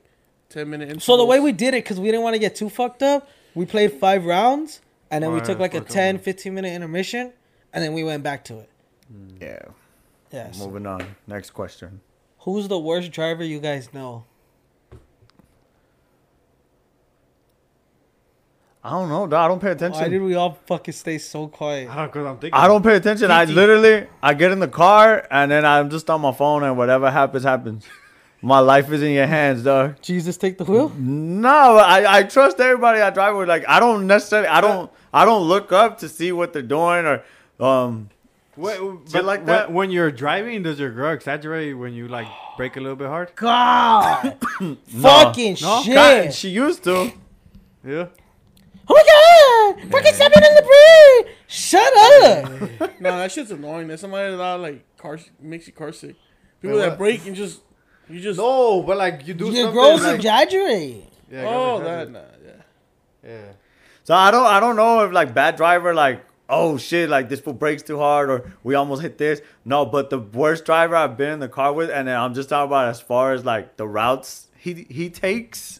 ten minute. Intervals. So the way we did it, because we didn't want to get too fucked up, we played five rounds, and then we took like a 10, 15 minute intermission, and then we went back to it. Hmm. Yeah. Yes. Moving on. Next question. Who's the worst driver you guys know? I don't know. Dog. I don't pay attention. Why did we all fucking stay so quiet? I don't, I'm thinking I don't pay attention. I literally, I get in the car and then I'm just on my phone and whatever happens, happens. My life is in your hands, dog. Jesus, take the wheel. No, I, I trust everybody I drive with. Like I don't necessarily, I don't, I don't look up to see what they're doing or, um, Wait, but like when- that? When you're driving, does your girl exaggerate when you like break a little bit hard? God, no. fucking No? shit. God, she used to. Yeah. oh my god, fucking stepping on the brake. Shut up. No, that shit's annoying. There's somebody that like car makes you car sick. People Wait, that break and just you just No, but like you do Your something. girls like, exaggerate. yeah, oh girls that nah, yeah. Yeah. So I don't, I don't know if like bad driver, like oh shit, like this fool breaks too hard or we almost hit this. No, but the worst driver I've been in the car with, and then I'm just talking about as far as like the routes he he takes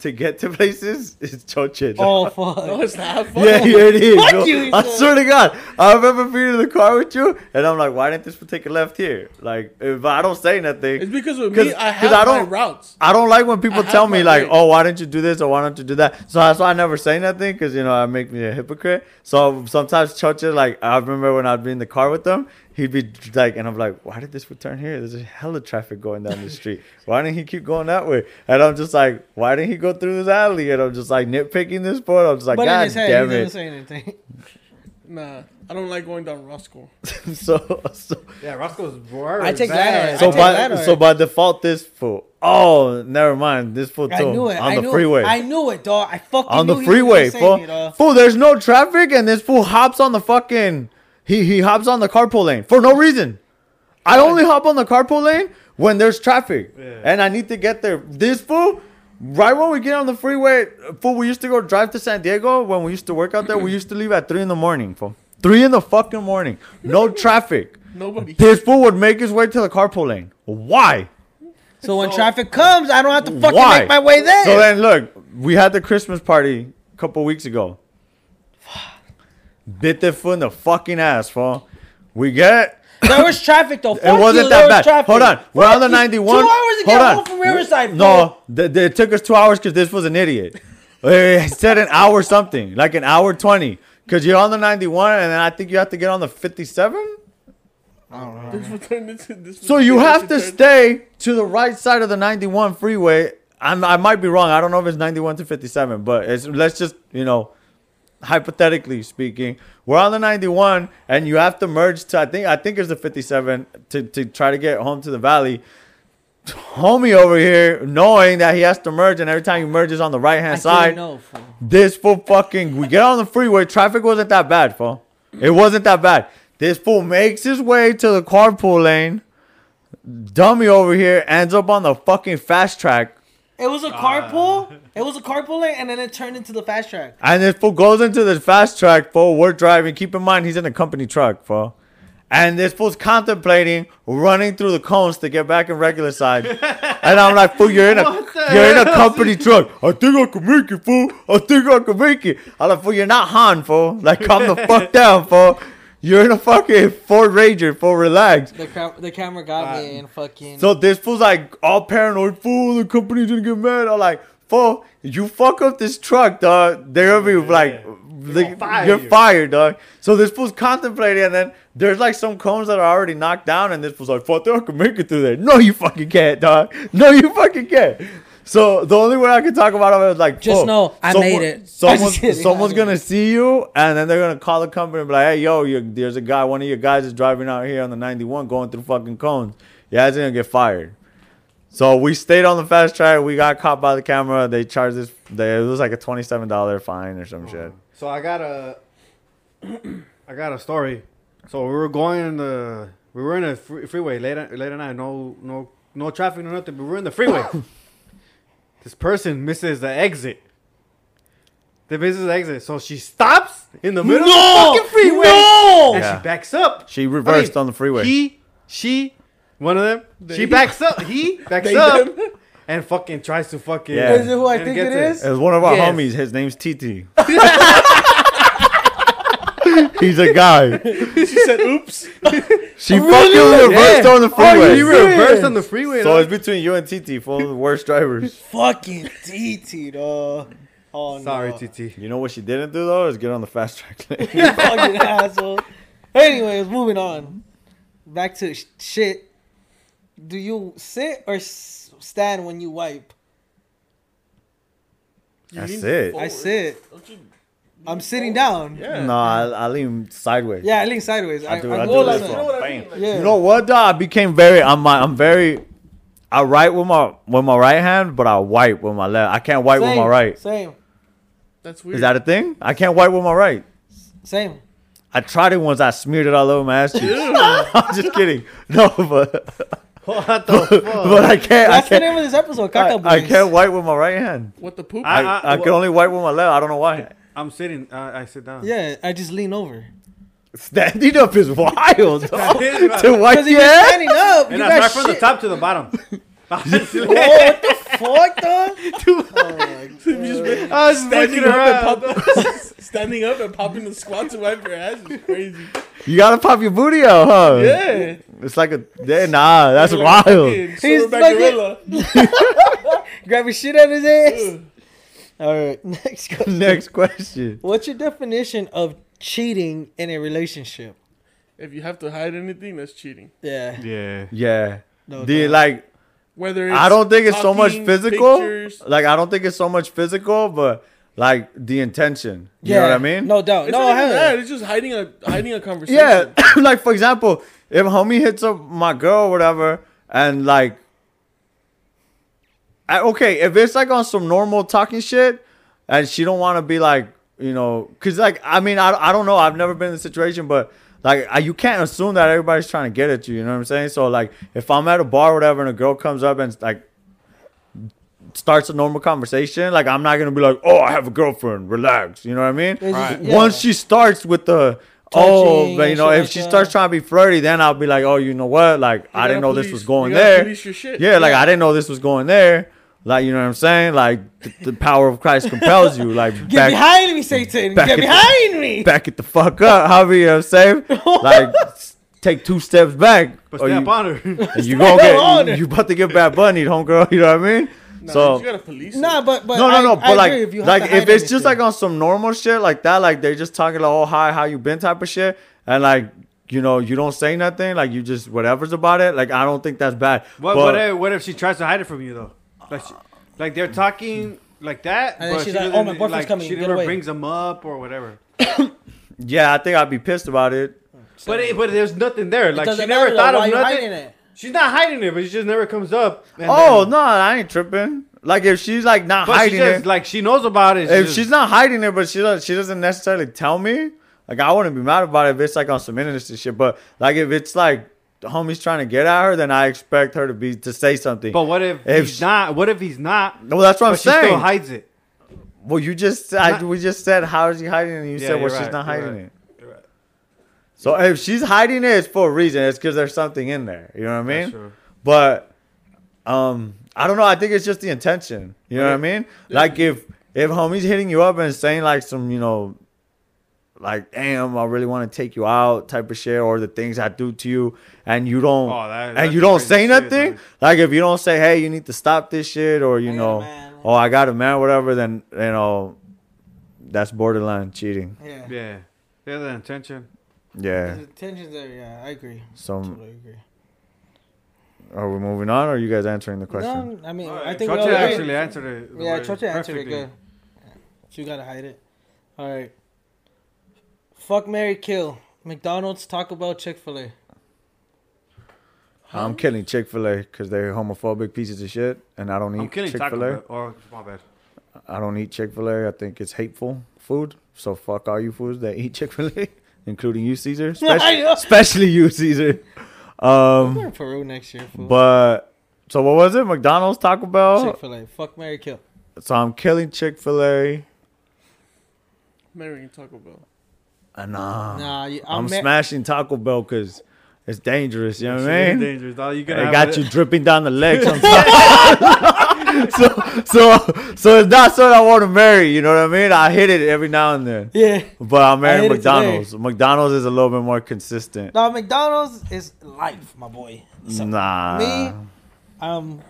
to get to places is choche. Oh No, fuck. it's not fun. Yeah, yeah, it is. Fuck bro. you, I son. swear to God, I remember being in the car with you, and I'm like, why didn't this fool take a left here? Like, if I don't say nothing, It's because with 'Cause- me, I 'cause have I my don't- routes. I don't like when people I tell me my like, way. "Oh, why didn't you do this or why don't you do that?" So that's why I never say nothing because you know I make me a hypocrite. So sometimes Chocha, like I remember when I'd be in the car with them, he'd be like, and I'm like, "Why did this fool turn here? There's a hell of traffic going down the street. Why didn't he keep going that way?" And I'm just like, "Why didn't he go through this alley?" And I'm just like nitpicking this point. I'm just like, But in "God his head, damn he doesn't it!" say anything. Nah, I don't like going down Roscoe. so so Yeah, Roscoe's word. I take bad. that. so I take by that, so by default, this fool. Oh, never mind. This fool too I knew it. on I the knew freeway. It. I knew it, dog. I fucking on knew the he was freeway, fool. me. Fool, there's no traffic, and this fool hops on the fucking. He he hops on the carpool lane for no reason. I only hop on the carpool lane when there's traffic, Yeah. and I need to get there. This fool, right when we get on the freeway, fool, we used to go drive to San Diego when we used to work out there. we used to leave at three in the morning, fool. Three in the fucking morning, no traffic. Nobody. This fool would make his way to the carpool lane. Why? So when traffic comes, I don't have to fucking Why? make my way there. So then, look, we had the Christmas party a couple weeks ago. Bit the foot in the fucking ass, fool. We get. there was traffic though. Fuck it wasn't you, that there was bad. Traffic. Hold on, we're Fuck on the you. 91. Two hours to Hold get on. home from Riverside. No, th- th- it took us two hours because this was an idiot. He said an hour something, like an hour 20. Because you're on the 91, and then I think you have to get on the 57. This will turn into this. So you have to turn- stay to the right side of the 91 freeway. I'm, I might be wrong. I don't know if it's 91 to 57, but it's, let's just, you know, hypothetically speaking, we're on the 91 and you have to merge to I think I think it's the 57 to, to try to get home to the valley. Homie over here knowing that he has to merge and every time he merges on the right hand side, know, fool. this fool fucking we get on the freeway, traffic wasn't that bad, fool. It wasn't that bad. This fool makes his way to the carpool lane. Dummy over here ends up on the fucking fast track. It was a ah. carpool. It was a carpool lane, and then it turned into the fast track. And this fool goes into the fast track, fool. We're driving. Keep in mind, he's in a company truck, fool. And this fool's contemplating running through the cones to get back in regular side. and I'm like, fool, you're in a you're in a company truck. I think I can make it, fool. I think I can make it. I'm like, fool, you're not Han, fool. Like, calm the fuck down, fool. You're in a fucking Ford Ranger, fool. Relax. The cam- the camera got me um, and fucking. So this fool's like all paranoid, fool, the company's gonna get mad. I'm like, fool, you fuck up this truck, dog. They're gonna be like, like, gonna fire you're you." fired, dog. So this fool's contemplating, and then there's like some cones that are already knocked down, and this fool's like, fuck, I can make it through there. No, you fucking can't, dog. No, you fucking can't. So the only way I could talk about it was like, Just fool, know I made it. I'm Someone's, just kidding. someone's I gonna see you, and then they're gonna call the company and be like, "Hey, yo, you there's a guy. One of your guys is driving out here on the 91, going through fucking cones. Yeah, he's gonna get fired." So we stayed on the fast track. We got caught by the camera. They charged us. They, it was like a twenty-seven dollar fine or some shit. So I got a, I got a story. So we were going in the, we were in a free, freeway late at, late at night. No, no, no traffic, no nothing. But we were in the freeway. this person misses the exit. They misses the exit, so she stops in the middle of the fucking freeway, No! and Yeah. she backs up. She reversed I mean, on the freeway. He, she, one of them. she backs up. He backs They, up them. and fucking tries to fucking. Yeah. Is it who I think gets it is? it was one of our Yes. homies. His name's TT. He's a guy. she said, "Oops." She fucking reversed Yeah. on the He oh, freeway. reversed on the freeway. so dog. it's between you and TT, full of the worst drivers. Fucking TT, dog. Oh no. Sorry, TT. You know what she didn't do though is get on the fast track lane. Fucking asshole. Anyways, moving on. Back to sh- shit. Do you sit or s- stand when you wipe? You That's lean it. I sit. Don't you? I'm sitting down. Yeah. no, I, I lean sideways. Yeah, I lean sideways. I, I do. I I go do like that. You know what I Bam. mean? Like, Yeah. You know what, though? I became very. I'm. my- I'm very. I write with my with my right hand, but I wipe with my left. I can't wipe with my right. Same. That's weird. Is that a thing? I can't wipe with my right. Same. I tried it once. I smeared it all over my ass cheeks. I'm just kidding. No, but What the fuck? but I can't. I That's the can't. name of this episode. I, Caca I Boys. can't wipe with my right hand. what the poop? I- I, I, can only wipe with my left. I don't know why. I'm sitting. Uh, I sit down. Yeah, I just lean over. Standing up is wild. dog. Standing up. to wipe Because if your you're ass. standing up, And you I got start from the top to the bottom. Whoa, what the fuck, dog? You just been I was standing looking up, and around. pop, standing up and popping the squat to wipe your ass is crazy. You gotta pop your booty out, huh? Yeah. It's like a yeah, nah. That's Like wild. He's silverback like- gorilla. Grabbing shit out of his ass. All right, next question. Next question. What's your definition of cheating in a relationship? If you have to hide anything, that's cheating. Yeah. Yeah. Yeah. No The doubt. like Whether it's I don't think it's so much talking, physical. pictures, Like I don't think it's so much physical, but like the intention. You know what I mean? No doubt. It's no, not even hell that. It's just hiding a hiding a conversation. Yeah. like for example, if homie hits up my girl or whatever, and like, I, okay, if it's like on some normal talking shit, and she don't want to be like, you know, cause like I mean I I don't know. I've never been in the situation, but. Like I, you can't assume that everybody's trying to get at you. You know what I'm saying? So like, if I'm at a bar or whatever, and a girl comes up and like starts a normal conversation, like I'm not gonna be like, "Oh, I have a girlfriend. Relax." You know what I mean? It's just- yeah. Once she starts with the oh, but you know, if like she that. starts trying to be flirty, then I'll be like, "Oh, you know what? Like I didn't know this was going you there." your shit. Yeah, like Yeah. I didn't know this was going there. Like you know what I'm saying? Like the, the power of Christ compels you. Like Get back, behind me, Satan. Get at the- behind me. back it the fuck up. However, you know what I'm saying? Like take two steps back, But or step you, on her. and you gonna get her. you about to get bad bunnied, homegirl. You know what I mean? Nah, so you gotta police. Nah, but but no, no, no. I But like, if you like if hide it's just like on some normal shit like that, like they're just talking like, oh hi, how you been type of shit, and like you know you don't say nothing, like you just whatever's about it. Like I don't think that's bad. What, But- what, if, what if she tries to hide it from you though? Like, she, like they're talking like that, And then but she's she like, "Oh, my boyfriend's like, coming, She never away." brings them up or whatever. yeah, I think I'd be pissed about it. But it, but there's nothing there. Like she never matter, thought of nothing. it? She's not hiding it, but she just never comes up. Oh then- no, I ain't tripping. Like if she's like not But she hiding just it, like she knows about it. if just- she's not hiding it, but she doesn't, she doesn't necessarily tell me. Like I wouldn't be mad about it if it's like on some innocent shit. But like if it's like the homie's trying to get at her, then I expect her to be to say something. But what if, If he's she- not? What if he's not? well, that's what I'm but she still hides it. Well, you just I, we just said how is he hiding it? And you Yeah, said well you're she's not hiding right. it. So if she's hiding it, it's for a reason. It's because there's something in there. You know what I mean? But um, I don't know. I think it's just the intention. You know what I mean? Like if if homie's hitting you up and saying like some you know, like damn, I really want to take you out type of shit, or the things I do to you, and you don't, Oh, that- and you don't say nothing. dog. Like if you don't say, hey, you need to stop this shit, or you I know, man. oh, I got a man, whatever, then you know, that's borderline cheating. Yeah. Yeah, yeah, the intention. Yeah. The tensions there. Yeah, I agree. So Totally agree. are we moving on, or are you guys answering the question? No, I mean, All I right, think we Choche all agree. actually answered it. the Yeah, way- Choche answered it good. So you gotta hide it. All right. Fuck Mary Kill. McDonald's, Taco Bell, Chick Fil A. I'm killing Chick Fil A because they're homophobic pieces of shit, and I don't I'm eat killing Chick Fil A. Bell. Or my bad. I don't eat Chick Fil A. I think it's hateful food. So fuck all you fools that eat Chick Fil A, including you, Caesar. Especially, especially you, Caesar. We're Um, in Peru next year, fool. but so what was it? McDonald's, Taco Bell. Chick Fil A. Fuck Mary Kill. So I'm killing Chick Fil A. marrying Taco Bell. Uh, nah, Nah, you, I'm, I'm, mar- smashing Taco Bell because it's dangerous. You know what I is mean? dangerous, dog. You It gonna have got it- you dripping down the legs. sometimes. so, so, so it's not something I want to marry. You know what I mean? I hit it every now and then. Yeah. But I'm marrying McDonald's. McDonald's is a little bit more consistent. No, McDonald's is life, my boy. So, nah. me, um,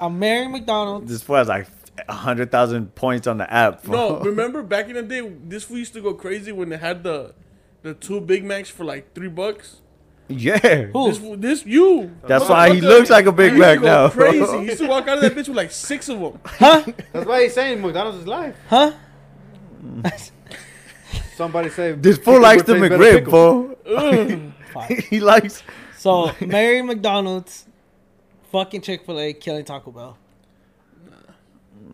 I'm marrying McDonald's. This was like a hundred thousand points on the app. No, remember back in the day, this fool used to go crazy when they had the the two Big Macs for like three bucks. Yeah. Who? This this you. That's why he looks like a Big he used to Mac now. Crazy. He used to walk out of that bitch with like six of them. Huh? That's why he's saying McDonald's is life. Huh? Somebody say This fool likes the tastes better McRib, pickle. fool. he likes. So Mary McDonald's, fucking Chick Fil A, killing Taco Bell.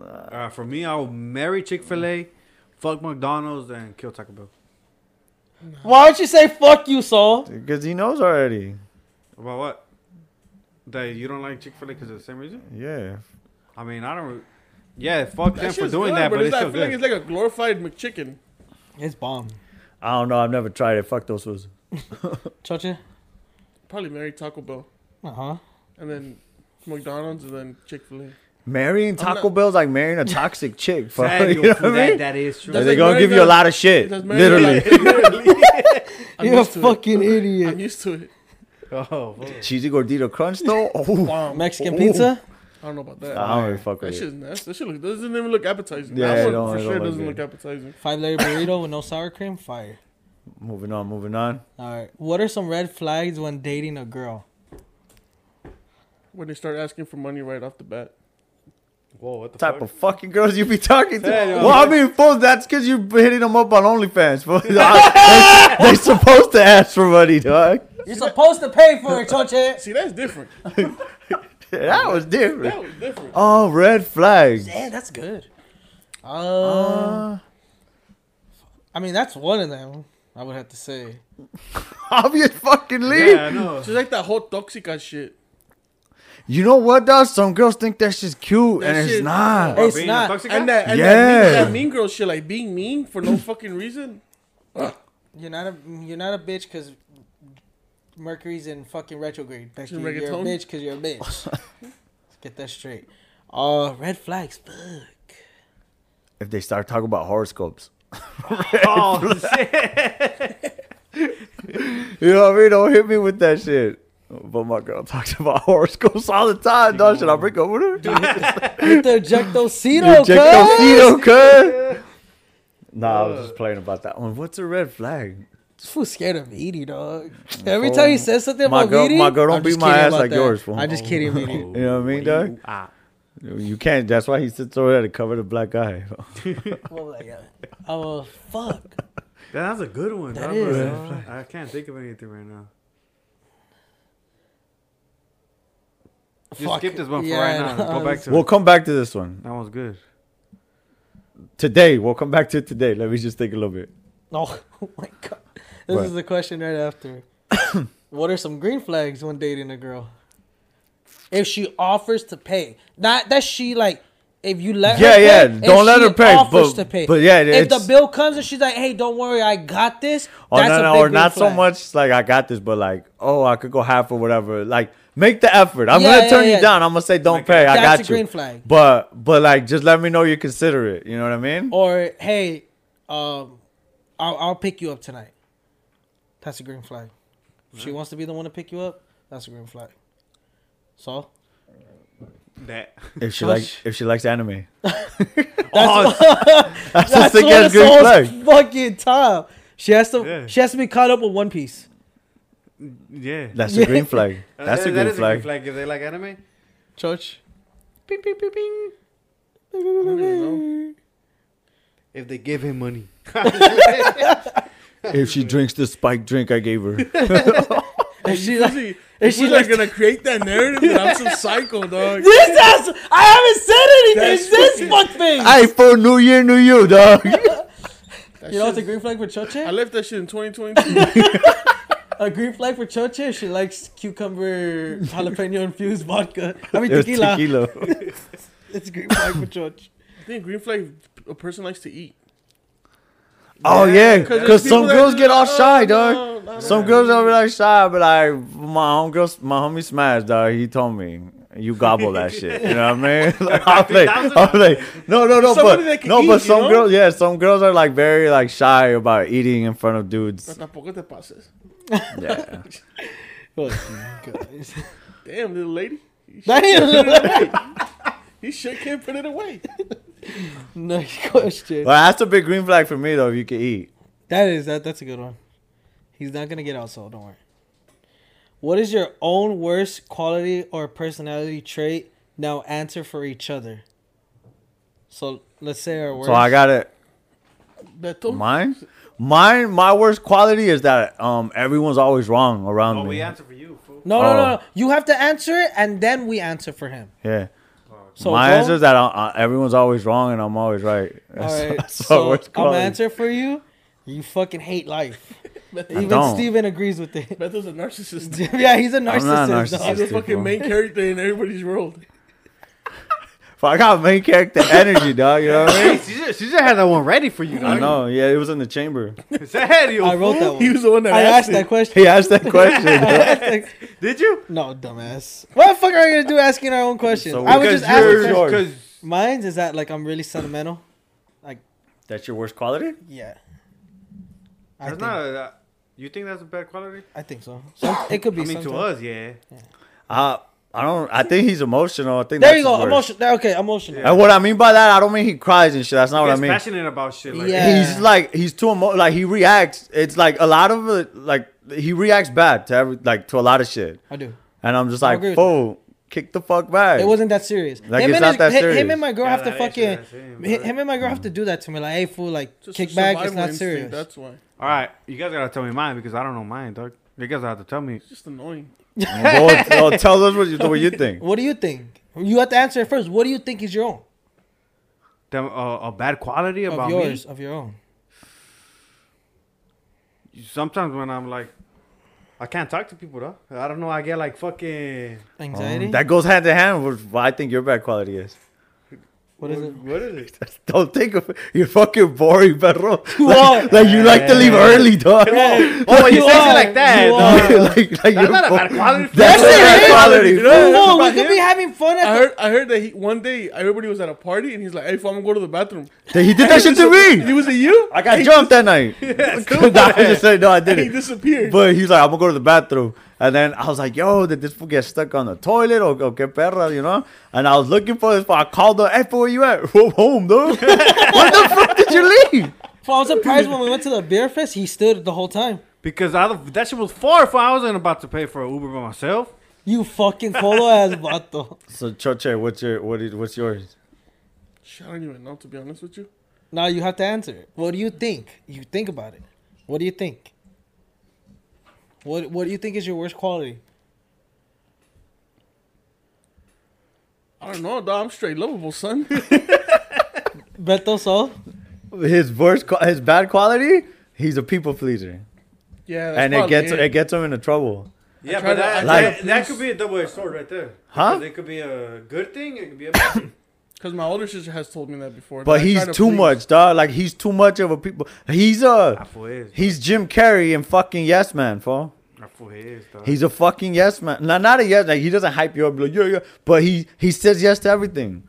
Uh, for me, I will marry Chick Fil A, fuck McDonald's, and kill Taco Bell. Why don't you say fuck you, Saul? Because he knows already. About what? That you don't like Chick Fil A because of the same reason? Yeah. I mean, I don't. Yeah, fuck them for doing good, that, but it's it's like, still I feel like it's like a glorified McChicken. It's bomb. I don't know. I've never tried it. Fuck those fools. Choche? Probably marry Taco Bell, Uh huh. and then McDonald's, and then Chick Fil A. Marrying Taco Bell's like marrying a toxic chick. fool. Sad, you know what I mean? that is true. That's They're like gonna give marrying you a a- lot of shit. Literally. like- literally. I'm You're a used to it. fucking I'm used to it. oh, fuck. Cheesy gordito crunch though. Oh. Wow. Mexican Ooh. pizza? I don't know about that. I don't really fuck with shit's it. nasty. That shit look, doesn't even look appetizing. Yeah, that one for sure look doesn't good. look appetizing. Five layer burrito with no sour cream? Fire. Moving on. Moving on. All right. What are some red flags when dating a girl? When they start asking for money right off the bat. Whoa, what the type fuck? of fucking girls you be talking to. Hey, yo. well, I mean, fool, that's because you're hitting them up on OnlyFans. fool. they, they supposed to ask for money, dog. You're supposed to pay for it, Choche. See, that's different. That was different. That different. was different. Oh, red flags. Damn, that's good. Uh, Uh, I mean, that's one of them. I would have to say. obvious fucking lead. Yeah, I know. Just like that whole toxica shit. You know what, though? Some girls think that's just cute, That and it's shit- not. Hey, It's Being a not. toxic And that, and Yeah. that, mean, that mean girl shit, like being mean for no fucking reason. You're not a you're not a bitch because Mercury's in fucking retrograde. Becky, in you're a bitch because you're a bitch. Let's get that straight. Uh, red flags. Fuck. If they start talking about horoscopes, Oh, shit. you know what I mean? Don't hit me with that shit. But my girl talks about horoscopes all the time, dog. Should I break up with her? Get the ejectocito, Check cuz. those cuz. Nah, I was just playing about that one. What's a red flag? This fool's scared of Edie, dog. Every time he says something My about girl- Edie, my girl don't I'm just beat my kidding ass about like that. yours, fool. I'm just kidding, Edie. You know what I mean, dog? Ah. You can't. That's why he sits over there to cover the black eye. Well, like, uh, oh fuck. That's a good one. That dog, is, but dog. I can't think of anything right now. Just Fuck. skip this one for Yeah, right now. no, Go back to we'll it. come back to this one That one's good. today. We'll come back to it today. Let me just think a little bit. Oh, oh my god. This What? is the question right after. what are some green flags when dating a girl? If she offers to pay, not that she like. If you let Yeah, her pay, yeah, if don't let her pay, Offers but- to pay, but yeah, if the bill comes and she's like, "Hey, don't worry, I got this." Oh that's no, a no, big or green not so much like I got this, but like, oh, I could go half or whatever. Like, make the effort. I'm Yeah, gonna turn yeah, you down. I'm gonna say don't pay. I got a you. green flag. But but like, just let me know you consider it. You know what I mean? Or hey, um, I'll, I'll pick you up tonight. That's a green flag. If she wants to be the one to pick you up, that's a green flag. So That. If she Gosh. likes if she likes anime, that's, that's, a that's sick ass green flag. fucking top. She has to. Yeah. She has to be caught up with One Piece. Yeah. That's Yeah. a green flag. That's Uh, a that green is flag. green flag if they like anime. Church. Bing, bing, bing, bing. know. If they give him money. If she drinks the spike drink I gave her, If she like, Is if she she like like, gonna create that narrative that I'm some psycho dog? this ass, I haven't said anything. That's This fuck thing. hey, for New Year, New You, dog. That you know what's a shit- green flag for Choche? I left that shit in 2022. A green flag for Choche. She likes cucumber jalapeno infused vodka. I mean It tequila. tequila. It's a green flag for Choche. I think green flag a person likes to eat. Oh yeah, because there's some girls get that, all oh, shy, no, dog. no, no, Some no. girls don't be like shy, but like my homegirl, my homie Smash, dog. He told me you gobble that shit. You know what I mean? Like, I'm like, I'm like, no, no, no, Somebody but no, eat, but you some know? girls, yeah, some girls are like very like shy about eating in front of dudes. Pero tampoco te pases. Yeah, Fucking guys. Damn, little lady. Damn. You shit can't put it away. Next question. Well, that's a big green flag for me though. If you can eat, That is that. That's a good one. He's not gonna get out, so don't worry. What is your own worst quality or personality trait? Now answer for each other. So let's say our worst. so I got it. Beto. Mine, mine, my worst quality is that um everyone's always wrong around Oh, me. we answer for you, fool. no, no, no, Oh. no. You have to answer it, and then we answer for him. Yeah. So my go- answer is that uh, uh, everyone's always wrong and I'm always right. All That's, right. that's so worst I'm answer for you. You fucking hate life. Even don't. Steven agrees with it. Beto's a narcissist. yeah, he's a not a narcissist. narcissist. He's a fucking main character in everybody's world. If I got main character energy, dog. You know what I mean? Hey, Caesar, Caesar had that one ready for you, I know. Yeah, it was in the chamber. Said you, I wrote that one. He was the one that I asked, asked that question. He asked that question. Did you? No, dumbass. What the fuck are we gonna do asking our own questions? So I would just ask. yours- the question. yours. Because Mine's is that like I'm really sentimental. Like that's your worst quality? Yeah. I that's think, not. Uh, you think that's a bad quality? I think so. Some, it could be. I mean, to sometimes. us, yeah. Uh, I don't. I think he's emotional. I think There that's you go. his worst. Emotion. Okay, emotional. And what I mean by that, I don't mean he cries and shit. That's not what I mean. passionate about shit. Like Yeah. He's like he's too emo- like he reacts. It's like a lot of it. Like he reacts bad to every like to a lot of shit. I do. And I'm just like, oh, kick the fuck back." It wasn't that serious. Like, him, it's and not his, that serious. him and my girl Yeah, have to fucking. shit, that's him, hi- bro. him and my girl have to do that to me. Like, hey, fool, like, Just kick back. It's survival not instinct, serious. That's why. All right, you guys gotta tell me mine because I don't know mine, dog. You guys have to tell me. It's just annoying. Well, well, tell us what you, what you think. What do you think? You have to answer it first. What do you think is your own? Them, uh, a bad quality about Of about yours, of your own. Sometimes when I'm like, I can't talk to people though. I don't know. I get like fucking. Anxiety. Um, that goes hand in hand with what I think your bad quality is. What is it? What is it? Don't think of it. You're fucking boring, perro. are. Like, like you like to leave early, dog. Oh, you, You say are. it like that. You dog. like, like That's you're not a bad quality. That's a bad quality. You know? No, we could him? be having fun I heard, I heard that he, one day everybody was at a party and he's like, "Hey, if I'm gonna go to the bathroom." He did that shit to me. He was it you? I got jumped that night. no, I just said no, I And he didn't. disappeared. But he's like, I'm gonna go to the bathroom. And then I was like, yo, did this fool get stuck on the toilet or, or que perra, you know? And I was looking for this fool. I called her, hey, fool, where you at? Home, dude. Where the fuck did you leave? Well, I was surprised when we went to the beer fest. He stood the whole time. Because I, that shit was far. If I wasn't about to pay for an Uber by myself. You fucking colo ass vato. So, Choche, what's your, what is, what's yours? Shit, I don't even know to be honest with you. Now you have to answer it. What do you think? You think about it. What do you think? What What do you think is your worst quality? I don't know, dog. I'm straight lovable, son. Beto so? His worst, qua- his bad quality, he's a people pleaser. yeah, that's And it probably gets, it gets him into trouble. Yeah, try but to- that, I try that, to that could be a double-edged sword right there. Huh? Because It could be a good thing. It could be a bad thing. Because my older sister has told me that before. But that I he's try to too please. much, dog. Like, he's too much of a people. He's a, ah, That he's Jim Carrey and fucking Yes Man, fool. That fool is, dog. He's a fucking yes man. Not not a yes. Like he doesn't hype you up, be like yeah yeah. But he he says yes to everything.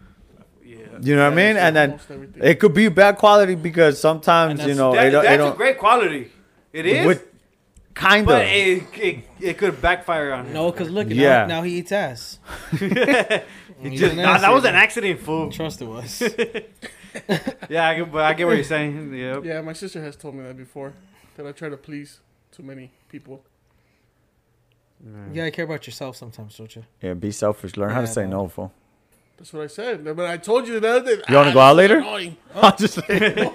yeah. You know what I mean? And then everything. it could be bad quality because sometimes you know That- it, don't- it that's a don't. great quality. It is. With kind but of. it, it, it could backfire on him. No, because look, Yeah. now, now he eats ass. He just, nah, that was an accident, fool. Trust it was. Yeah, I get, but I get what you're saying. Yep. Yeah, my sister has told me that before. That I try to please too many people. You gotta care about yourself sometimes, don't you? Yeah, be selfish. Learn how to Yeah, say no. no, fool. That's what I said. But I told you the other day. You wanna go out later? annoying. I just say,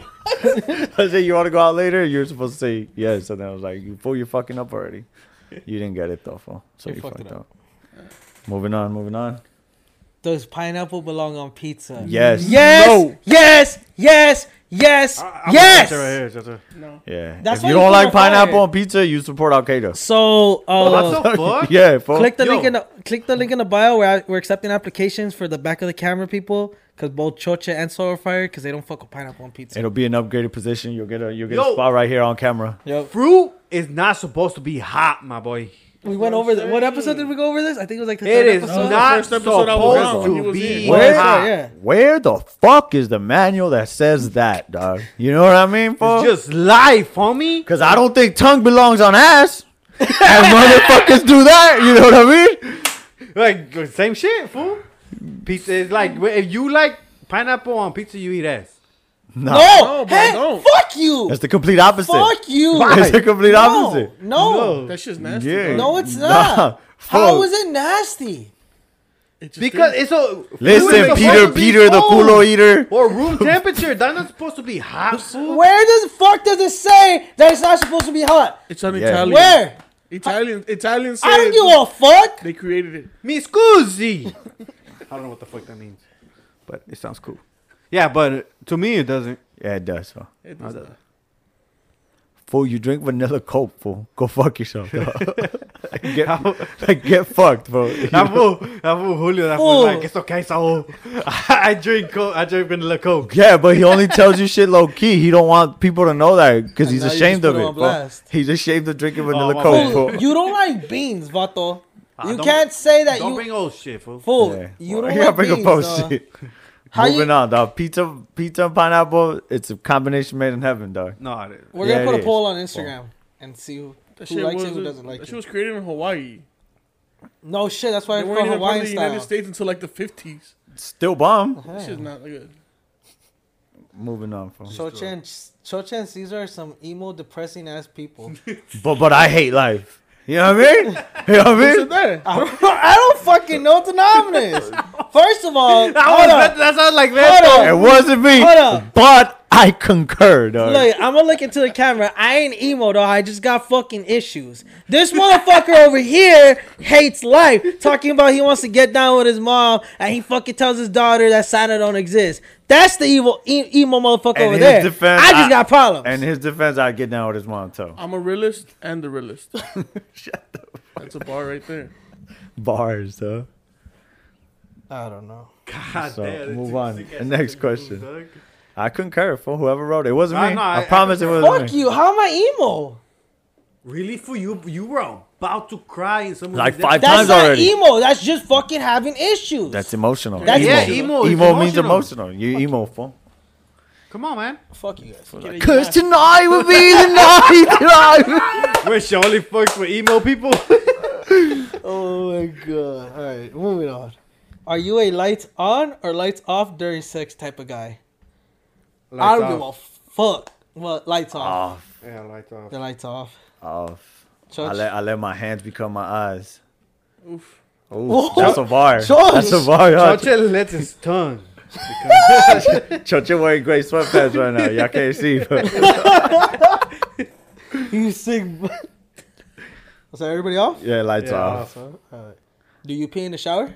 I say you want to go out later. You're supposed to say yes, and then I was like, you fool, you're fucking up already. You didn't get it though, fool. So You you, fucked fucked it up. Moving on, moving on. Does pineapple belong on pizza? Yes. Yes. No. Yes. Yes. Yes. I- I'm yes. gonna right here, just a- No. Yeah. That's if you you don't like pineapple on pizza, you support Al Qaeda. So, uh, What the fuck? yeah, fool. click the Yo. link in the click the link in the bio. We're we're accepting applications for the back of the camera people because both Chocha and Saul are fired because they don't fuck with pineapple on pizza. It'll be an upgraded position. You'll get a you'll get a spot right here on camera. Yep. Fruit is not supposed to be hot, my boy. We went over I'm what episode did we go over this? I think it was like the It third is episode. not first episode I was on when he supposed was to be in. Where? hot. yeah. Where the fuck is the manual that says that, dog? You know what I mean, fool? It's just life, homie. Cause I don't think tongue belongs on ass. and motherfuckers do that. You know what I mean? Like same shit, fool. Pizza is like if you like pineapple on pizza, you eat ass. No, No, but I hey, don't. fuck you. it's the complete opposite. Fuck you. It's the complete No, opposite. No. That shit's nasty. Yeah. bro. No, it's not. How Fuck. is it nasty? It Because is. it's so. Listen, Peter, supposed to be Peter, the cold. culo eater. Or room temperature. That's not supposed to be hot food. Where does fuck does it say that it's not supposed to be hot? it's an Yeah. Italian. Where? Italian. Italian said I don't give a fuck. they created it. Mi scusi. I don't know what the fuck that means, but it sounds cool. Yeah, but to me it doesn't. Yeah, it does. Fool. It does not. Fool, you drink vanilla coke, fool. Go fuck yourself. dog. get, like, get fucked, bro. That fool, that fool Julio, that Fool. fool like, it's okay, so I drink coke, I drink vanilla coke. Yeah, but he only tells you shit low key. He don't want people to know that because he's ashamed of it. him on He's ashamed of drinking vanilla my coke. bad. fool. Fool, you don't like beans, vato. Ah, You can't say that Don't you bring old shit, fool. fool. Yeah. You don't gotta like bring beans. up post dog. shit. How Moving you, on, dog. Pizza, pizza and pineapple. It's a combination made in heaven, dog. No, it is. We're Yeah, gonna put it a is. poll on Instagram and see who, That who shit likes was. it, who doesn't like that shit it. was created in Hawaii. No shit, that's why They it's weren't called even part of Hawaiian the United style. States until like the fifties. Still bomb. This shit's not good. Moving on, from. Chocha and Chocha and Caesar are some emo, depressing ass people. But but I hate life. You know what I mean? You know what I mean? that? I don't, I don't fucking know what the noun is. First of all, That, hold was, up. that, that sounds like Hold that. It wasn't me, Hold up. but I concur, dog. Look, I'm gonna look into the camera. I ain't emo though. I just got fucking issues. This motherfucker over here hates life, talking about he wants to get down with his mom, and he fucking tells his daughter that Santa don't exist. That's the evil e- emo motherfucker And over his there. defense, I just I- got problems. And his defense, I get down with his mom too. I'm a realist and the realist. Shut up. That's a bar right there. Bars, though. I don't know. God So, damn, move on. next fucking question. Food, dog. I concur for whoever wrote it. It wasn't No, me. no, I, I- I promise it wasn't Fuck me. you. How am I emo? Really, for you, you were about to cry in some of Like these five That's times not already. emo. That's just fucking having issues. That's emotional. That's Yeah, emo. emo. is emo means emotional. emotional. You emo fool. Come on, man. Fuck you guys. Cause tonight will be the night that I. We're surely fucked with emo people. Oh my god. All right, moving on. Are you a lights on or lights off during sex type of guy? I don't uh, give a fuck. What lights off? Off, Yeah, lights off. The lights off. off. I let I let my hands become my eyes. Oof. Ooh, that's a bar. George. That's a bar. y'all. Choche lets his tongue. Choche wearing gray sweatpants right now. Y'all can't see. But you sick. Was that everybody off? yeah, lights Yeah, off. All right. Do you pee in the shower?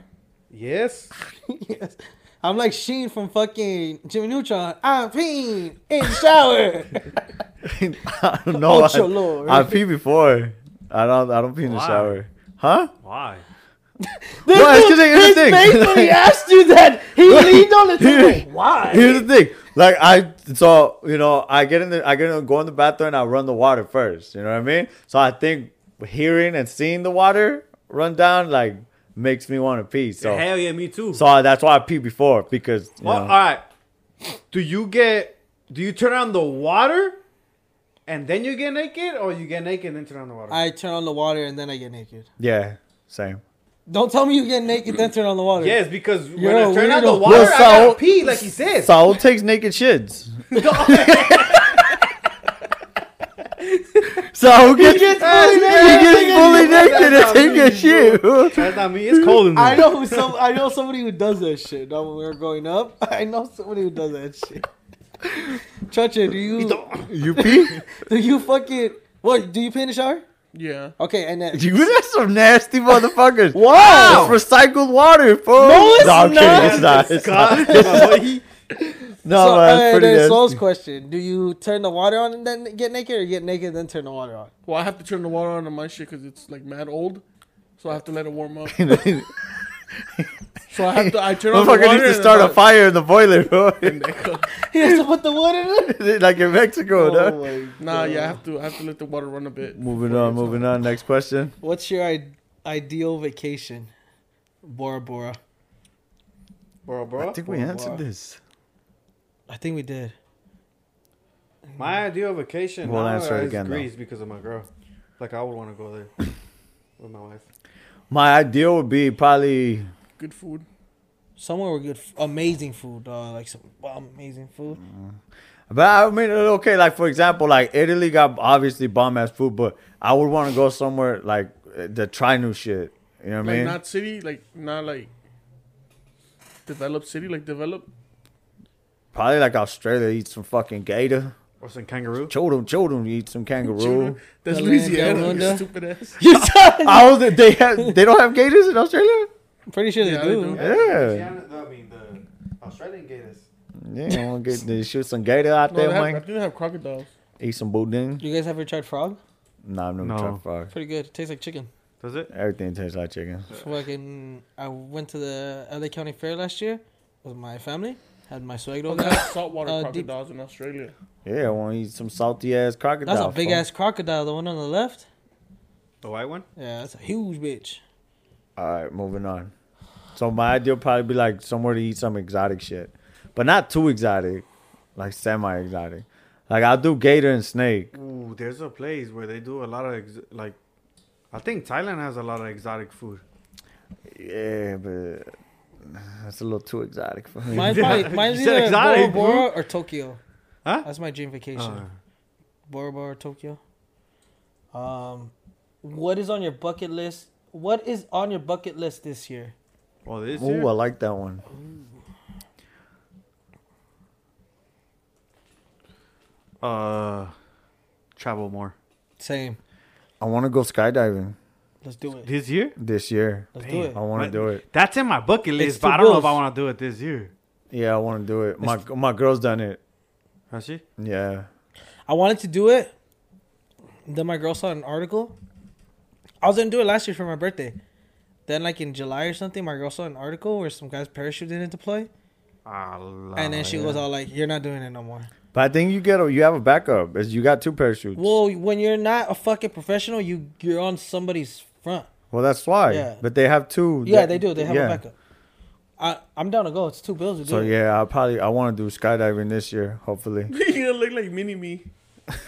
Yes. yes. I'm like Sheen from fucking Jimmy Neutron. I'm peeing in the shower. I don't know. Oh, I, lord. I pee before. I don't. I don't pee in the Why? shower. Huh? Why? This Well, it's dude- here's his the thing. face when he asked you that, he leaned on the table. Why? Here's the thing. Like I, so you know, I get in the, I get in, go in the bathroom and I run the water first. You know what I mean? So I think hearing and seeing the water run down like makes me want to pee. So, Hell yeah, me too. so I, that's why I pee before because you well, know, all right. Do you get? Do you turn on the water, and then you get naked, or you get naked and then turn on the water? I turn on the water and then I get naked. yeah, same. Don't tell me you get naked then turn on the water. yes, because when You're I a turn on the water, Well, I gotta pee, like he says. Saul takes naked shits. Saul gets, he gets fully naked and take a shit. That's not me. It's cold in there. I know some. I know somebody who does that shit. Now when we were growing up, I know somebody who does that shit. Chacha, do you You pee? do you fucking what? Do you pee in the shower? Yeah. Okay, and then You got some nasty motherfuckers. wow. It's recycled water, fool. No, it's I'm kidding. It's not. It's not. God. No, so, man, uh, pretty then Saul's nasty. question: Do you turn the water on and then get naked, or get naked and then turn the water on? Well, I have to turn the water on on my shit because it's like mad old, so I have to let it warm up. So I have to. I turn on the water. needs to and start a about- fire in the boiler, bro. He has to put the water in. It. like in Mexico, Oh dog. my Nah, God. yeah, I have to. I have to let the water run a bit. Moving on, moving on. Next question. What's your I- ideal vacation? Bora Bora. Bro, bro. I think we answered boy. this. I think we did. My ideal vacation We'll now answer it is again, though. Greece because of my girl. Like I would want to go there with my wife. My ideal would be probably Good food. Somewhere with good, f- amazing food, dog. Like some bomb, amazing food. But I mean, okay, like for example, like Italy got obviously bomb ass food, but I would want to go somewhere like uh, to try new shit. You know what I Like mean? not city, like not like developed city, like developed. Probably like Australia, eat some fucking gator. Or some kangaroo. Children, children, eat some kangaroo. That's The Louisiana, land you down stupid ass. I was, they have, they don't have gators in Australia. Pretty sure Yeah, they they do. do. Yeah, I mean, the Australian gators. yeah. I want to get they shoot some gator out No, they there, have, I man. think they have crocodiles. Eat some boudin. You guys ever tried frog? Nah, I've never No. tried frog. Pretty good. It tastes like chicken. Does it? Everything tastes like chicken. Fucking, I went to the LA County Fair last year with my family. Had my suegro there. saltwater Uh, deep- crocodiles in Australia. Yeah, I want to eat some salty ass crocodile. That's a big ass crocodile. The one on the left. The white one? Yeah, that's a huge bitch. All right, moving on. So my idea would probably be like somewhere to eat some exotic shit, but not too exotic, like semi exotic. Like I'll do gator and snake. Ooh, there's a place where they do a lot of ex- like. I think Thailand has a lot of exotic food. Yeah, but that's a little too exotic for me. Mine's, Yeah, probably, mine's either exotic, Bora Bora or Tokyo. Huh? That's my dream vacation. Uh, Bora Bora, Tokyo. Um, what is on your bucket list? What is on your bucket list this year? well, this year. Ooh, I like that one. Uh, travel more. Same. I want to go skydiving Let's do it. This year? this year. Let's Damn. do it. I want to do it. That's in my bucket list, It's but two I don't know if I bills. want to do it this year. Yeah, I want to do it. My my girl's done it. Has she? Yeah. I wanted to do it. Then my girl saw an article. I was gonna do it last year for my birthday. Then, like in July or something, my girl saw an article where some guy's parachute didn't deploy, Ah, and then she yeah. was all like, "You're not doing it no more." But I think you get a, you have a backup. Is you got two parachutes. Well, Well, when you're not a fucking professional, you you're on somebody's front. that's why. Yeah. But they have two. Yeah, they do. They have yeah. a backup. I I'm down to go. It's two bills to do. So yeah, I probably I want to do skydiving this year. Hopefully. you gonna look like mini me.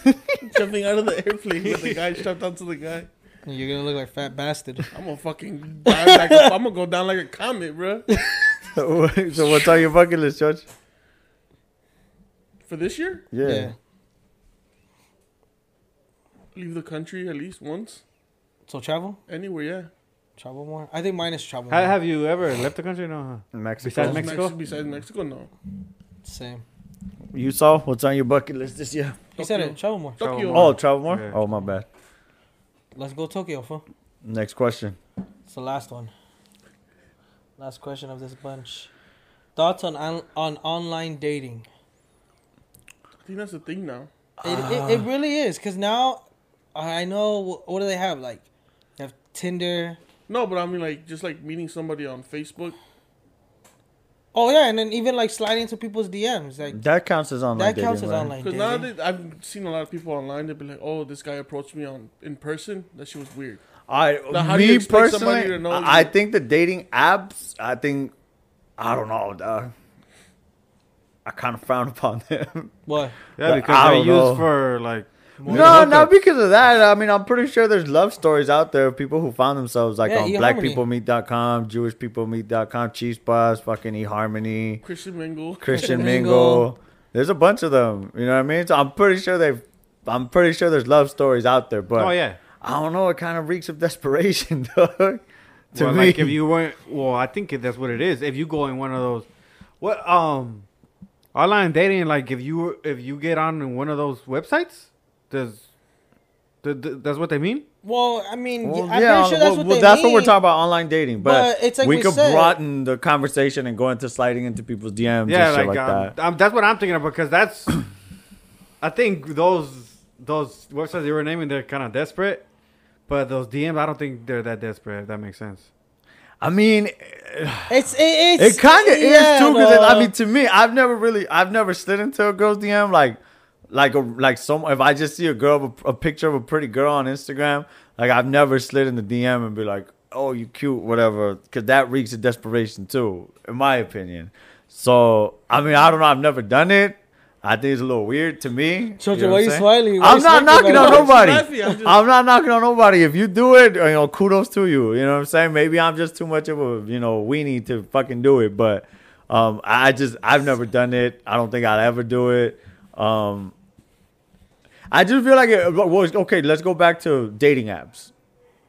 Jumping out of the airplane with the guy strapped onto the guy. You're gonna look like fat bastard. I'm gonna fucking dive like a, I'm gonna go down like a comet, bro. so what's on your bucket list, George? For this year, Yeah. yeah. leave the country at least once. So travel, Anywhere, yeah. travel more. I think mine is travel. Ha- More. have you ever left the country? No. Huh? Mexico. Besides Mexico? Besides Mexico, no. Same. You saw what's on your bucket list this year? He said Tokyo. it. Travel more. Travel Tokyo. Oh, travel more. Yeah. Oh, my bad. Let's go Tokyo, fool. Next question. It's the last one. Last question of this bunch. Thoughts on on, on online dating? I think that's the thing now. It, it, it really is because now I know what do they have like they have Tinder. No, but I mean like just like meeting somebody on Facebook. Oh yeah, and then even like sliding into people's DMs like That counts as online that counts as dating, right? online Because now that I've seen a lot of people online, they'd be like, "Oh, this guy approached me on in person. That shit was weird." I Now, how do you me personally, to know I I think the dating apps. I think I don't know, dog. I kind of frown upon them. What? Yeah, But because I they're used know. for like. More no, not because of that. I mean, I'm pretty sure there's love stories out there of people who found themselves like Yeah, on eHarmony. blackpeoplemeet.com, jewishpeoplemeet.com, Chispa, fucking eHarmony, Christian Mingle. Christian Mingle. Mingle. There's a bunch of them. You know what I mean? So I'm pretty sure they've. I'm pretty sure there's love stories out there, but Oh yeah. I don't know. It kind of reeks of desperation, dog. To well, me, like if you weren't, well, I think that's what it is. If you go in one of those, what um, online dating, like if you if you get on in one of those websites, does, th- th- that's what they mean? Well, I mean, Well, I'm yeah, pretty sure that's well, what well, they that's what we're talking about online dating. But, But it's like we, we could said. broaden the conversation and go into sliding into people's DMs yeah, and shit like, like, um, that. um, that's what I'm thinking of because that's, I think those those websites you were naming, they're kind of desperate, but those DMs, I don't think they're that desperate. If that makes sense. I mean, It's it, it's it kind of yeah, is too. Because. I mean, to me, I've never really, I've never slid into a girl's DM like, like a like some. If I just see a girl, a, a picture of a pretty girl on Instagram, like I've never slid in the DM and be like, "Oh, you cute," whatever. Because that reeks of desperation too, in my opinion. So I mean, I don't know. I've never done it, I think it's a little weird to me. Jojo, know why I'm you smiling? Why I'm you not knocking on nobody. I'm just- I'm not knocking on nobody. If you do it, you know, kudos to you. You know what I'm saying? Maybe I'm just too much of a you know weenie to fucking do it, but um, I just I've never done it. I don't think I'll ever do it. Um, I just feel like it. was okay, let's go back to dating apps.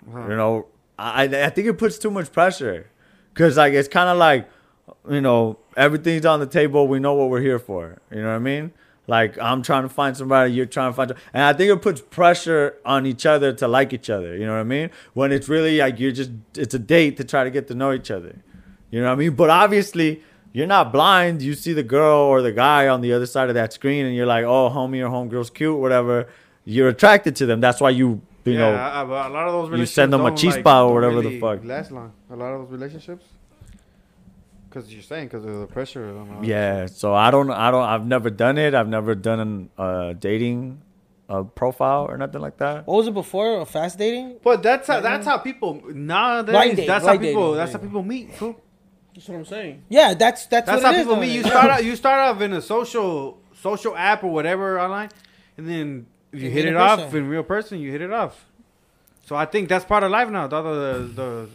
You know, I I think it puts too much pressure because like it's kind of like you know everything's on the table. We know what we're here for. You know what I mean? Like I'm trying to find somebody, you're trying to find, and I think it puts pressure on each other to like each other. You know what I mean? When it's really like you're just it's a date to try to get to know each other. You know what I mean? But obviously. You're not blind. You see the girl or the guy on the other side of that screen, and you're like, "Oh, homie or homegirl's cute, whatever." You're attracted to them. That's why you, you yeah, know, I- I- but a lot of those you send them a relationships chispa don't, or whatever the fuck. Last long. A lot of those relationships. Because you're saying because of the pressure. I don't. Yeah, so I don't, I don't, I've never done it. I've never done a uh, dating uh, profile or nothing like that. What was it before? A fast dating? But that's how that's how people nowadays. Blind date, that's how people. dating, That's how people meet. Fool. That's what I'm saying. Yeah, that's that's, That's what how it is people meet. You start out. You start off in a social social app or whatever online, and then if you You hit meet it a off person. in real person, you hit it off. So I think that's part of life now. The the, the,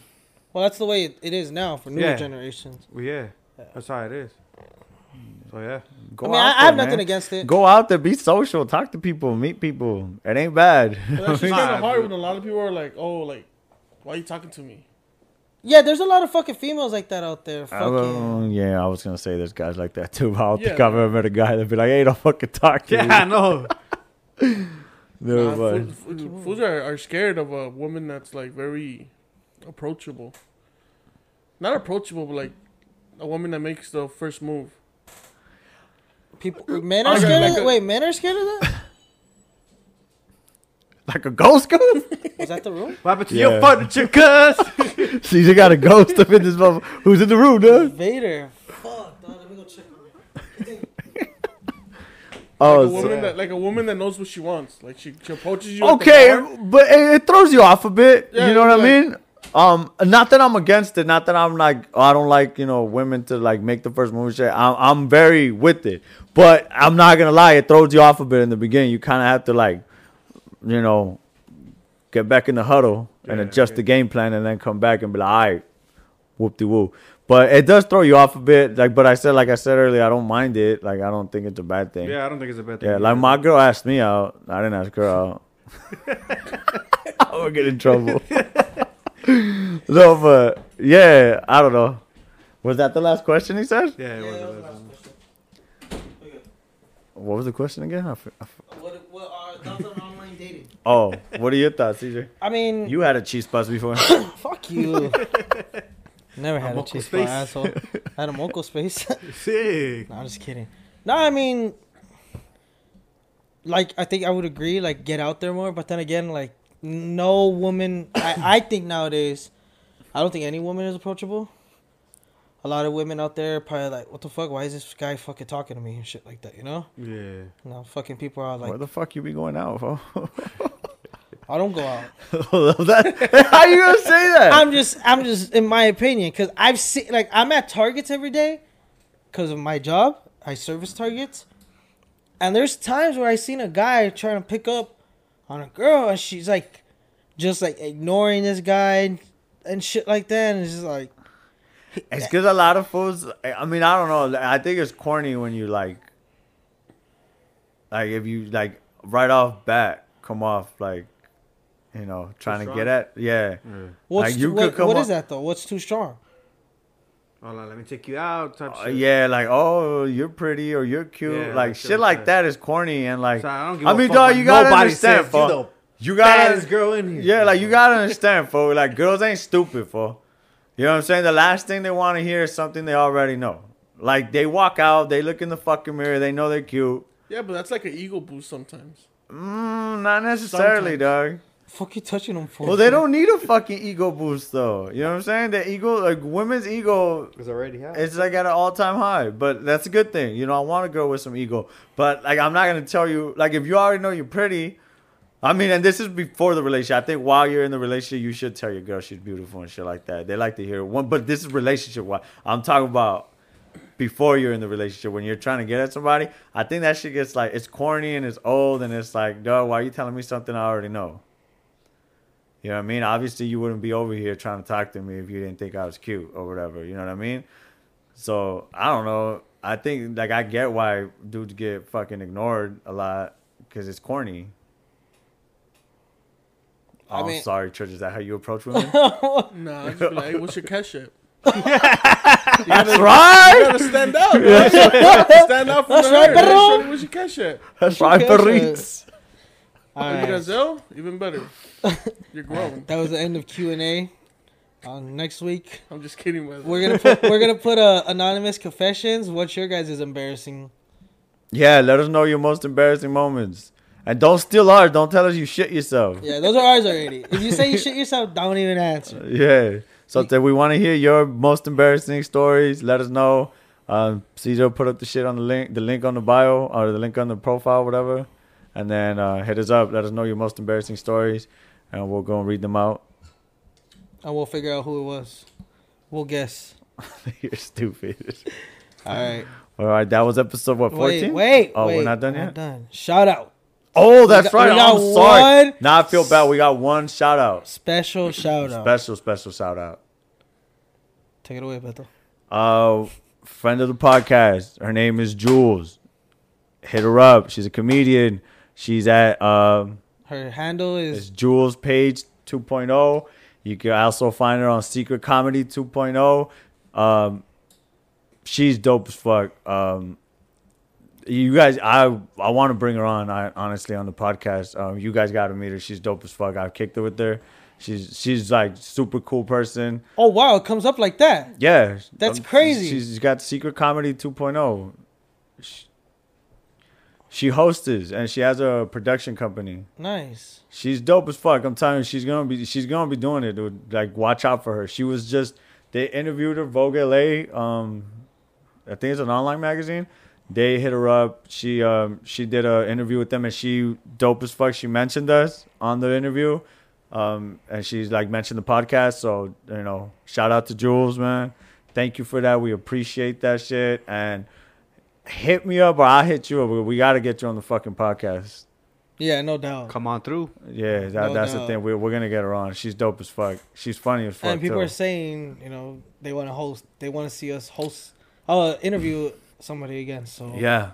Well, that's the way it, it is now for newer Yeah. generations. the yeah, that's how it is. So yeah, Go I mean, out I, I there, have nothing against it. Go out there, be social, talk to people, meet people. It ain't bad. But that's just kind of hard when a lot of people are like, "Oh, like, why are you talking to me?" Yeah, there's a lot of fucking females like that out there. I Fucking. will- yeah, I was gonna say there's guys like that too. but I don't think I've ever met a guy that'd be like, "Hey, don't fucking talk to yeah, me." I know. No, Nah, but- fools, fools- fools are, are scared of a woman that's like very approachable. Not approachable, but like a woman that makes the first move. People, men are scared like of a- Wait, men are scared of that. like a ghost gun. Was that the room? What happened to Yeah. your furniture, cuz? Caesar got a ghost up in this mother. Who's in the room, dude? Vader. Fuck, dog. Let me go check on it. Oh, Like a so- woman that like a woman that knows what she wants. Like she, she approaches you. at the okay, but it, it throws you off a bit. Yeah, you know what I like- mean? Um, not that I'm against it. Not that I'm like oh, I don't like you know women to like make the first move. and Shit. I'm I'm very with it, but I'm not gonna lie. It throws you off a bit in the beginning. You kind of have to like, you know, get back in the huddle and Yeah, adjust okay. the game plan, and then come back and be like, all right, whoop de whoop. But it does throw you off a bit. Like, but I said, like I said earlier, I don't mind it. Like, I don't think it's a bad thing. yeah, I don't think it's a bad thing. Yeah, like my girl asked me out. I didn't ask her out. I would get in trouble. no, but yeah, I don't know. Was that the last question he said? Yeah, it was. Yeah, it that was was. my last question. What was the question again? I f- I f- What, what are thoughts on online dating? Oh, what are your thoughts, CJ? I mean, You had a Chispa before. fuck you. Never had a, moco cheese space. space. asshole. I had a MocoSpace. Sick. no, I'm just kidding. No, I mean, like I think I would agree. Like get out there more, but then again, like no woman. I I think nowadays, I don't think any woman is approachable. A lot of women out there are probably like, what the fuck? Why is this guy fucking talking to me and shit like that? You know? Yeah. No, fucking people are like, Where the fuck you be going out, for? I don't go out. that, how you gonna say that? I'm just, I'm just, in my opinion, because I've seen, like, I'm at Targets every day because of my job. I service Targets, and there's times where I seen a guy trying to pick up on a girl, and she's like, just like ignoring this guy and, and shit like that, and it's just like, It's because a lot of fools. I mean, I don't know. I think it's corny when you like, like if you like right off bat come off like, you know, trying to strong? get at. Yeah, what's Like, you too- could come what up- is that though? What's too strong? Hold on, let me take you out. Type Uh, shit. yeah, like oh, you're pretty or you're cute. Yeah, like shit what like I'm that is corny and like. So I don't give I a mean, fuck dog, you gotta understand, says. fo. You You gotta baddest girl in here. Yeah, like you gotta understand, folks. Like girls ain't stupid, for. You know what I'm saying? The last thing they want to hear is something they already know. Like they walk out, they look in the fucking mirror, they know they're cute. Yeah, but that's like an ego boost sometimes. Mm, not necessarily, dog. Fuck you touching them for? Well, they don't need a fucking ego boost though. You know what I'm saying? The ego, like women's ego, is already high. it's like at an all time high. But that's a good thing. You know, I want a girl with some ego. But like, I'm not gonna tell you. Like, if you already know you're pretty. I mean, and this is before the relationship. I think while you're in the relationship, you should tell your girl she's beautiful and shit like that. They like to hear it. One, but this is relationship. Why I'm talking about before you're in the relationship when you're trying to get at somebody. I think that shit gets like it's corny and it's old and it's like, dog, why are you telling me something I already know? You know what I mean? Obviously, you wouldn't be over here trying to talk to me if you didn't think I was cute or whatever. You know what I mean? So I don't know. I think like I get why dudes get fucking ignored a lot because it's corny. I Oh, mean- sorry, Church. Is that how you approach women? Nah, I just be like, hey, what's your cash app? That's right. You gotta stand out, bro. stand out from That's the right, herd. perro. What's your cash app? That's right, Okay, Paris. All You got right. Zelle? Even better. You're growing. That was the end of Q and A. Uh, next week I'm just kidding, man. we're gonna put we're gonna put uh, anonymous confessions. What's your guys' is embarrassing? Yeah, let us know your most embarrassing moments. And don't steal ours. Don't tell us you shit yourself. Yeah, those are ours already. If you say you shit yourself, don't even answer. Yeah. So that we want to hear your most embarrassing stories. Let us know. Um, Caesar put up the shit on the link, the link on the bio or the link on the profile, whatever. And then uh, hit us up. Let us know your most embarrassing stories, and we'll go and read them out. And we'll figure out who it was. We'll guess. You're stupid. All right. All right, that was episode what Wait, fourteen? wait, Oh, wait. we're not done Not yet. done. Shout out. Oh, that's got- right. we got I'm sorry. one- Now I feel bad. We got one shout out. Special shout out. Special, special shout out. Take it away, Beto. Uh, friend of the podcast. Her name is Jules. Hit her up. She's a comedian. She's at um, Her handle is Jules Page 2.0. You can also find her on Secret Comedy 2.0. Um, she's dope as fuck. Um, you guys, I I want to bring her on. I honestly on the podcast. Um, you guys got to meet her. She's dope as fuck. I kicked it with her. She's she's like super cool person. Oh wow, it comes up like that. Yeah, That's um, crazy. She's got Secret Comedy 2.0. She, she hosts and she has a production company. Nice. She's dope as fuck. I'm telling you, she's gonna be she's gonna be doing it, dude. Like, watch out for her. She was just they interviewed her Voyage LA. Um, I think it's an online magazine. They hit her up. She um she did an interview with them, and she dope as fuck. She mentioned us on the interview, um, and she's like mentioned the podcast. So you know, shout out to Jules, man. Thank you for that. We appreciate that shit. And hit me up, or I'll hit you up. We got to get you on the fucking podcast. Yeah, no doubt. Come on through. Yeah, that, No that's the doubt. thing. We're, we're gonna get her on. She's dope as fuck. She's funny as fuck. And people too. are saying, you know, they want to host. They want to see us host. Oh, interview somebody again. So yeah.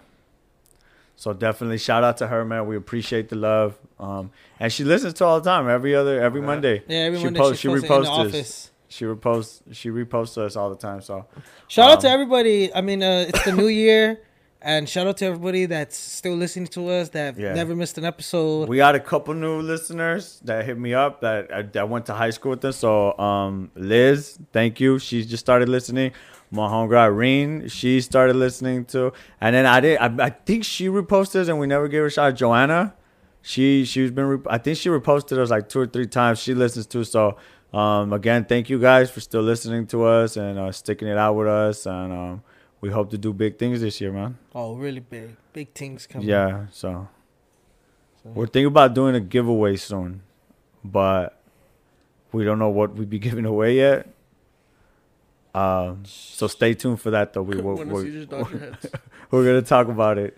So definitely shout out to her, man. We appreciate the love. Um, and she listens to all the time. Every other every Monday. Yeah, every she Monday posts- she, she posts in the reposts us. office. She reposts. She reposts us all the time. So Shout out to Um, everybody. I mean, uh, it's the new year, and shout out to everybody that's still listening to us that Yeah. never missed an episode. we got a couple new listeners that hit me up that uh, that went to high school with us. So um, Liz, thank you. She just started listening. My homegirl Irene, she started listening to, And then I did. I, I think she reposted us and we never gave her a shot. Joanna, she she's been. I think she reposted us like two or three times. She listens to So um, again, thank you guys for still listening to us and uh, sticking it out with us. And um, we hope to do big things this year, man. oh, really big, big things coming. Yeah, so we're thinking about doing a giveaway soon, but we don't know what we'd be giving away yet. Um, so stay tuned for that, though. We will, we're, Dodger we're gonna talk about it.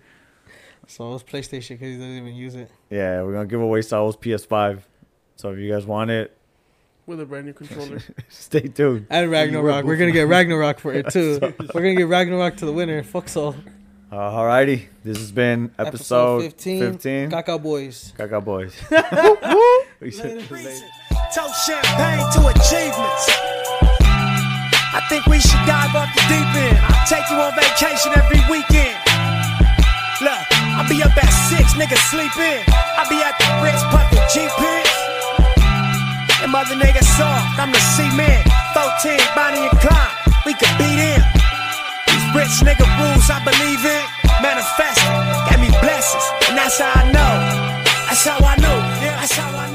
So it's PlayStation because he doesn't even use it. Yeah, we're gonna give away Wars PS5. So if you guys want it, With a brand new controller. stay tuned. And Ragnarok. We're gonna get Ragnarok for it too. We're gonna get Ragnarok to the winner. Fuck so. Uh, alrighty, this has been episode, 15. 15. Caca Boys. Caca Boys. We said- Toast champagne to achievements. I think we should dive off the deep end. I Take you on vacation every weekend. Look, I'll be up at six, niggas sleep in. I'll be at the Ritz pumping G pins. And mother nigga soft, I'm the cement. 14, Bonnie and Clyde, we could beat him. These rich nigga rules I believe in. Manifesting, gave me blessings, and that's how I know. That's how I know. Yeah, that's how I know.